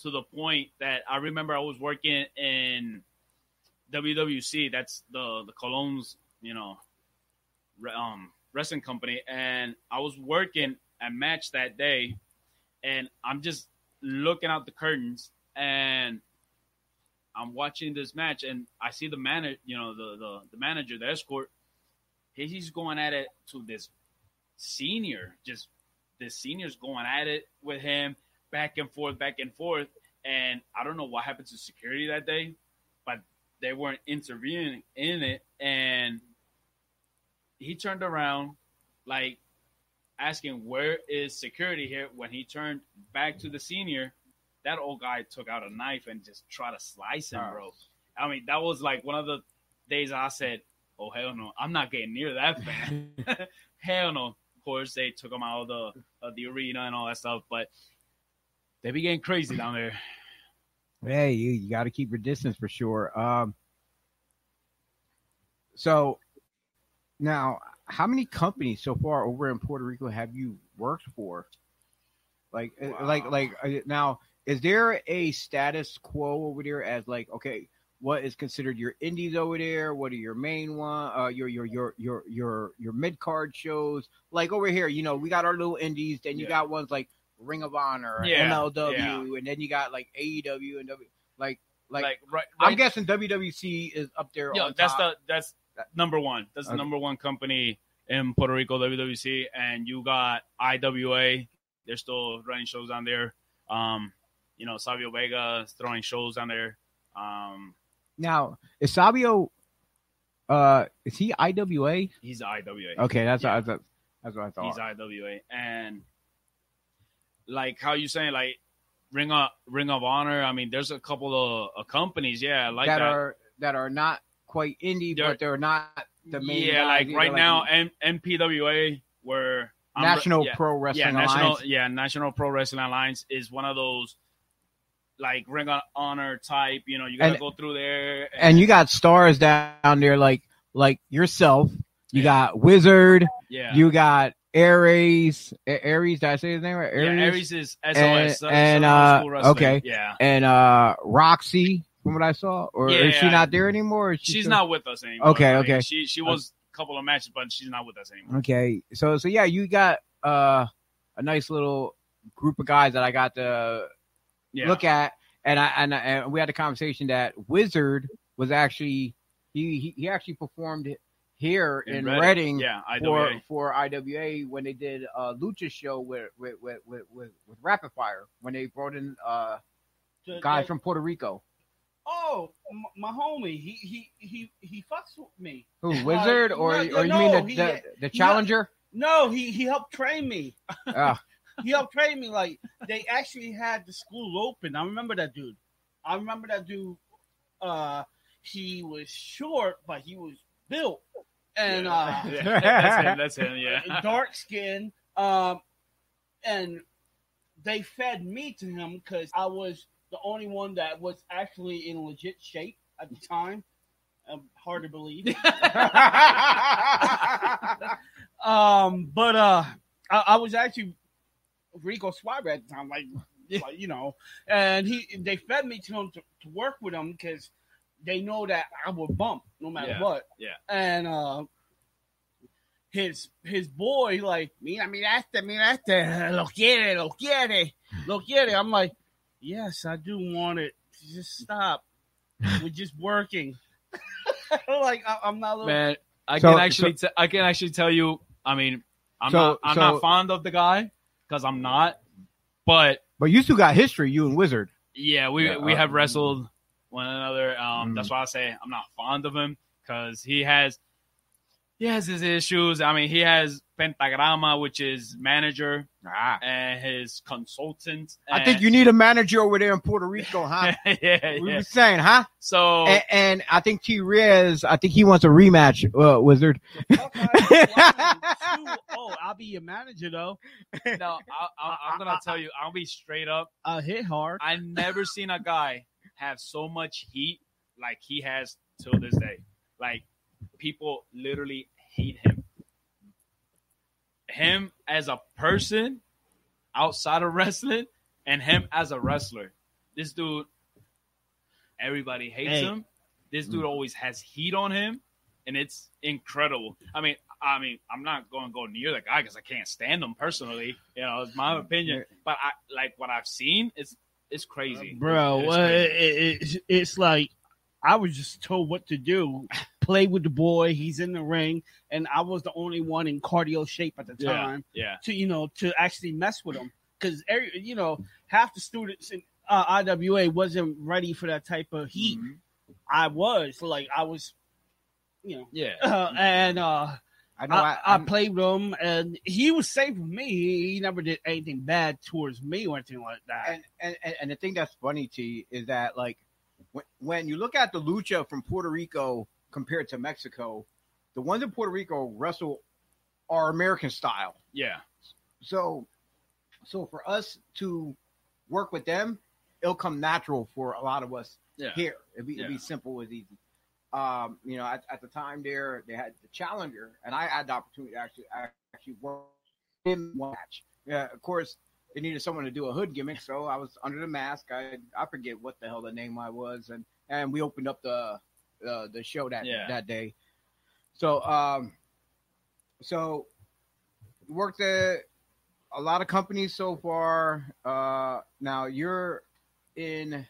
S10: to the point that I remember I was working in WWC. That's the the Colón's, you know, um, wrestling company, and I was working a match that day, and I'm just looking out the curtains, and I'm watching this match, and I see the manager, you know, the the, the manager, the escort. He's going at it to this senior, just the seniors going at it with him, back and forth, back and forth. And I don't know what happened to security that day, but they weren't intervening in it. And he turned around, like asking, Where is security here? When he turned back to the senior, that old guy took out a knife and just tried to slice him, bro. I mean, that was like one of the days I said, Oh, hell no, I'm not getting near that (laughs) fan. (laughs) hell no. Of course, they took him out of the, of the arena and all that stuff, but they be getting crazy down there. (clears throat)
S1: Hey, you, you got to keep your distance for sure. Um, so now, how many companies so far over in Puerto Rico have you worked for? Like, uh, like, like uh, now, is there a status quo over there as like, okay, what is considered your indies over there? What are your main one? Uh, your your your your your your mid card shows? Like over here, you know, we got our little indies. Then you
S10: Yeah.
S1: got ones like Ring of Honor,
S10: Yeah,
S1: MLW,
S10: yeah.
S1: and then you got like AEW and W. Like, like,
S10: Like, right,
S1: I'm guessing WWC is up there.
S10: Yeah, that's
S1: top.
S10: the that's number one. That's the
S1: Okay.
S10: number one company in Puerto Rico, WWC, and you got IWA. They're still running shows down there. Um, you know, Savio Vega is throwing shows down there. Um,
S1: now is Sabio. Uh, is he IWA?
S10: he's IWA.
S1: Okay, that's
S10: Yeah.
S1: that's, that's what I thought.
S10: He's IWA, and like how you saying, like Ring of Ring of Honor. I mean, there's a couple of uh, companies, yeah, like
S1: that,
S10: that.
S1: are that are not quite indie,
S10: They're-
S1: but they're not the main.
S10: yeah,
S1: guys
S10: like right
S1: like
S10: now, M- NPWA, where
S1: National
S10: yeah,
S1: Pro Wrestling
S10: yeah, National,
S1: Alliance.
S10: yeah, National Pro Wrestling Alliance is one of those like Ring of Honor type. You know, you gotta
S1: And-
S10: go through there.
S1: and you got stars down there like like yourself. You got Wizard.
S10: Yeah.
S1: You got Aries. Aries. Did I say his name right?
S10: Yeah, Aries is SOS,
S1: And, and uh, okay.
S10: Yeah.
S1: And uh, Roxy, from what I saw, or
S10: Yeah,
S1: is she not there anymore? she
S10: she's
S1: still-
S10: not with us anymore.
S1: Okay,
S10: Like,
S1: okay.
S10: She she was a couple of matches, but she's not with us anymore.
S1: Okay, so so yeah, you got uh a nice little group of guys that I got to
S10: Yeah.
S1: look at, and I and, I- and we had a conversation that Wizard was actually he he, he actually performed here in,
S10: In
S1: Reading,
S10: Reading, yeah,
S1: for
S10: IWA.
S1: for IWA when they did a Lucha show with with with with, with, with Rapid Fire when they brought in uh guys from Puerto Rico.
S2: Oh, m- my homie, he he he he fucks with me.
S1: Who Wizard
S2: Uh,
S1: or
S2: no,
S1: or you
S2: no,
S1: mean the
S2: he-
S1: the, the
S2: he-
S1: challenger?
S2: No, he he helped train me. (laughs)
S1: Ah.
S2: he helped train me. Like they actually had the school open. I remember that dude. I remember that dude. Uh, he was short, but he was built, and uh, (laughs)
S10: Yeah, that's him. That's him. Yeah. (laughs)
S2: dark skin. Um, and they fed me to him because I was the only one that was actually in legit shape at the time. Um, hard to believe. (laughs) um, but uh, I, I was actually Rico Suave at the time, like, like, you know, and he they fed me to him to, to work with him because they know that I would bump no matter
S10: Yeah,
S2: what.
S10: yeah.
S2: And uh, his his boy like, mira, mira este, mira este, lo quiere, lo quiere, lo quiere. I'm like, yes, I do want it. Just stop. (laughs) We're just working. (laughs) like I, I'm not. Little,
S10: Man, I
S1: So-
S10: can actually t- I can actually tell you. I mean, I'm
S1: So-
S10: not I'm
S1: so-
S10: not fond of the guy because I'm not. But
S1: But you still got history, you and Wizard.
S10: yeah, we
S1: Yeah,
S10: we
S1: uh,
S10: have wrestled one another. Um,
S1: Mhm.
S10: that's why I say I'm not fond of him because he has he has his issues. I mean, he has Pentagrama, which is manager, and his consultant.
S1: I think you need a manager over there in Puerto Rico, (laughs) huh?
S10: yeah,
S1: we
S10: yeah.
S1: were saying, huh?
S10: So
S1: And, and I think T. Rez, I think he wants a rematch, uh, Wizard.
S2: oh, (laughs) I'll be your manager though.
S10: No, I, I, I'm gonna tell you, I'll be straight up.
S2: I'll hit hard.
S10: I never seen a guy have so much heat like he has till this day. Like people literally hate him. Him as a person outside of wrestling and him as a wrestler. This dude, everybody hates
S2: Hey.
S10: him. This dude always has heat on him, and it's incredible. I mean, I mean, I'm not going to go near the guy because I can't stand him personally. You know, it's my opinion. But I like what I've seen. It's it's crazy,
S2: bro.
S10: It's
S2: uh, it, it, it's like I was just told what to do. Play with the boy. He's in the ring, and I was the only one in cardio shape at the time
S10: yeah.
S2: to you know to actually mess with him because you know half the students in uh, IWA wasn't ready for that type of heat. I was like I was, you know,
S10: yeah,
S2: uh, (laughs) and uh,
S1: I know
S2: I,
S1: I-
S2: I, played with him, and he was safe with me. He, he never did anything bad towards me or anything like that.
S1: and, and and- and the thing that's funny to you is that like when, when you look at the lucha from Puerto Rico compared to Mexico, the ones in Puerto Rico wrestle are American style.
S10: Yeah.
S1: So so for us to work with them, it'll come natural for a lot of us
S10: Yeah.
S1: here. It'd be, it'd be simple as easy. Um, you know, at, at the time there, they had the challenger, and I had the opportunity to actually actually work in one match. Yeah, of course, they needed someone to do a hood gimmick, so I was under the mask. I I forget what the hell the name I was, and and we opened up the uh, the show that
S10: Yeah.
S1: that day. So um, so worked at a lot of companies so far. Uh, now you're in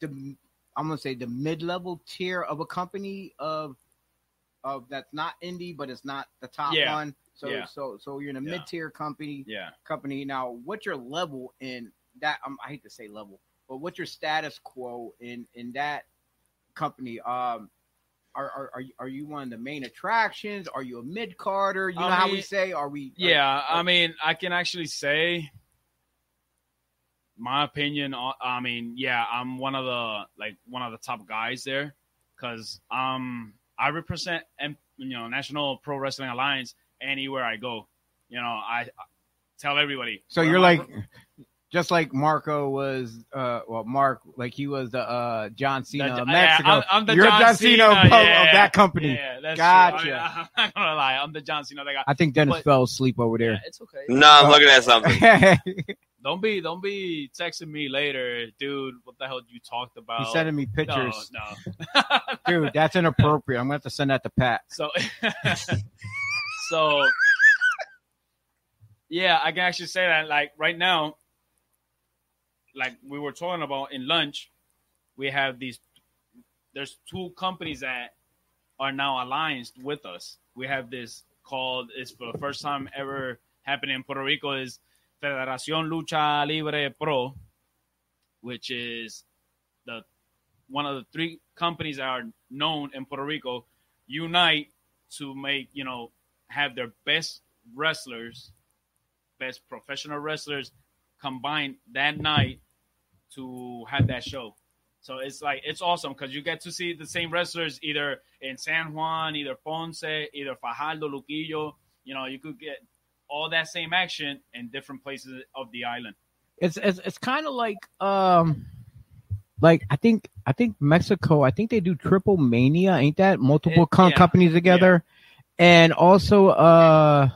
S1: the I'm gonna say the mid level tier of a company of of that's not indie, but it's not the top
S10: Yeah.
S1: one. So
S10: Yeah.
S1: so so you're in a
S10: Yeah.
S1: mid tier company.
S10: Yeah.
S1: Company now. What's your level in that? Um, I hate to say level, but what's your status quo in in that company? Um. Are, are, are, you, are you one of the main attractions? Are you a mid carder? You know
S10: I
S1: how we say? Are we?
S10: Yeah, I mean, I can actually say my opinion. on- I mean, yeah, I'm one of the like one of the top guys there because um I represent and you know National Pro Wrestling Alliance anywhere I go. You know, I, I tell everybody.
S1: So you're
S10: am I
S1: like, just like Marco was, uh, well, Mark, like he was the uh, John Cena
S10: The-
S1: of
S10: yeah,
S1: Mexico.
S10: I'm- I'm the
S1: you're
S10: John
S1: John Cena, of,
S10: Cena,
S1: of
S10: yeah,
S1: that company.
S10: Yeah, that's
S1: gotcha.
S10: true. I mean, (laughs) I'm not gonna lie, I'm the John Cena guy.
S1: I think Dennis
S10: But-
S1: fell asleep over there.
S10: it's okay.
S3: No, I'm looking at something. (laughs)
S10: Don't be don't be texting me later, dude. What the hell you talked about?
S1: He's sending me pictures.
S10: No, no. (laughs)
S1: Dude, that's inappropriate. I'm going to have to send that to Pat.
S10: So, (laughs) so yeah, I can actually say that. Like right now, like we were talking about in lunch, we have these. There's two companies that are now aligned with us. We have this called. It's for the first time ever happening in Puerto Rico. Is Federación Lucha Libre Pro, which is the one of the three companies that are known in Puerto Rico unite to make you know have their best wrestlers, best professional wrestlers combined that night to have that show. So it's like it's awesome because you get to see the same wrestlers either in San Juan, either Ponce, either Fajardo, Luquillo. You know, you could get all that same action in different places of the island.
S1: It's it's, it's kind of like um like I think I think Mexico I think they do Triple Mania ain't that? Multiple
S10: It- yeah,
S1: companies together? And also uh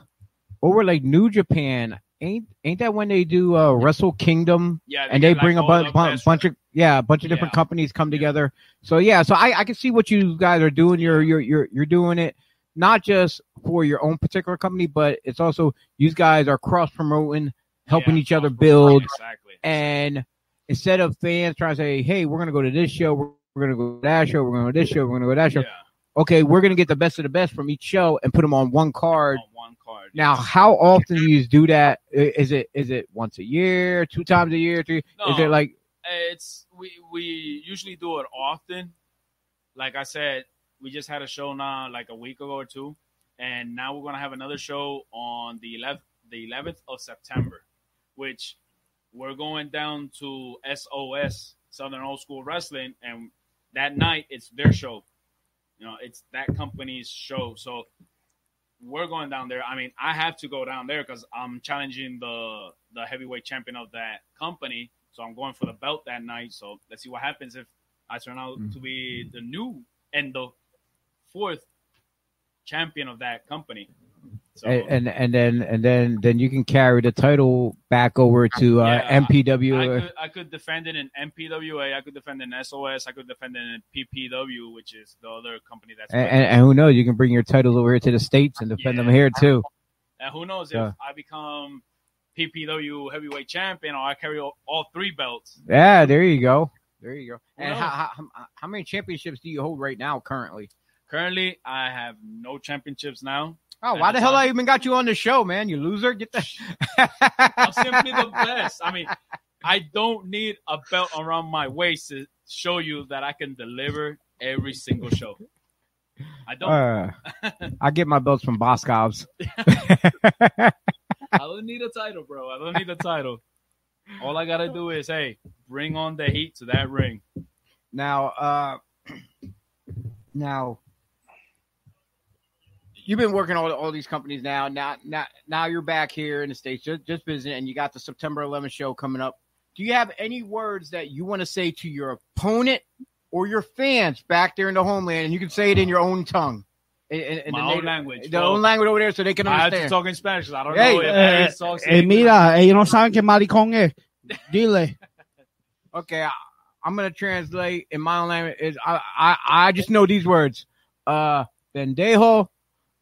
S1: over like New Japan ain't ain't that when they do uh Wrestle Kingdom?
S10: Yeah, they
S1: and they
S10: like,
S1: bring a bu- bu- bunch of yeah a bunch of different companies come together. So yeah so I I can see what you guys are doing you're you're you're you're doing it not just for your own particular company but it's also you guys are cross promoting helping each other build
S10: Exactly.
S1: and instead of fans trying to say, "Hey, we're gonna go to this show, we're, we're gonna go to that show, we're gonna go to this show, we're gonna go to that show," okay, we're gonna get the best of the best from each show and put them on one card.
S10: one card.
S1: Now, how often do you do that? Is it is it once a year, two times a year, three? Is
S10: No.
S1: it like
S10: it's we we usually do it often. Like I said, we just had a show now like a week ago or two, and now we're gonna have another show on the 11th the 11th of September, which we're going down to SOS Southern Old School Wrestling, and that night it's their show. You know, it's that company's show. So we're going down there. I mean, I have to go down there because I'm challenging the the heavyweight champion of that company. So I'm going for the belt that night. So let's see what happens if I turn out
S1: Mm.
S10: to be the new and the fourth champion of that company. So
S1: and, and and then and then then you can carry the title back over to uh,
S10: Yeah,
S1: NPW.
S10: I could, I could defend it in NPWA. I could defend it in SOS. I could defend it in PPW, which is the other company that's.
S1: and, and, and who knows? You can bring your titles over here to the states and defend them here too.
S10: And who knows
S1: Yeah.
S10: if I become PPW heavyweight champion or I carry all, all three belts.
S1: Yeah, there you go. There you go.
S10: Who
S1: And how how- how many championships do you hold right now currently?
S10: Currently, I have no championships now.
S1: Oh, why
S10: the
S1: hell. I even got you on the show, man? You loser! Get the. (laughs)
S10: I'm simply the (laughs) best. I mean, I don't need a belt around my waist to show you that I can deliver every single show. I don't.
S1: Uh, (laughs) I get my belts from Boscov's.
S10: I don't need a title, bro. I don't need a title. All I gotta do is, hey, bring on the heat to that ring.
S1: Now, uh, (clears throat) now you've been working all all these companies now. Now, now, now you're back here in the states, just just visiting, and you got the September 11th show coming up. Do you have any words that you want to say to your opponent or your fans back there in the homeland? And you can say it in your own tongue, in, in-
S10: My
S1: the
S10: own
S1: native-
S10: language.
S1: the own language over there, so they can understand.
S10: I have to
S1: understand.
S10: talk in Spanish I don't
S1: Hey,
S10: know
S1: eh,
S11: Eh,
S10: English.
S11: mira, ellos no saben qué maricón es. (laughs) Dile.
S1: Okay, I, I'm gonna translate in my own language. Is I, I I just know these words. Uh, pendejo,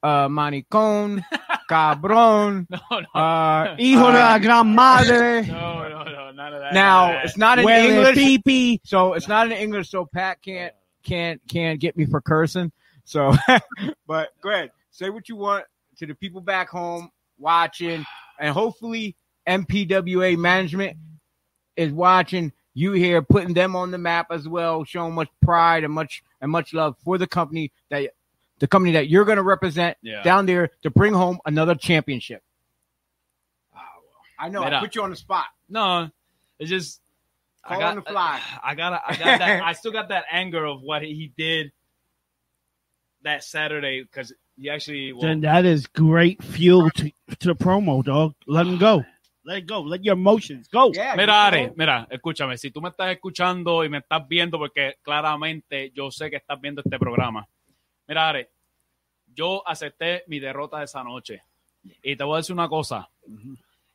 S1: uh, maricón, cabrón, (laughs)
S10: No, no.
S1: uh,
S11: Hijo de la
S1: uh,
S11: gran madre. (laughs)
S10: No, no, no, none of that.
S1: Now
S10: of that.
S1: it's not in
S11: Huele
S1: English,
S11: pee-pee.
S1: so it's not in English. So Pat can't can't can't get me for cursing. So, (laughs) but go ahead, say what you want to the people back home watching, and hopefully NPWA management is watching you here, putting them on the map as well, showing much pride and much and much love for the company that the company that you're going to represent
S10: Yeah.
S1: down there to bring home another championship. Ah, I know I
S10: Mira.
S1: put you on the spot.
S10: No, it's just
S1: Call
S10: I got
S1: on the fly.
S10: I got I got that. I still got that anger of what he did that Saturday because he actually. Well,
S11: Then that is great fuel to, to the promo, dog. Let him go. Let it go. Let your emotions go.
S1: Yeah,
S10: Mira,
S1: you
S10: Ari, mira, escúchame, si tú me estás escuchando y me estás viendo, porque claramente yo sé que estás viendo este programa. Mira, Ari, yo acepté mi derrota de esa noche. Y te voy a decir una cosa.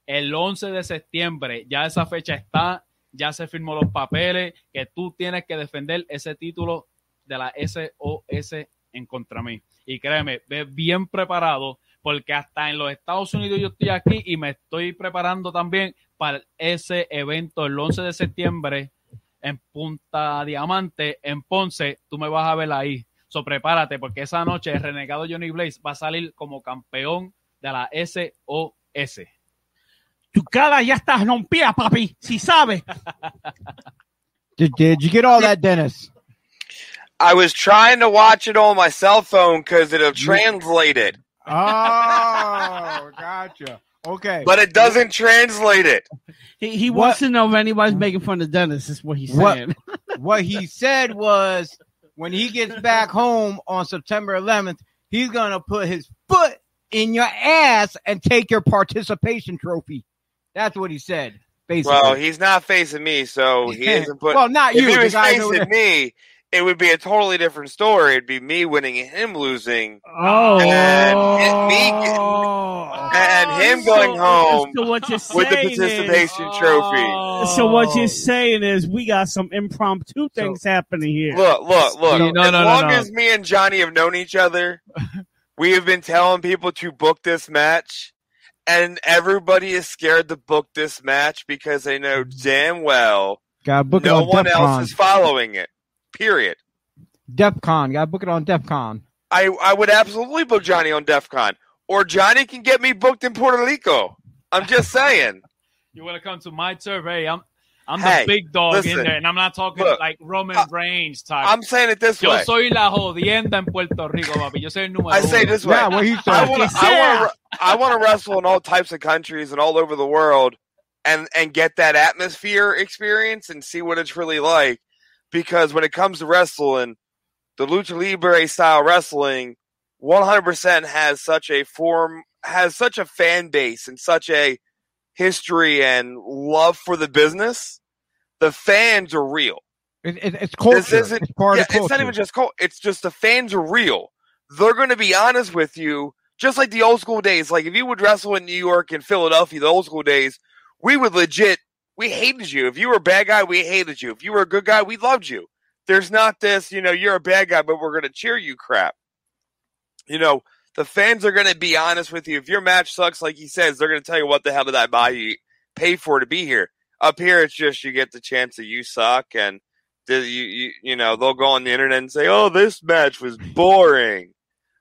S10: El 11 de septiembre, ya esa fecha está, ya se firmó los papeles, que tú tienes que defender ese título de la SOS en contra mí. Y créeme, ve bien preparado, porque hasta en los Estados Unidos yo estoy aquí y me estoy preparando también para ese evento el 11 de septiembre en Punta Diamante, en Ponce. Tú me vas a ver ahí. So, prepárate, porque esa noche el renegado Johnny Blaze va a salir como campeón de la SOS.
S11: Tu cara ya está rompida, papi. Si sabes. (laughs)
S1: Did, did you get all that, Dennis?
S3: I was trying to watch it on my cell phone because it'll translate it,
S1: Oh, (laughs) gotcha. Okay.
S3: but it doesn't translate it.
S11: He, he
S1: What-
S11: wants to know if anybody's making fun of Dennis. Is what he's
S1: What- what he said was when he gets back home on September 11th, he's going to put his foot in your ass and take your participation trophy. That's what he said, basically.
S3: Well, he's not facing me, so he isn't put.
S1: well, not
S3: if
S1: you.
S3: he was facing me, it would be a totally different story. It'd be me winning and him losing,
S11: Oh.
S3: and it- me oh, and him going home
S11: So what you're
S3: with the participation
S11: is,
S3: trophy. Oh.
S11: so what you're saying is we got some impromptu things happening here.
S3: Look, look, look.
S10: No, no,
S3: as
S10: no, no,
S3: long
S10: no.
S3: as me and Johnny have known each other, (laughs) we have been telling people to book this match, and everybody is scared to book this match because they know mm-hmm. damn well
S1: Got to book
S3: no
S1: on
S3: one
S1: DEF
S3: else
S1: CON.
S3: is following it. Period.
S1: DEF CON. Got to book it on DEF CON.
S3: I I would absolutely book Johnny on DEF CON, or Johnny can get me booked in Puerto Rico. I'm just (laughs) saying.
S10: You want to come to my turf? Hey, I'm I'm
S3: Hey,
S10: the big dog
S3: listen,
S10: in there, and I'm not talking
S3: look,
S10: like Roman
S3: uh,
S10: Reigns type.
S3: I'm saying it this
S10: Yo
S3: way.
S10: soy la jodienda en Puerto Rico, papi. Yo soy el número
S3: I say
S10: uno.
S3: this way.
S1: Yeah, what he.
S3: I want
S11: Que
S3: to. I
S11: sea.
S3: want to. I want to wrestle in all types of countries and all over the world, and and get that atmosphere experience and see what it's really like. Because when it comes to wrestling, the lucha libre style wrestling, 100% has such a form, has such a fan base and such a history and love for the business. The fans are real.
S1: It, it, it's culture.
S3: This isn't,
S1: it's part
S3: yeah,
S1: of culture.
S3: it's not even just cult. It's just the fans are real. They're going to be honest with you, just like the old school days. Like if you would wrestle in New York and Philadelphia, the old school days, we would legit, we hated you. If you were a bad guy, we hated you. If you were a good guy, we loved you. There's not this, you know, you're a bad guy, but we're going to cheer you crap. You know, the fans are going to be honest with you. If your match sucks, like he says, they're going to tell you, what the hell did I buy you, pay for to be here? Up here, it's just you get the chance that you suck and you, you, you know, they'll go on the internet and say, oh, this match was boring.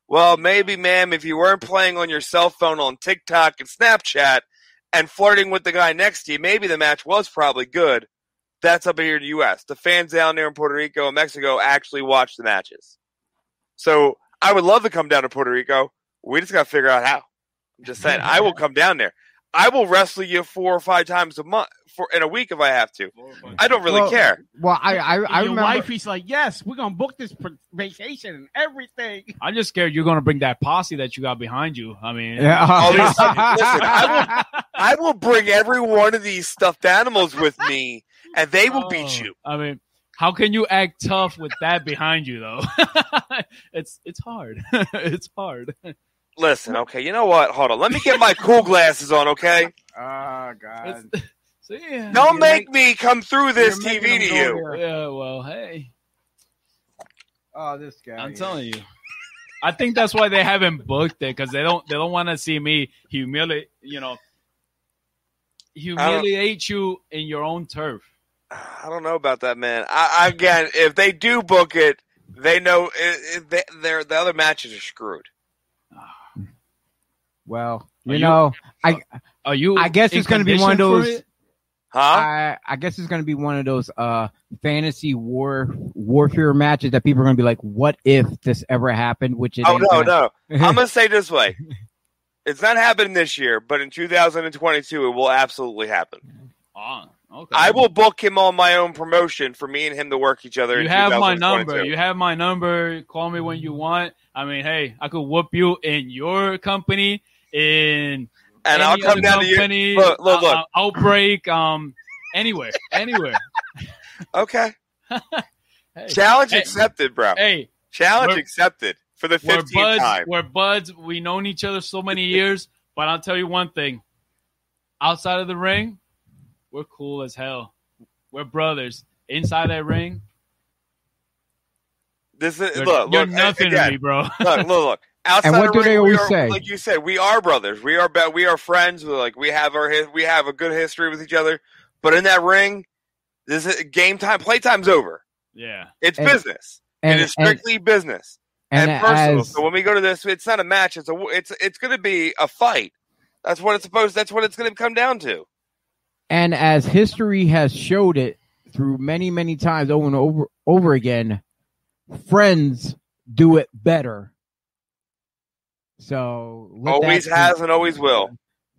S3: Well, maybe, ma'am, if you weren't playing on your cell phone on TikTok and Snapchat and flirting with the guy next to you, maybe the match was probably good. That's up here in the U.S. The fans down there in Puerto Rico and Mexico actually watch the matches. So I would love to come down to Puerto Rico. We just got to figure out how. I'm just saying, I will come down there. I will wrestle you four or five times a month for in a week if I have to. I don't really
S1: Well,
S3: care.
S1: Well, I I, I
S2: Your
S1: remember.
S2: wifey's like, yes, we're gonna book this pr- vacation and everything.
S10: I'm just scared you're gonna bring that posse that you got behind you. I mean,
S1: Yeah. (laughs)
S3: Oh, All these- listen, I will, (laughs) I will bring every one of these stuffed animals with me, and they will beat
S10: Oh,
S3: you.
S10: I mean, how can you act tough with that behind you though? (laughs) it's it's hard. it's hard.
S3: Listen, okay, you know what? Hold on. Let me get my cool glasses on, okay?
S1: Oh (laughs) God.
S10: So (laughs) yeah.
S3: Don't make me come through this TV to you.
S1: there.
S10: Yeah, well, hey,
S1: Oh, this guy.
S10: I'm
S1: here.
S10: telling you. I think that's why they haven't booked it because they don't they don't want to see me humiliate you know humiliate you in your own turf.
S3: I don't know about that, man. I, again, if they do book it, they know it, it, they, they're, the other matches are screwed.
S1: Well, you
S10: you-
S1: know, I
S10: Are you?
S1: I guess it's going to be one of those.
S3: Huh?
S1: I, I guess it's going to be one of those uh fantasy war warfare matches that people are going to be like, "What if this ever happened?" Which it
S3: oh, no,
S1: gonna-
S3: no. (laughs) I'm going to say this way. It's not happening this year, but in 2022, it will absolutely happen.
S10: Oh, okay.
S3: I will book him on my own promotion for me and him to work each other.
S10: You
S3: in
S10: have my number. You have my number. Call me when you want. I mean, hey, I could whoop you in your company in
S3: and I'll come down to you.
S10: company,
S3: Look, look, look.
S10: uh, outbreak, um, anywhere, anywhere.
S3: Okay. (laughs)
S10: Hey,
S3: Challenge
S10: hey,
S3: accepted, bro.
S10: Hey,
S3: Challenge accepted for the
S10: we're
S3: 15th
S10: buds.
S3: time.
S10: We're buds. We've known each other so many years, but I'll tell you one thing: outside of the ring, we're cool as hell. We're brothers. Inside that ring,
S3: This is
S10: you're,
S3: look,
S10: you're
S3: look,
S10: nothing
S3: again,
S10: to me, bro.
S3: look, look, look. (laughs) Outside
S1: And what do
S3: ring,
S1: they always
S3: are-
S1: say?
S3: Like you said, we are brothers. We are be- we are friends. We like we have our his- we have a good history with each other. But in that ring, this is game time. Playtime's over.
S10: yeah.
S3: It's
S1: And-
S3: business.
S1: and
S3: it is
S1: and,
S3: strictly business
S1: and,
S3: and, personal.
S1: as
S3: so when we go to this, it's not a match. It's a it's it's going to be a fight. That's what it's supposed. That's what it's going to come down to.
S1: and as history has showed it through many many times over and over over again, friends do it better. So
S3: Always
S1: that-
S3: has and always will.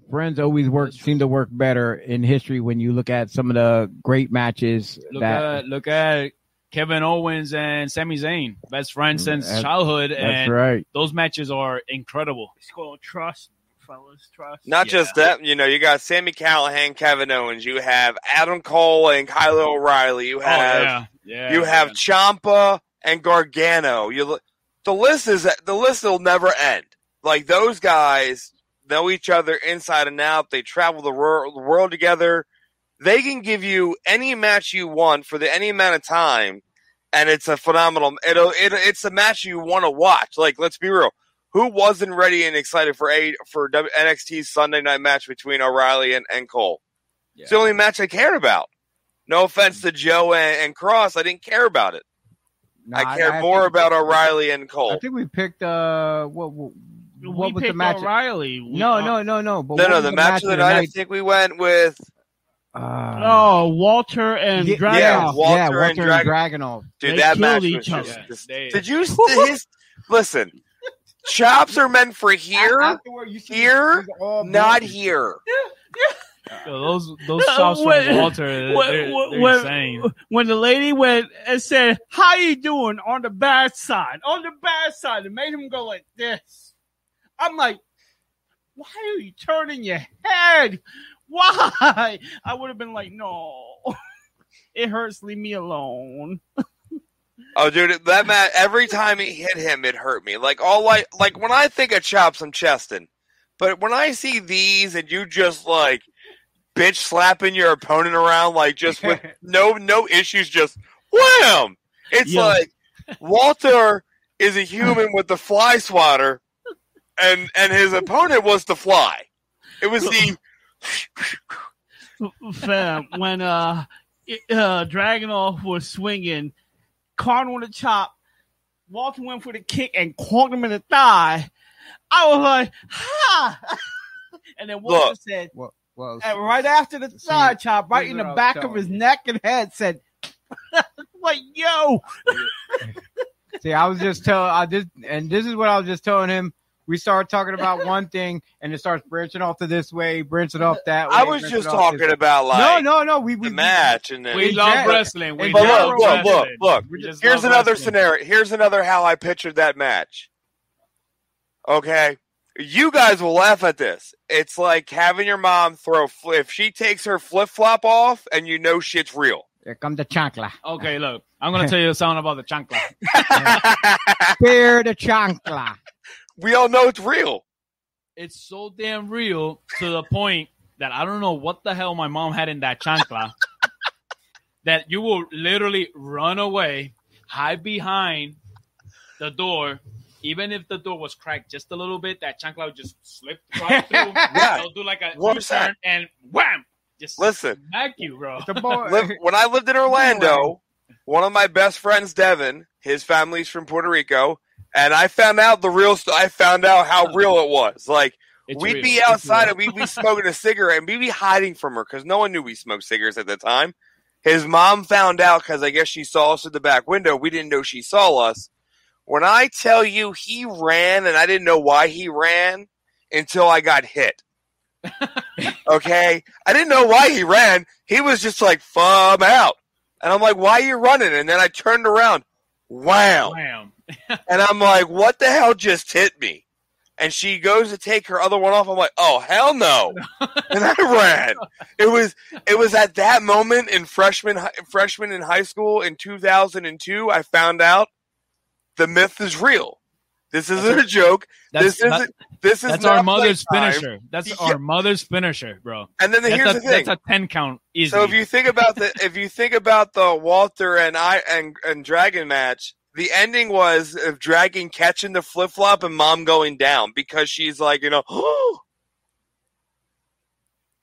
S1: Friends always work seem to work better in history when you look at some of the great matches
S10: Look
S1: that
S10: at look at Kevin Owens and Sami Zayn, best friends mm, since
S1: That's-
S10: childhood,
S1: that's
S10: and
S1: right.
S10: those matches are incredible.
S2: It's called trust, fellas. Trust.
S3: Not
S10: Yeah.
S3: just that, you know, you got Sami Callihan, Kevin Owens, you have Adam Cole and Kyle O'Reilly, you
S10: Oh
S3: have
S10: yeah, yeah.
S3: you have. Ciampa and Gargano. You the list is the list will never end. Like those guys know each other inside and out. They travel the world, the world together. They can give you any match you want for the any amount of time, and it's a phenomenal. It'll it, it's a match you want to watch. Like let's be real. Who wasn't ready and excited for a for W- NXT's Sunday night match between O'Reilly and, and Cole? It's the only match I cared about. No offense to Joe and, and Kross, I didn't care about it.
S1: No,
S3: I care
S1: I
S3: more about O'Reilly and Cole.
S1: I think we picked uh what what, what
S2: we
S1: was the
S2: picked
S1: match?
S2: O'Reilly. We-
S1: No,
S2: uh,
S1: no, no, no. But
S3: No, no,
S1: was
S3: the match of the night. I think we went with
S1: Uh,
S2: Oh, Walter and
S1: yeah,
S2: Dragunov.
S3: yeah,
S1: yeah,
S3: Walter
S1: Walter,
S3: and
S1: and
S3: Drag-
S1: Dragunov.
S3: dude.
S2: They
S3: that match
S2: each
S3: was just.
S10: other.
S3: just-
S10: They-
S3: did you his, listen? Chops are meant for here,
S1: Afterward, you see
S3: here,
S1: it was all
S3: not
S1: bloody.
S3: here. (laughs)
S10: Yo, those those shots from Walter, (laughs) they're,
S2: when-
S10: they're, they're
S2: when-
S10: insane.
S2: When the lady went and said, "How you doing?" on the bad side, on the bad side, it made him go like this. I'm like, why are you turning your head? Why? I would have been like, no, (laughs) it hurts. Leave me alone.
S3: Oh, dude, that match. Every time he hit him, it hurt me. Like all like like when I think of chops, I'm chesting. But when I see these and you just like bitch slapping your opponent around, like just with (laughs) no no issues, just wham! It's
S2: Yeah.
S3: like Walter is a human with the fly swatter, and and his opponent was the fly. It was the
S2: Fam, when uh, it- uh Dragunov was swinging, Karn with a chop, Walter went for the kick and caught him in the thigh. I was like, ha! (laughs) and then Walter
S3: Look.
S2: said,
S1: Well, well
S2: and right after the thigh chop, right in the back of his
S1: you.
S2: neck and head, said, (laughs) like, yo, (laughs)
S1: See, I was just telling, I just, and this is what I was just telling him. We start talking about (laughs) one thing, and it starts branching off to this way, branching off that way.
S3: I was just talking about like
S1: no, no, no. We, we
S3: the match, and then
S10: We
S1: in
S10: love
S1: gen-
S10: wrestling. We
S3: But
S10: love
S3: look, look, look, look. Here's another
S10: wrestling.
S3: scenario. Here's another how I pictured that match. Okay. You guys will laugh at this. It's like having your mom throw fl- if she takes her flip flop off and you know shit's real.
S1: Here come the chancla.
S10: Okay, look, I'm gonna tell you something about the chancla. (laughs)
S1: Spear the chancla.
S3: We all know it's real.
S10: It's so damn real to the point that I don't know what the hell my mom had in that chancla (laughs) that you will literally run away, hide behind the door. Even if the door was cracked just a little bit, that chancla would just slip right (laughs) through.
S3: Yeah.
S10: It'll do like a
S3: 100%.
S10: U-turn and wham! Just
S3: Listen.
S10: smack you, bro.
S1: The boy. (laughs)
S3: When I lived in Orlando, one of my best friends, Devin, his family's from Puerto Rico, and I found out the real. St- I found out how real it was. Like
S10: It's
S3: we'd
S10: real.
S3: be outside and we'd be smoking a cigarette and we'd be hiding from her because no one knew we smoked cigarettes at the time. His mom found out because I guess she saw us at the back window. We didn't know she saw us. When I tell you he ran and I didn't know why he ran until I got hit. (laughs) okay? I didn't know why he ran. He was just like, "Fum out." And I'm like, "Why are you running?" And then I turned around. Wow.
S10: Wham.
S3: And I'm like, what the hell just hit me? And she goes to take her other one off. I'm like, oh hell no! (laughs) and I ran. It was it was at that moment in freshman freshman in high school in 2002. I found out the myth is real. This isn't a joke.
S10: That's,
S3: this isn't. This is
S10: that's our mother's
S3: playtime.
S10: finisher. That's
S3: Yeah.
S10: our mother's finisher, bro.
S3: And then
S10: That's
S3: here's
S10: a,
S3: the thing.
S10: That's a ten count. Easy.
S3: So if you think about the if you think about the Walter and I and and Dragon match, the ending was of Dragon catching the flip flop and Mom going down because she's like, you know, (gasps)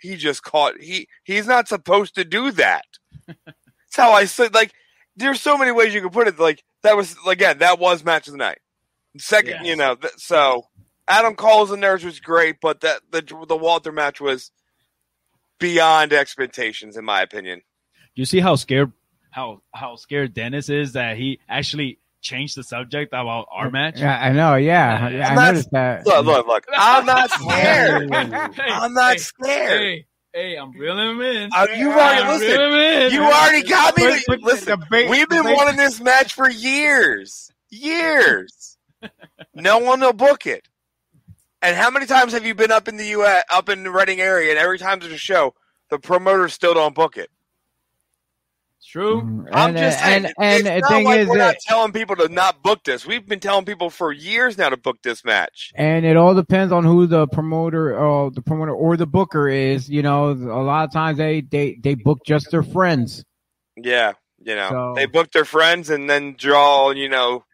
S3: he just caught he he's not supposed to do that. (laughs) That's how I said like there's so many ways you could put it. Like that was again that was match of the night. Second,
S10: Yes.
S3: you know, th- so Adam Cole's and theirs was great, but that the the Walter match was beyond expectations in my opinion.
S10: you see how scared how how scared Dennis is that he actually changed the subject about our match.
S1: Yeah, I know. Yeah, yeah I
S3: I'm not-
S1: noticed that.
S3: Look, look, look. (laughs) I'm not scared.
S10: Hey,
S3: I'm not
S10: hey,
S3: scared.
S10: Hey, hey, I'm reeling him in.
S3: Uh, you've already
S10: I'm
S3: listen.
S10: reeling him in.
S3: You already got me.
S1: But-
S3: To,
S1: but
S3: listen,
S1: the ba-
S3: we've been
S1: ba-
S3: wanting this match for years, years. no one will book it. And how many times have you been up in the U.S. up in the Reading area, and every time there's a show, the promoters still don't book it?
S10: It's true.
S3: I'm just
S1: uh,
S3: saying.
S1: and, and the thing
S3: like
S1: is
S3: we're not telling people to not book this. We've been telling people for years now to book this match.
S1: and it all depends on who the promoter or the promoter or the booker is. You know, a lot of times they they they book just their friends.
S3: Yeah, you know,
S1: So-
S3: they book their friends and then draw, you know,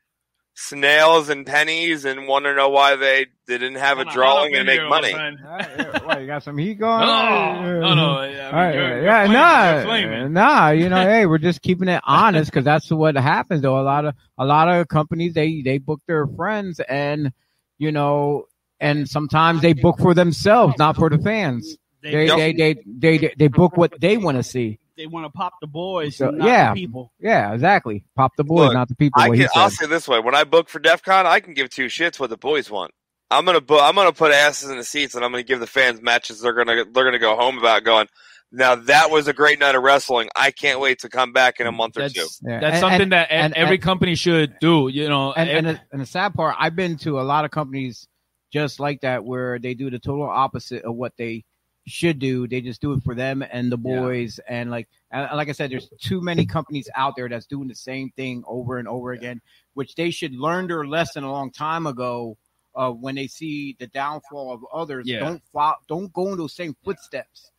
S3: snails and pennies and want to know why they, they didn't have a drawing and make
S10: jalapeno,
S3: money.
S10: friend.
S1: what, you got some heat going?
S10: No,
S1: on?
S10: no, no. I mean,
S1: All right,
S10: you're- you're
S1: yeah,
S10: flaming,
S1: nah,
S10: you're
S1: nah. You know, (laughs) hey, we're just keeping it honest because that's what happens. Though a lot of a lot of companies they they book their friends, and you know, and sometimes they book for themselves, not for the fans. They
S2: They,
S1: they they they they, they book what they want to see.
S2: They want to pop the boys,
S1: So,
S2: and not
S1: yeah.
S2: the people.
S1: Yeah, exactly. Pop the boys,
S3: Look,
S1: not the people.
S3: I
S1: what
S3: can,
S1: he
S3: I'll say this way: when I book for DEF CON, I can give two shits what the boys want. I'm gonna put I'm gonna put asses in the seats, and I'm gonna give the fans matches they're gonna they're gonna go home about going. Now that was a great night of wrestling. I can't wait to come back in a month or two.
S10: That's,
S1: Yeah,
S10: that's
S1: and-
S10: something
S1: and-
S10: that
S1: and-
S10: every
S1: and-
S10: company should do. You know,
S1: and
S10: ev-
S1: and the, and the sad part, I've been to a lot of companies just like that where they do the total opposite of what they should do. They just do it for them and the
S10: Yeah.
S1: boys, and like and like I said, there's too many companies out there that's doing the same thing over and over again, which they should learn their lesson a long time ago. Uh, when they see the downfall of others,
S10: Yeah.
S1: don't follow, don't go in those same footsteps.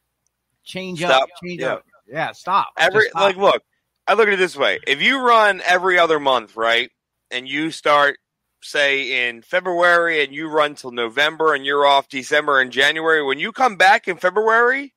S1: Change
S3: Stop.
S1: up, change
S3: Yeah.
S1: up. Yeah, stop.
S3: Every
S1: stop.
S3: like, look, I look at it this way: if you run every other month, right, and you start say in February and you run till November and you're off December and January, when you come back in February,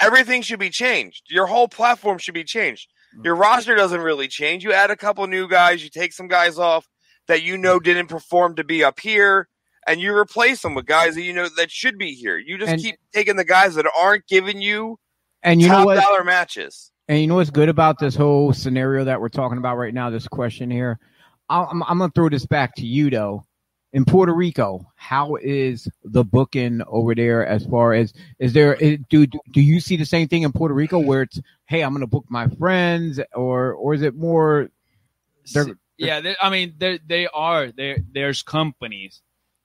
S3: everything should be changed. Your whole platform should be changed. Mm. Your roster doesn't really change. You add a couple new guys, you take some guys off that you know mm. didn't perform to be up here, and you replace them with guys that you know that should be here. You just
S1: And-
S3: keep taking the guys that aren't giving you
S1: and you know
S3: top
S1: what?
S3: dollar matches.
S1: And you know what's good about this whole scenario that we're talking about right now? This question here, I'm, I'm gonna throw this back to you though. In Puerto Rico, how is the booking over there? As far as is there, is, do do you see the same thing in Puerto Rico where it's hey, I'm gonna book my friends, or or is it more? They're,
S10: yeah, they, I mean, there they are there. There's companies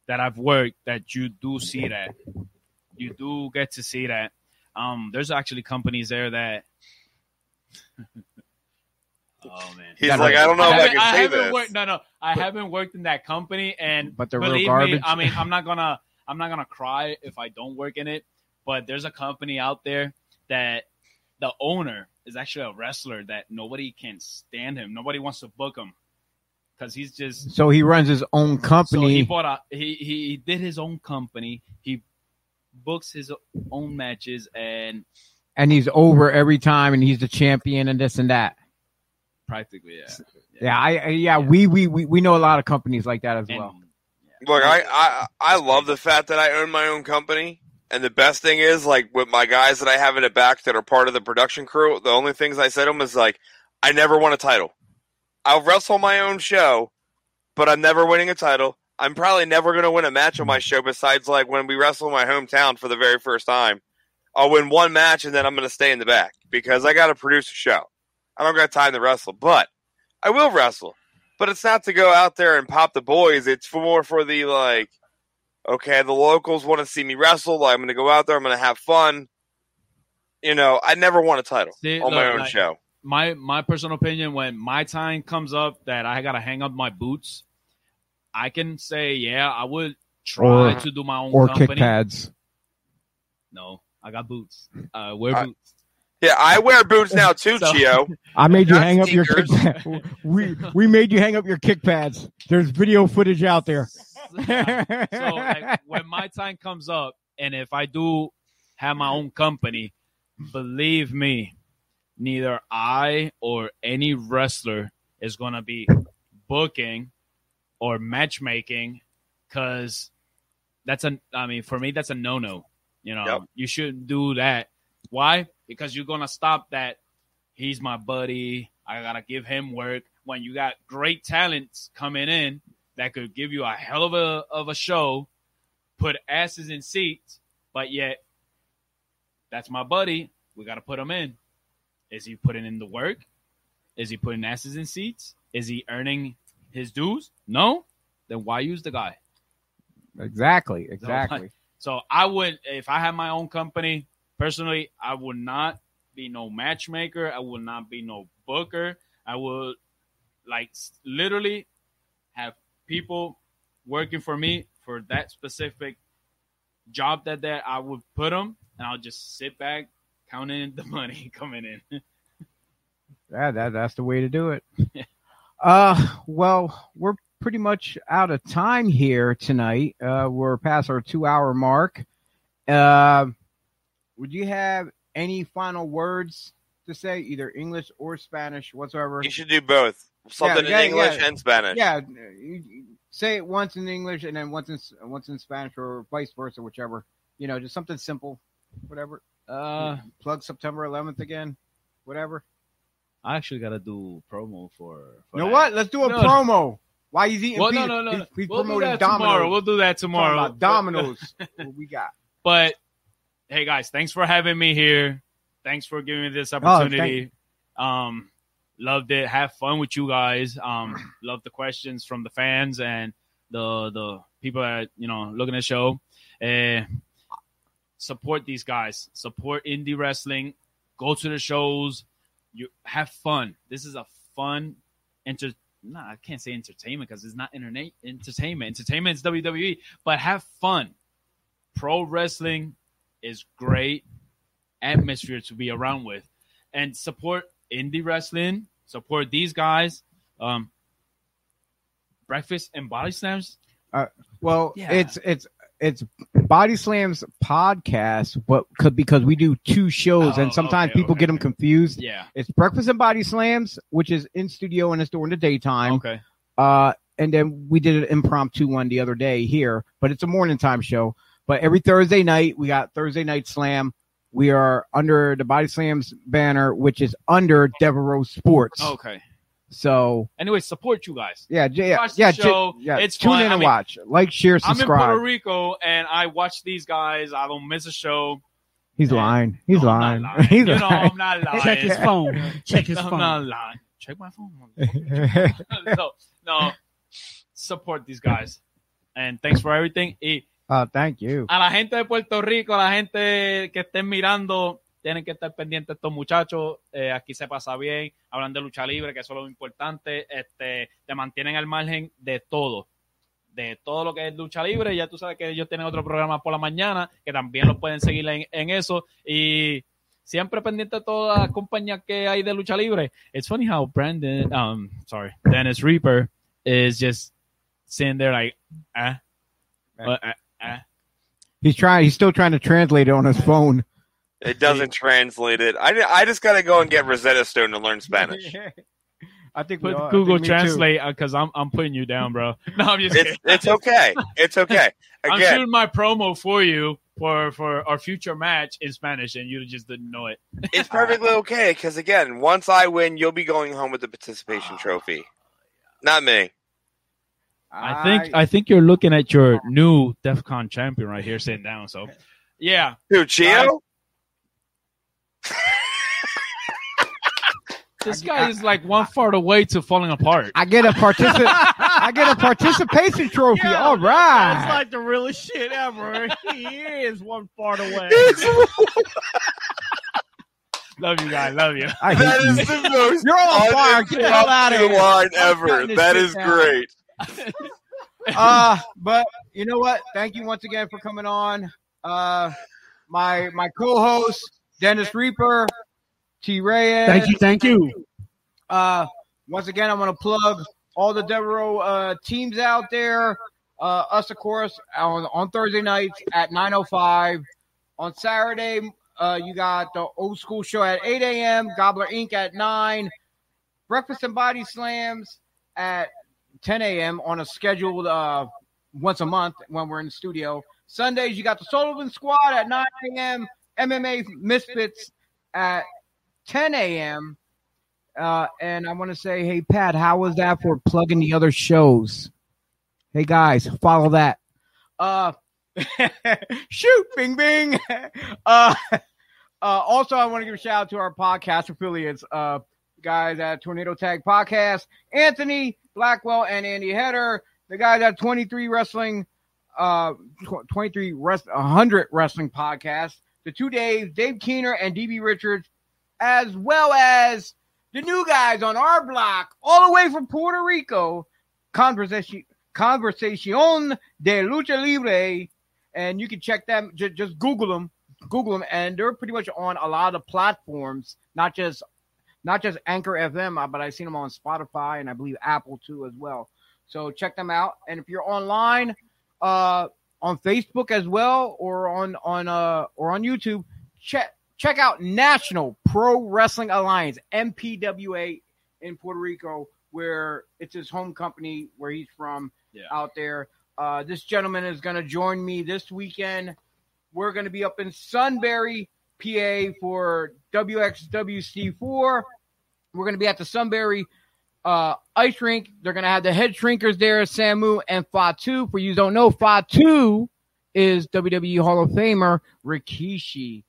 S10: that I've worked that you do see that you do get to see that. Um, there's actually companies there that. (laughs) oh man,
S3: He's like, I don't know if I
S10: haven't-
S3: say
S10: haven't
S3: this.
S10: Worked, no, no, I haven't worked in that company, and
S1: But they're real
S10: believe me,
S1: garbage.
S10: I mean, I'm not gonna, I'm not gonna cry if I don't work in it. But there's a company out there that the owner is actually a wrestler that nobody can stand him. Nobody wants to book him because he's just
S1: so he runs his own
S10: so he bought a he he did his own company. He books his own matches and
S1: and he's over every time, and he's the champion, and this and that.
S10: Practically yeah.
S1: Yeah, I, I yeah, we, we we we know a lot of companies like that as
S10: And-
S1: well.
S3: Look, I, I I love the fact that I own my own company. And the best thing is, like, with my guys that I have in the back that are part of the production crew, the only things I said to them is, like, I never won a title. I'll wrestle my own show, but I'm never winning a title. I'm probably never going to win a match on my show besides, like, when we wrestle in my hometown for the very first time. I'll win one match and then I'm going to stay in the back because I got to produce a show. I don't got time to wrestle, but I will wrestle. But it's not to go out there and pop the boys. It's for more for the like, okay, the locals want to see me wrestle. I'm going to go out there. I'm going to have fun. You know, I never won a title
S10: See,
S3: on my own
S10: like-
S3: show.
S10: my my personal opinion when my time comes up that I gotta hang up my boots, I can say yeah I would try
S1: Or-
S10: to do my own
S1: Or
S10: company.
S1: kick pads.
S10: No, I got boots. Uh, wear
S3: Uh,
S10: boots.
S3: Yeah, I wear boots now too, (laughs)
S10: So-
S3: Chio.
S1: I made you
S3: Not
S1: hang up your kick
S3: sneakers.
S1: pads. (laughs) We we made you hang up your kick pads. There's video footage out there. (laughs)
S10: so like, when my time comes up, and if I do have my own company, believe me, neither I or any wrestler is gonna be booking or matchmaking because that's a. I mean, for me, that's a no no. You know,
S3: Yep.
S10: you shouldn't do that. Why? Because you're gonna stop that. He's my buddy. I gotta give him work. When you got great talents coming in that could give you a hell of a of a show, put asses in seats, but yet that's my buddy. We gotta put him in. Is he putting in the work? Is he putting asses in seats? Is he earning his dues? No. Then why use the guy?
S1: exactly, (laughs) exactly.
S10: So I would, if I had my own company, personally, I would not be no matchmaker. I would not be no booker. I would like literally have people working for me for that specific job that that I would put them, and I'll just sit back counting (laughs) the money coming in. (laughs)
S1: Yeah, that that's the way to do it. (laughs) uh, well, we're pretty much out of time here tonight. Uh, we're past our two hour mark. Uh, would you have any final words to say, either English or Spanish, whatsoever?
S3: You should do both. Something
S1: yeah,
S3: in English
S1: yeah.
S3: and Spanish.
S1: Yeah, you- you say it once in English and then once in once in Spanish, or vice versa, whichever. You know, just something simple, whatever.
S10: Uh,
S1: Plug September 11th again, whatever.
S10: I actually gotta do promo for. for
S1: You know
S10: that.
S1: what? Let's do a
S10: No.
S1: promo. Why he's eating
S10: Well,
S1: pizza?
S10: no, no, no.
S1: He's, he's
S10: we'll do that
S1: Domino's.
S10: tomorrow. We'll do that tomorrow.
S1: about Domino's. what we got? (laughs)
S10: But hey, guys, thanks for having me here. Thanks for giving me this
S1: Oh,
S10: opportunity. um, loved it. Have fun with you guys. Um, (clears throat) love the questions from the fans and the the people that you know looking at the show. Uh, support these guys. Support indie wrestling. Go to the shows. You have fun. This is a fun enter. No, I can't say entertainment because it's not internet entertainment. Entertainment is WWE, but have fun. Pro wrestling is great atmosphere to be around with, and support indie wrestling. Support these guys. Um, breakfast and body slams.
S1: Uh, well,
S10: Yeah.
S1: it's it's it's Body Slams podcast, but could because we do two shows,
S10: Oh,
S1: and sometimes
S10: okay,
S1: people get them confused.
S10: Yeah.
S1: It's Breakfast and Body Slams, which is in studio and it's during the daytime.
S10: Okay.
S1: Uh, and then we did an impromptu one the other day here, but it's a morning time show. But every Thursday night, we got Thursday Night Slam. We are under the Body Slams banner, which is under Devereaux Sports.
S10: Okay.
S1: So
S10: Anyway, support you guys.
S1: yeah, yeah,
S10: Watch the
S1: yeah, j-
S10: show.
S1: yeah.
S10: It's
S1: tune
S10: fun.
S1: in
S10: I
S1: and
S10: mean,
S1: watch, like, share, subscribe.
S10: I'm in. Puerto Rico and I watch these guys. I don't miss a show.
S1: He's lying. He's lying.
S10: lying. (laughs)
S1: He's
S10: You know,
S1: lying.
S10: I'm not lying.
S2: Check his phone. Check his (laughs)
S10: I'm
S2: phone.
S10: not lying. Check my phone. (laughs) no, no. Support these guys. And thanks for everything. Y
S1: Oh, thank you.
S10: a la gente de Puerto Rico, a la gente que estén mirando, tienen que estar pendientes estos muchachos. Eh, aquí se pasa bien, hablan de lucha libre, que eso es lo importante. Este, te mantienen al margen de todo. De todo lo que es lucha libre. Ya tú sabes que ellos tienen otro programa por la mañana, que también los pueden seguir en, en eso. Y siempre pendiente de todas las compañías que hay de lucha libre. It's funny how Brandon, um, sorry, Dennis Reaper is just sitting there like, ah, uh, uh, uh.
S1: He's trying. He's still trying to translate it on his phone.
S3: It doesn't translate it. I, I just got to go and get Rosetta Stone to learn Spanish. (laughs)
S1: I think
S10: Put
S1: all- I
S10: Google
S1: think.
S10: Translate because I'm I'm putting you down, bro. (laughs) No, I'm just
S3: It's,
S10: kidding.
S3: it's okay. It's okay. (laughs)
S10: I'm
S3: Again,
S10: shooting my promo for you for for our future match in Spanish, and you just didn't know it.
S3: it's perfectly okay because again, once I win, you'll be going home with the participation trophy. Not me.
S10: I think I think you're looking at your new DEF CON champion right here sitting down. So, yeah,
S3: Who, Chio? (laughs)
S10: this guy is like one fart away to falling apart.
S1: I get a particip- I get a participation trophy. All right, That's
S2: like the realest shit ever. he is one part away. (laughs)
S10: love you guys, love you.
S1: I hate
S3: That
S1: you.
S3: the most
S1: You're on fire. Get the hell out of here.
S3: line ever.
S1: shutting this
S3: That
S1: shit
S3: is
S1: down.
S3: great. (laughs)
S1: uh, but you know what? Thank you once again for coming on. Uh, my my co-host Dennis Reaper, T. Reyes.
S2: Thank you, thank you.
S1: Uh, once again, I want to plug all the Devereaux uh, teams out there. Uh, us, of course, on, on Thursday nights at 9.05. On Saturday, uh, you got the old school show at 8 a.m., Gobbler Inc. at 9, Breakfast and Body Slams at 10 a.m. on a scheduled uh, once a month when we're in the studio. Sundays, you got the Sullivan Squad at 9 a.m., MMA Misfits at 10 a.m., uh, and I want to say, hey, Pat, how was that for plugging the other shows? Hey, guys, follow that. Uh, (laughs) shoot, bing, bing. (laughs) Uh, uh, also, I want to give a shout out to our podcast affiliates, uh, guys at Tornado Tag Podcast, Anthony Blackwell and Andy Header, the guys at 23 Wrestling, uh, tw- 23 Rest, 100 Wrestling Podcast, the two Daves, Dave Keener and DB Richards, as well as the new guys on our block, all the way from Puerto Rico, Conversation Conversacion de Lucha Libre, and you can check them. Just Google them, Google them, and they're pretty much on a lot of platforms, not just not just Anchor FM, uh, but I've seen them on Spotify and I believe Apple too as well. So check them out. And if you're online, uh, on Facebook as well, or on on uh or on YouTube, check check out National Pro Wrestling Alliance (NPWA) in Puerto Rico, where it's his home company where he's from
S10: Yeah.
S1: out there. Uh, this gentleman is going to join me this weekend. We're going to be up in Sunbury, PA for WXWC4. We're going to be at the Sunbury uh, ice rink. They're gonna have the head shrinkers there, Samu and Fatu. For you don't know, Fatu is WWE Hall of Famer Rikishi,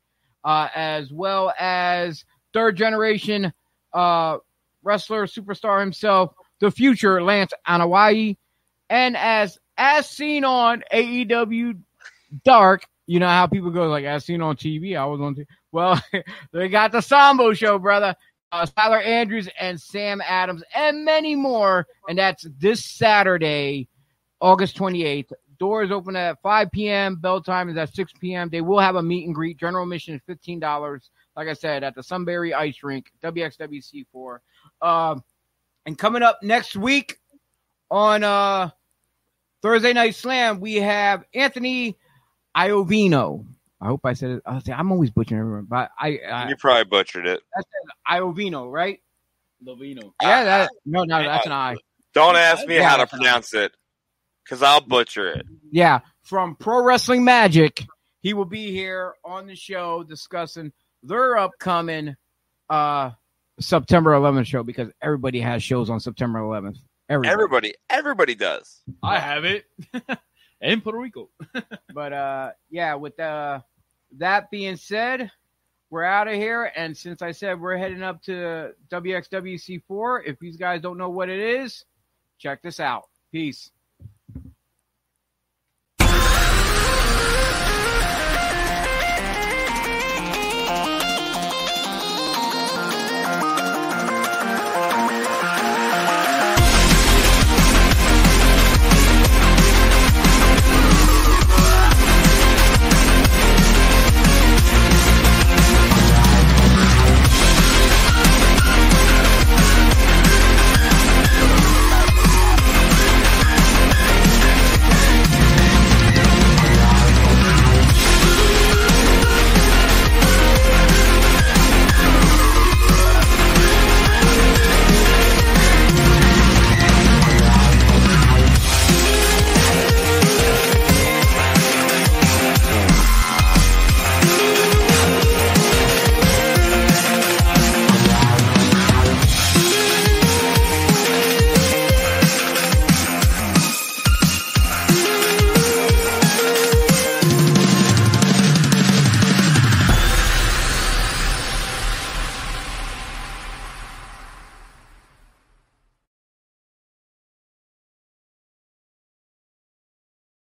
S1: uh, as well as third generation uh, wrestler superstar himself, the future Lance Anoa'i, and as as seen on AEW Dark. You know how people go like as seen on TV. I was on. TV. Well, (laughs) they got the Sambo show, brother. Uh, Tyler Andrews and Sam Adams and many more, and that's this Saturday, August twenty eighth. Doors open at 5 p.m. Bell time is at 6 p.m. They will have a meet and greet. General admission is fifteen dollars. Like I said, at the Sunbury Ice Rink, WXWC4. Um, and coming up next week on uh, Thursday Night Slam, we have Anthony Iovino. I hope I said it. I say, I'm always butchering everyone, but I, I
S3: You probably butchered it.
S1: that's Iovino, right?
S12: Lovino.
S1: Yeah, that no, no, that's an I.
S3: Don't ask me
S1: Yeah,
S3: how to pronounce it, because I'll butcher it.
S1: Yeah, from Pro Wrestling Magic. He will be here on the show discussing their upcoming uh September 11th show because everybody has shows on September 11th. Everybody.
S3: Everybody, everybody does.
S12: I have it. (laughs) in Puerto Rico. (laughs)
S1: But uh yeah, with uh that being said, we're out of here. And since I said we're heading up to WXWC4, if these guys don't know what it is, check this out. Peace.